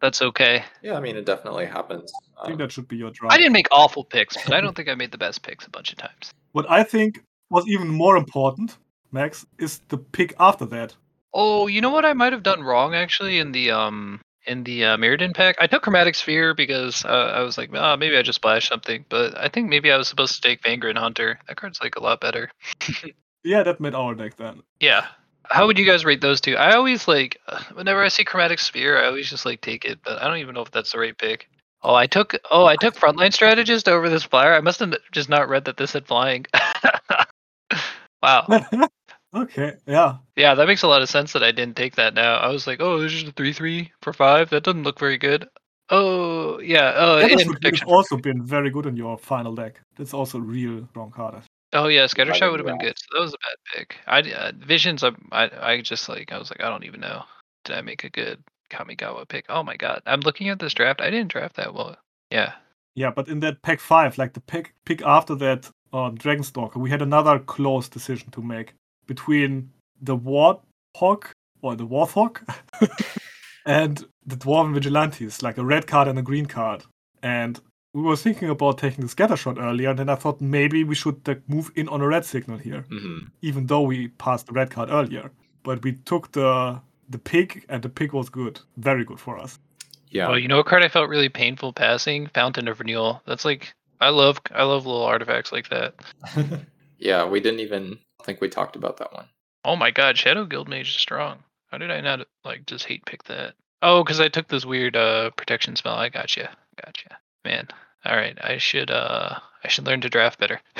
that's okay. Yeah, I mean it definitely happens. I think Um, that should be your draft. I didn't make awful picks, but I don't think I made the best picks a bunch of times. What I think was even more important, Max, is the pick after that. Oh, you know what I might have done wrong actually in the um in the uh, Mirrodin pack. I took Chromatic Sphere because uh, I was like, ah, maybe I just splash something. But I think maybe I was supposed to take Vanguard Hunter. That card's like a lot better. [laughs] Yeah, that made our deck then. Yeah. How would you guys rate those two? I always like [sighs] whenever I see Chromatic Sphere, I always just like take it, but I don't even know if that's the right pick. Oh, I took oh I took Frontline Strategist over this flyer. I must have just not read that this had flying. [laughs] wow. [laughs] okay, yeah. Yeah, that makes a lot of sense that I didn't take that now. I was like, oh, there's just a 3 3 for 5. That doesn't look very good. Oh, yeah. Oh, That and would have also been very good in your final deck. That's also a real strong card. Oh, yeah. I Scattershot would have been good. So that was a bad pick. I, uh, Visions, I, I, I just like, I was like, I don't even know. Did I make a good Kamigawa pick? Oh my god. I'm looking at this draft. I didn't draft that well. Yeah. Yeah, but in that pack five, like the pick pick after that, um, Dragonstalker, we had another close decision to make between the Warthog or the Warthog [laughs] and the Dwarven Vigilantes, like a red card and a green card. And we were thinking about taking the scatter shot earlier, and then I thought maybe we should like, move in on a red signal here, hmm even though we passed the red card earlier. But we took the the pig, and the pig was good, very good for us. Yeah. Well, you know what card I felt really painful passing? Fountain of Renewal. That's like I love I love little artifacts like that. [laughs] yeah, we didn't even think we talked about that one. Oh my god, Shadow Guild Mage is strong. How did I not like just hate pick that? Oh, because I took this weird uh protection spell. I gotcha. Gotcha. Man. Alright, I should uh I should learn to draft better. [laughs]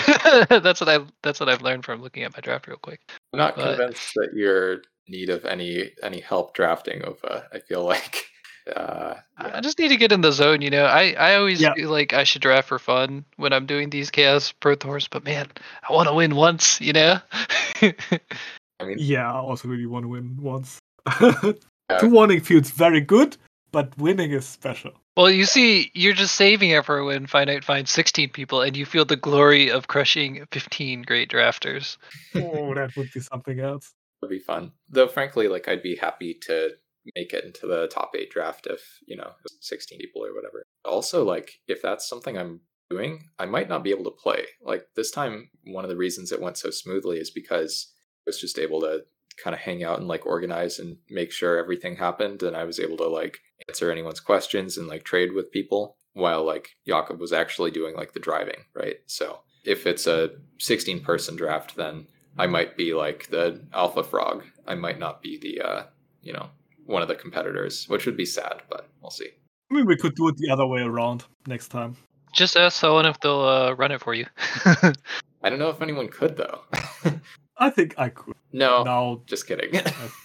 that's what I that's what I've learned from looking at my draft real quick. I'm not But- convinced that you're need of any any help drafting Opa. I feel [laughs] like uh I just need to get in the zone, you know. I, I always Yeah. feel like I should draft for fun when I'm doing these chaos pro tours, but man, I want to win once, you know. [laughs] I mean Yeah, I also really want to win once. [laughs] Two warning feels very good, but winning is special. well, you see, you're just saving it for when finite finds 16 people, and you feel the glory of crushing 15 great drafters. Oh, that would be something else. would be fun. Though frankly, like I'd be happy to make it into the top eight draft if, you know, 16 people or whatever. Also, like if that's something I'm doing, I might not be able to play. Like this time, one of the reasons it went so smoothly is because I was just able to kind of hang out and like organize and make sure everything happened and I was able to like answer anyone's questions and like trade with people while like Jakob was actually doing like the driving, right? So if it's a 16 person draft, then I might be like the alpha frog. I might not be the uh, you know, one of the competitors, which would be sad, but we'll see. I mean, we could do it the other way around next time. Just ask someone if they'll uh, run it for you. [laughs] I don't know if anyone could though. [laughs] I think I could. no, Now, just kidding.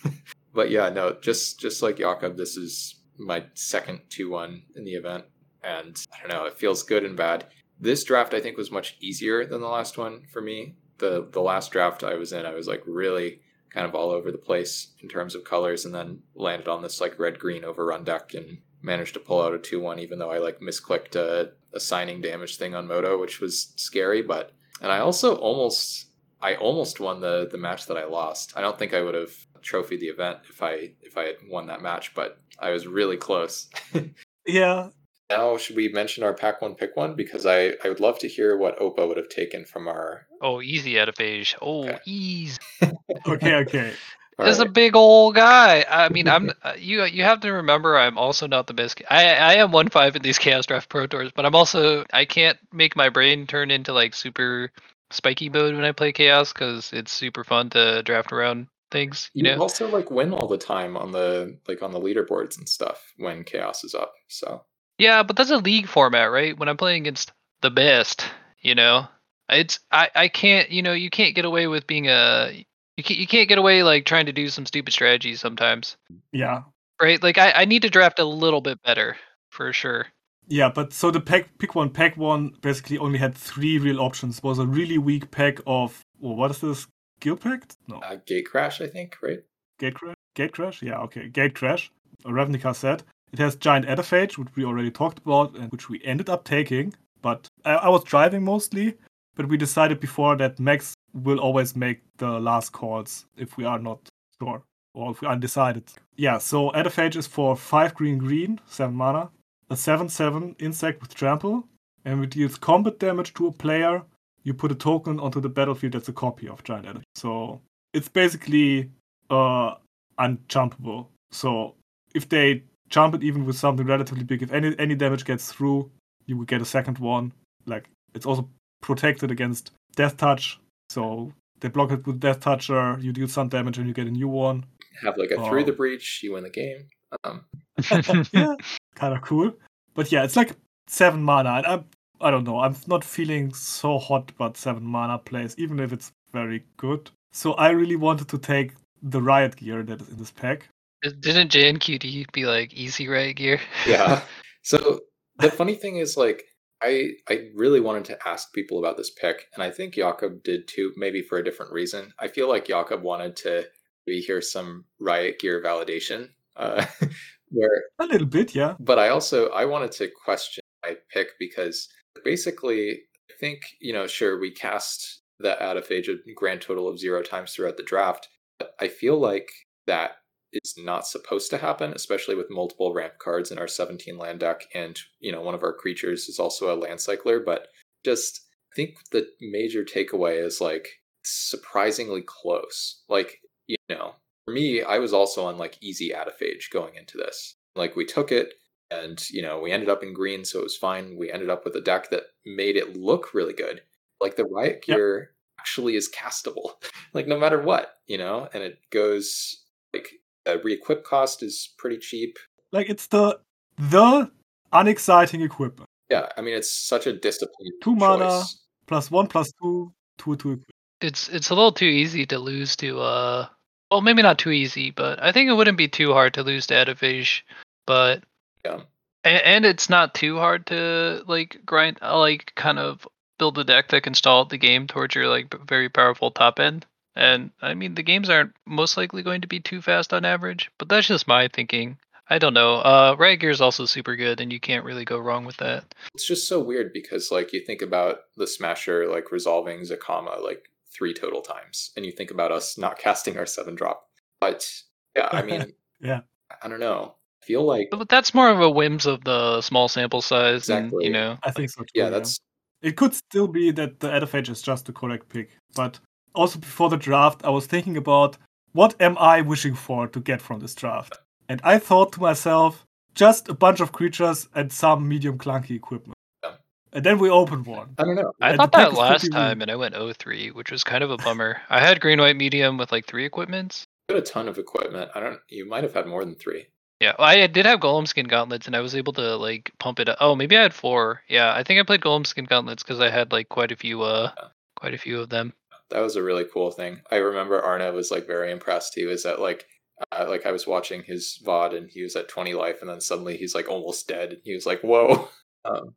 [laughs] but yeah, no, just just like Jakob, this is my second two one in the event, and I don't know, it feels good and bad. This draft I think was much easier than the last one for me. The the last draft I was in, I was like really kind of all over the place in terms of colors, and then landed on this like red green overrun deck and managed to pull out a two one, even though I like misclicked a, a signing damage thing on Moto, which was scary. But and I also almost I almost won the the match that I lost. I don't think I would have trophied the event if I if I had won that match, but I was really close. [laughs] yeah, now should we mention our pack one pick one because I I would love to hear what Opa would have taken from our. oh, easy Adephage. Oh, Okay. easy. [laughs] okay, okay. Is a big old guy. I mean, I'm [laughs] uh, you. You have to remember, I'm also not the best. I I am one five in these Chaos Draft Pro Tours, but I'm also I can't make my brain turn into like super spiky mode when I play Chaos because it's super fun to draft around things. You you know. also like win all the time on the like on the leaderboards and stuff when chaos is up. So Yeah, but that's a league format, right? When I'm playing against the best, you know, it's I I can't you know you can't get away with being a you can't you can't get away like trying to do some stupid strategies sometimes, Yeah, right? Like I I need to draft a little bit better for sure. yeah. But so the pack, pick one, pack one basically only had three real options. Was a really weak pack of well, what is this? Guildpact? No, uh, gate crash, I think, right? Gatecrash. Gate crash? Yeah, okay. Gatecrash. A Ravnica set. It has giant Adephage, which we already talked about, and which we ended up taking. But I, I was driving mostly. But we decided before that Max will always make the last calls if we are not sure or if we are undecided. Yeah, so Adephage is for 5 green green, 7 mana, a 7 7 insect with trample, and it deals combat damage to a player. You put a token onto the battlefield that's a copy of Giant Adephage. So it's basically uh, unchumpable. So if they chump it even with something relatively big, if any any damage gets through, you will get a second one. Like it's also protected against Death Touch. So they block it with Death Toucher, you deal some damage and you get a new one. Have like a through Oh. the breach, you win the game. Um, [laughs] yeah, kind of cool. But yeah, it's like seven mana, and I'm I don't know. I'm not feeling so hot about seven mana plays, even if it's very good. So I really wanted to take the riot gear that is in this pack. Didn't JNQD be like easy Riot Gear? yeah. [laughs] So the funny thing is, like, I I really wanted to ask people about this pick, and I think Jakob did too, maybe for a different reason. I feel like Jakob wanted to maybe hear some riot gear validation, uh, [laughs] where A little bit, yeah. but I also I wanted to question my pick because basically I think you know sure we cast the Adephage a grand total of zero times throughout the draft, but I feel like that is not supposed to happen, especially with multiple ramp cards in our 17 land deck. And, you know, one of our creatures is also a land cycler. But just I think the major takeaway is like surprisingly close. Like, you know, for me, I was also on like easy Adephage going into this. Like, we took it and, you know, we ended up in green, so it was fine. We ended up with a deck that made it look really good. Like, the Riot Gear yep. actually is castable, [laughs] like, no matter what, you know, and it goes like the re-equip cost is pretty cheap. Like it's the the unexciting equipment. Yeah, I mean it's such a disciplined two choice. mana plus one plus two two two. It's it's a little too easy to lose to uh well maybe not too easy, but I think it wouldn't be too hard to lose to Adephage, but yeah. And, and it's not too hard to like grind uh, like kind of build a deck that can stall the game towards your like very powerful top end. And I mean, the games aren't most likely going to be too fast on average, but that's just my thinking. I don't know. Uh, Riot Gear is also super good, and you can't really go wrong with that. It's just so weird because, like, you think about the Smasher like resolving Zacama like three total times, and you think about us not [laughs] casting our seven drop. But yeah, I mean, [laughs] yeah, I don't know. I feel like but that's more of a whims of the small sample size. Exactly. And, you know, I think so. Too, yeah, yeah, that's. It could still be that the Adephage is just the correct pick, but also before the draft, I was thinking about what am I wishing for to get from this draft? And I thought to myself, just a bunch of creatures and some medium clunky equipment. Yeah. And then we opened one. I don't know. I And thought the pack that is last time, weird. and I went 03, which was kind of a bummer. [laughs] I had green white medium with like three equipments. You had a ton of equipment. I don't. You might have had more than three. Yeah, well, I did have Golem Skin Gauntlets, and I was able to like pump it up. Oh, maybe I had four. Yeah, I think I played Golem Skin Gauntlets because I had like quite a few, uh, Yeah. quite a few of them. That was a really cool thing. I remember Arna was like very impressed. He was at like. Uh, like I was watching his VOD and he was at 20 life and then suddenly he's like almost dead. He was like, whoa. [laughs] Um,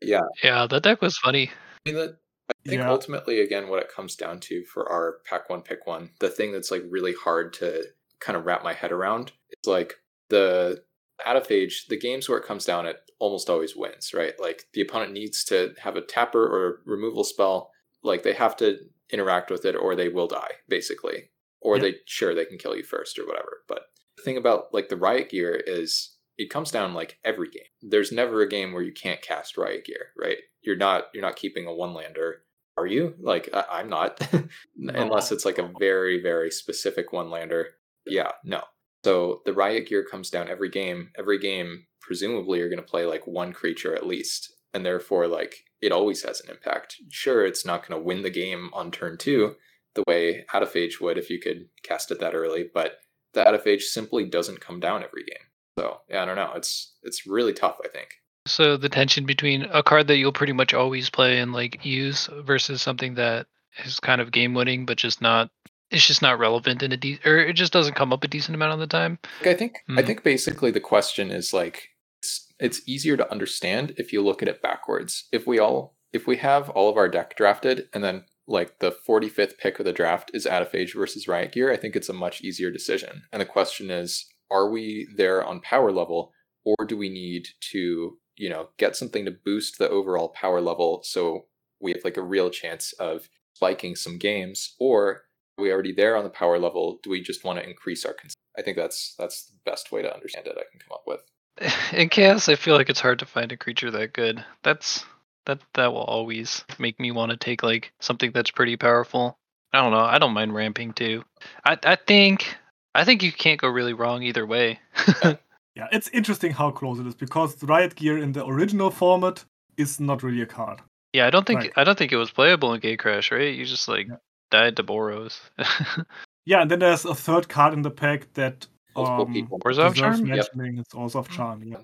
yeah. Yeah, that deck was funny. I mean, that, I think Yeah. ultimately, again, what it comes down to for our pack one, pick one, the thing that's like really hard to kind of wrap my head around is like the Adephage, the games where it comes down, it almost always wins, right? Like the opponent needs to have a tapper or removal spell, like they have to interact with it or they will die, basically. Or Yeah. they, sure, they can kill you first or whatever. But the thing about like the Riot Gear is it comes down like every game. There's never a game where you can't cast Riot Gear, right? You're not you're not keeping a one lander, are you? Like I, I'm not, [laughs] unless it's like a very very specific one lander. Yeah, no. So the Riot Gear comes down every game. Every game, presumably, you're going to play like one creature at least, and therefore like it always has an impact. Sure, it's not going to win the game on turn two the way Adephage would if you could cast it that early, but the Adephage simply doesn't come down every game. So yeah, I don't know. It's it's really tough. I think. So the tension between a card that you'll pretty much always play and like use versus something that is kind of game winning but just not it's just not relevant in a de- or it just doesn't come up a decent amount of the time. I think I Mhm. think basically the question is like it's, it's easier to understand if you look at it backwards. If we all if we have all of our deck drafted and then like the 45th pick of the draft is Adephage versus Riot Gear, I think it's a much easier decision. And the question is, are we there on power level or do we need to, you know, get something to boost the overall power level so we have like a real chance of spiking some games or are we already there on the power level? Do we just want to increase our cons- I think that's that's the best way to understand it I can come up with. [sighs] In chaos, I feel like it's hard to find a creature that good. That's that that will always make me want to take like something that's pretty powerful. I don't know. I don't mind ramping too. I I think I think you can't go really wrong either way. [laughs] Yeah, it's interesting how close it is because Riot Gear in the original format is not really a card. yeah, I don't think. I don't think it was playable in Gatecrash, right? You just like Yeah. died to Boros. [laughs] Yeah, and then there's a third card in the pack that Multiple um, people. Orzhov deserves Charm? Yep. It's also of Charm. Yeah.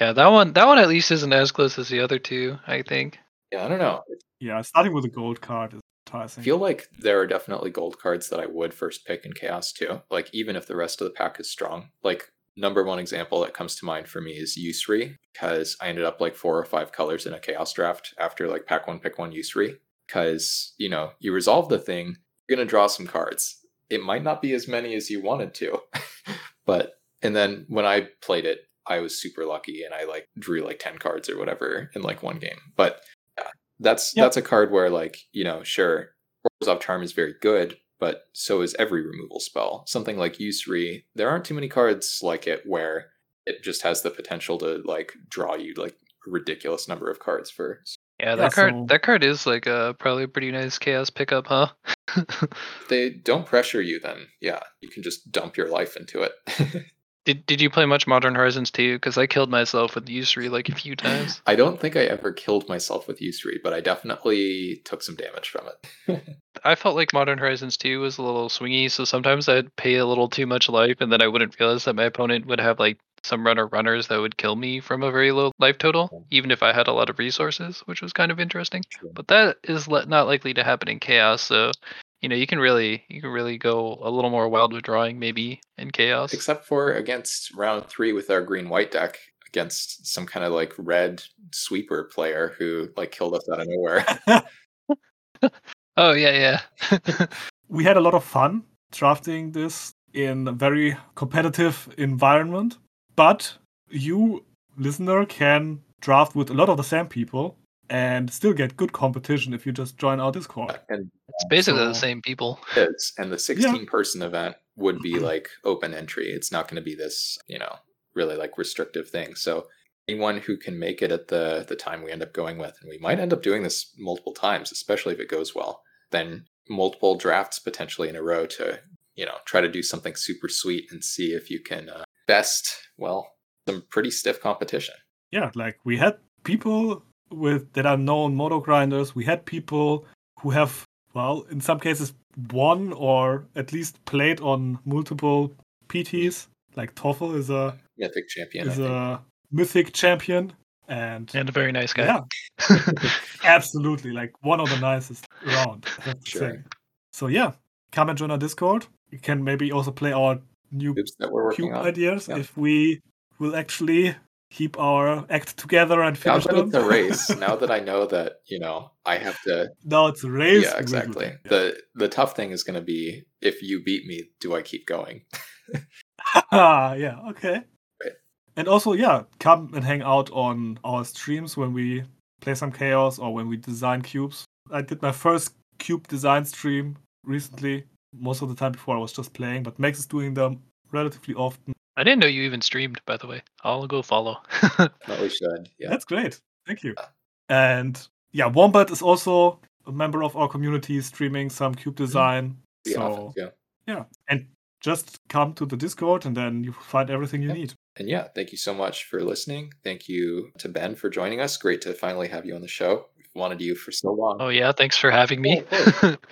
Yeah, that one that one at least isn't as close as the other two. I think. yeah, I don't know. yeah, starting with a gold card is I feel like there are definitely gold cards that I would first pick in Chaos too. Like even if the rest of the pack is strong. Like number one example that comes to mind for me is Yusri, because I ended up like four or five colors in a Chaos draft after like pack one, pick one Yusri. Because, you know, you resolve the thing, you're gonna draw some cards. It might not be as many as you wanted to. [laughs] but and then when I played it, I was super lucky and I like drew like 10 cards or whatever in like one game. But yeah, that's Yep. that's a card where like, you know, sure, Orzhov Charm is very good, but so is every removal spell. Something like Yusri, there aren't too many cards like it where it just has the potential to like draw you like a ridiculous number of cards for Yeah, Yeah, that card so- that card is like uh probably a pretty nice chaos pickup, huh? [laughs] They don't pressure you then yeah, you can just dump your life into it. [laughs] did did you play much Modern Horizons 2? Because I killed myself with Yusri like a few times. I don't think I ever killed myself with Yusri, but I definitely took some damage from it. [laughs] I felt like Modern Horizons 2 was a little swingy, so sometimes I'd pay a little too much life, and then I wouldn't realize that my opponent would have like some runner runners that would kill me from a very low life total, even if I had a lot of resources, which was kind of interesting. But that is le- not likely to happen in chaos, so you know you can really you can really go a little more wild with drawing maybe in chaos. Except for against round three with our green white deck against some kind of like red sweeper player who like killed us out of nowhere. [laughs] [laughs] oh yeah, yeah. [laughs] we had a lot of fun drafting this in a very competitive environment, but you, listener, can draft with a lot of the same people and still get good competition if you just join our Discord. and it's basically the same people. is and the 16 person event would be like open entry. It's not going to be this, you know, really like restrictive thing. So anyone who can make it at the the time we end up going with, and we might end up doing this multiple times, especially if it goes well, then multiple drafts potentially in a row to, you know, try to do something super sweet and see if you can uh, best, well, some pretty stiff competition. yeah, like we had people with that are known moto grinders. We had people who have, well, in some cases, won or at least played on multiple PTs. Like Toffel is a Mythic champion. Is a mythic champion, and And a very nice guy. yeah, [laughs] absolutely, like one of the nicest around. I have to Sure. say. So yeah, come and join our Discord. You can maybe also play our new that we're working cube on. ideas Yeah. if we will actually keep our act together and Now finish that them. it's a race, [laughs] now that I know that, you know, I have to now it's a race. yeah we will do exactly that. the the tough thing is going to be if you beat me do i keep going [laughs] Ah, yeah, okay. Right. And also, yeah, come and hang out on our streams when we play some chaos or when we design cubes. I did my first cube design stream recently. Most of the time before I was just playing, but Max is doing them relatively often. I didn't know you even streamed, by the way. I'll go follow. [laughs] Oh, Probably should yeah That's great. Thank you. Ah. And yeah, Wombat is also a member of our community streaming some cube mm-hmm. design. Pretty so often, yeah yeah, and just come to the Discord and then you find everything you Yep. need. and yeah thank you so much for listening thank you to ben for joining us great to finally have you on the show we've wanted you for so long oh yeah, thanks for having me. Oh. [laughs]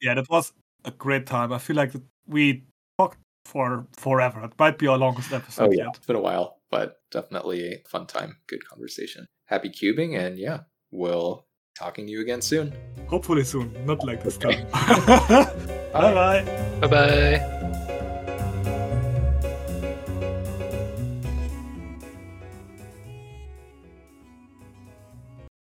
Yeah, that was a great time. I feel like we talked for forever. It might be our longest oh episode yeah yet. it's been a while but definitely a fun time good conversation happy cubing and yeah we'll talking to you again soon Hopefully soon, not like this Okay. time. [laughs] bye bye. bye bye.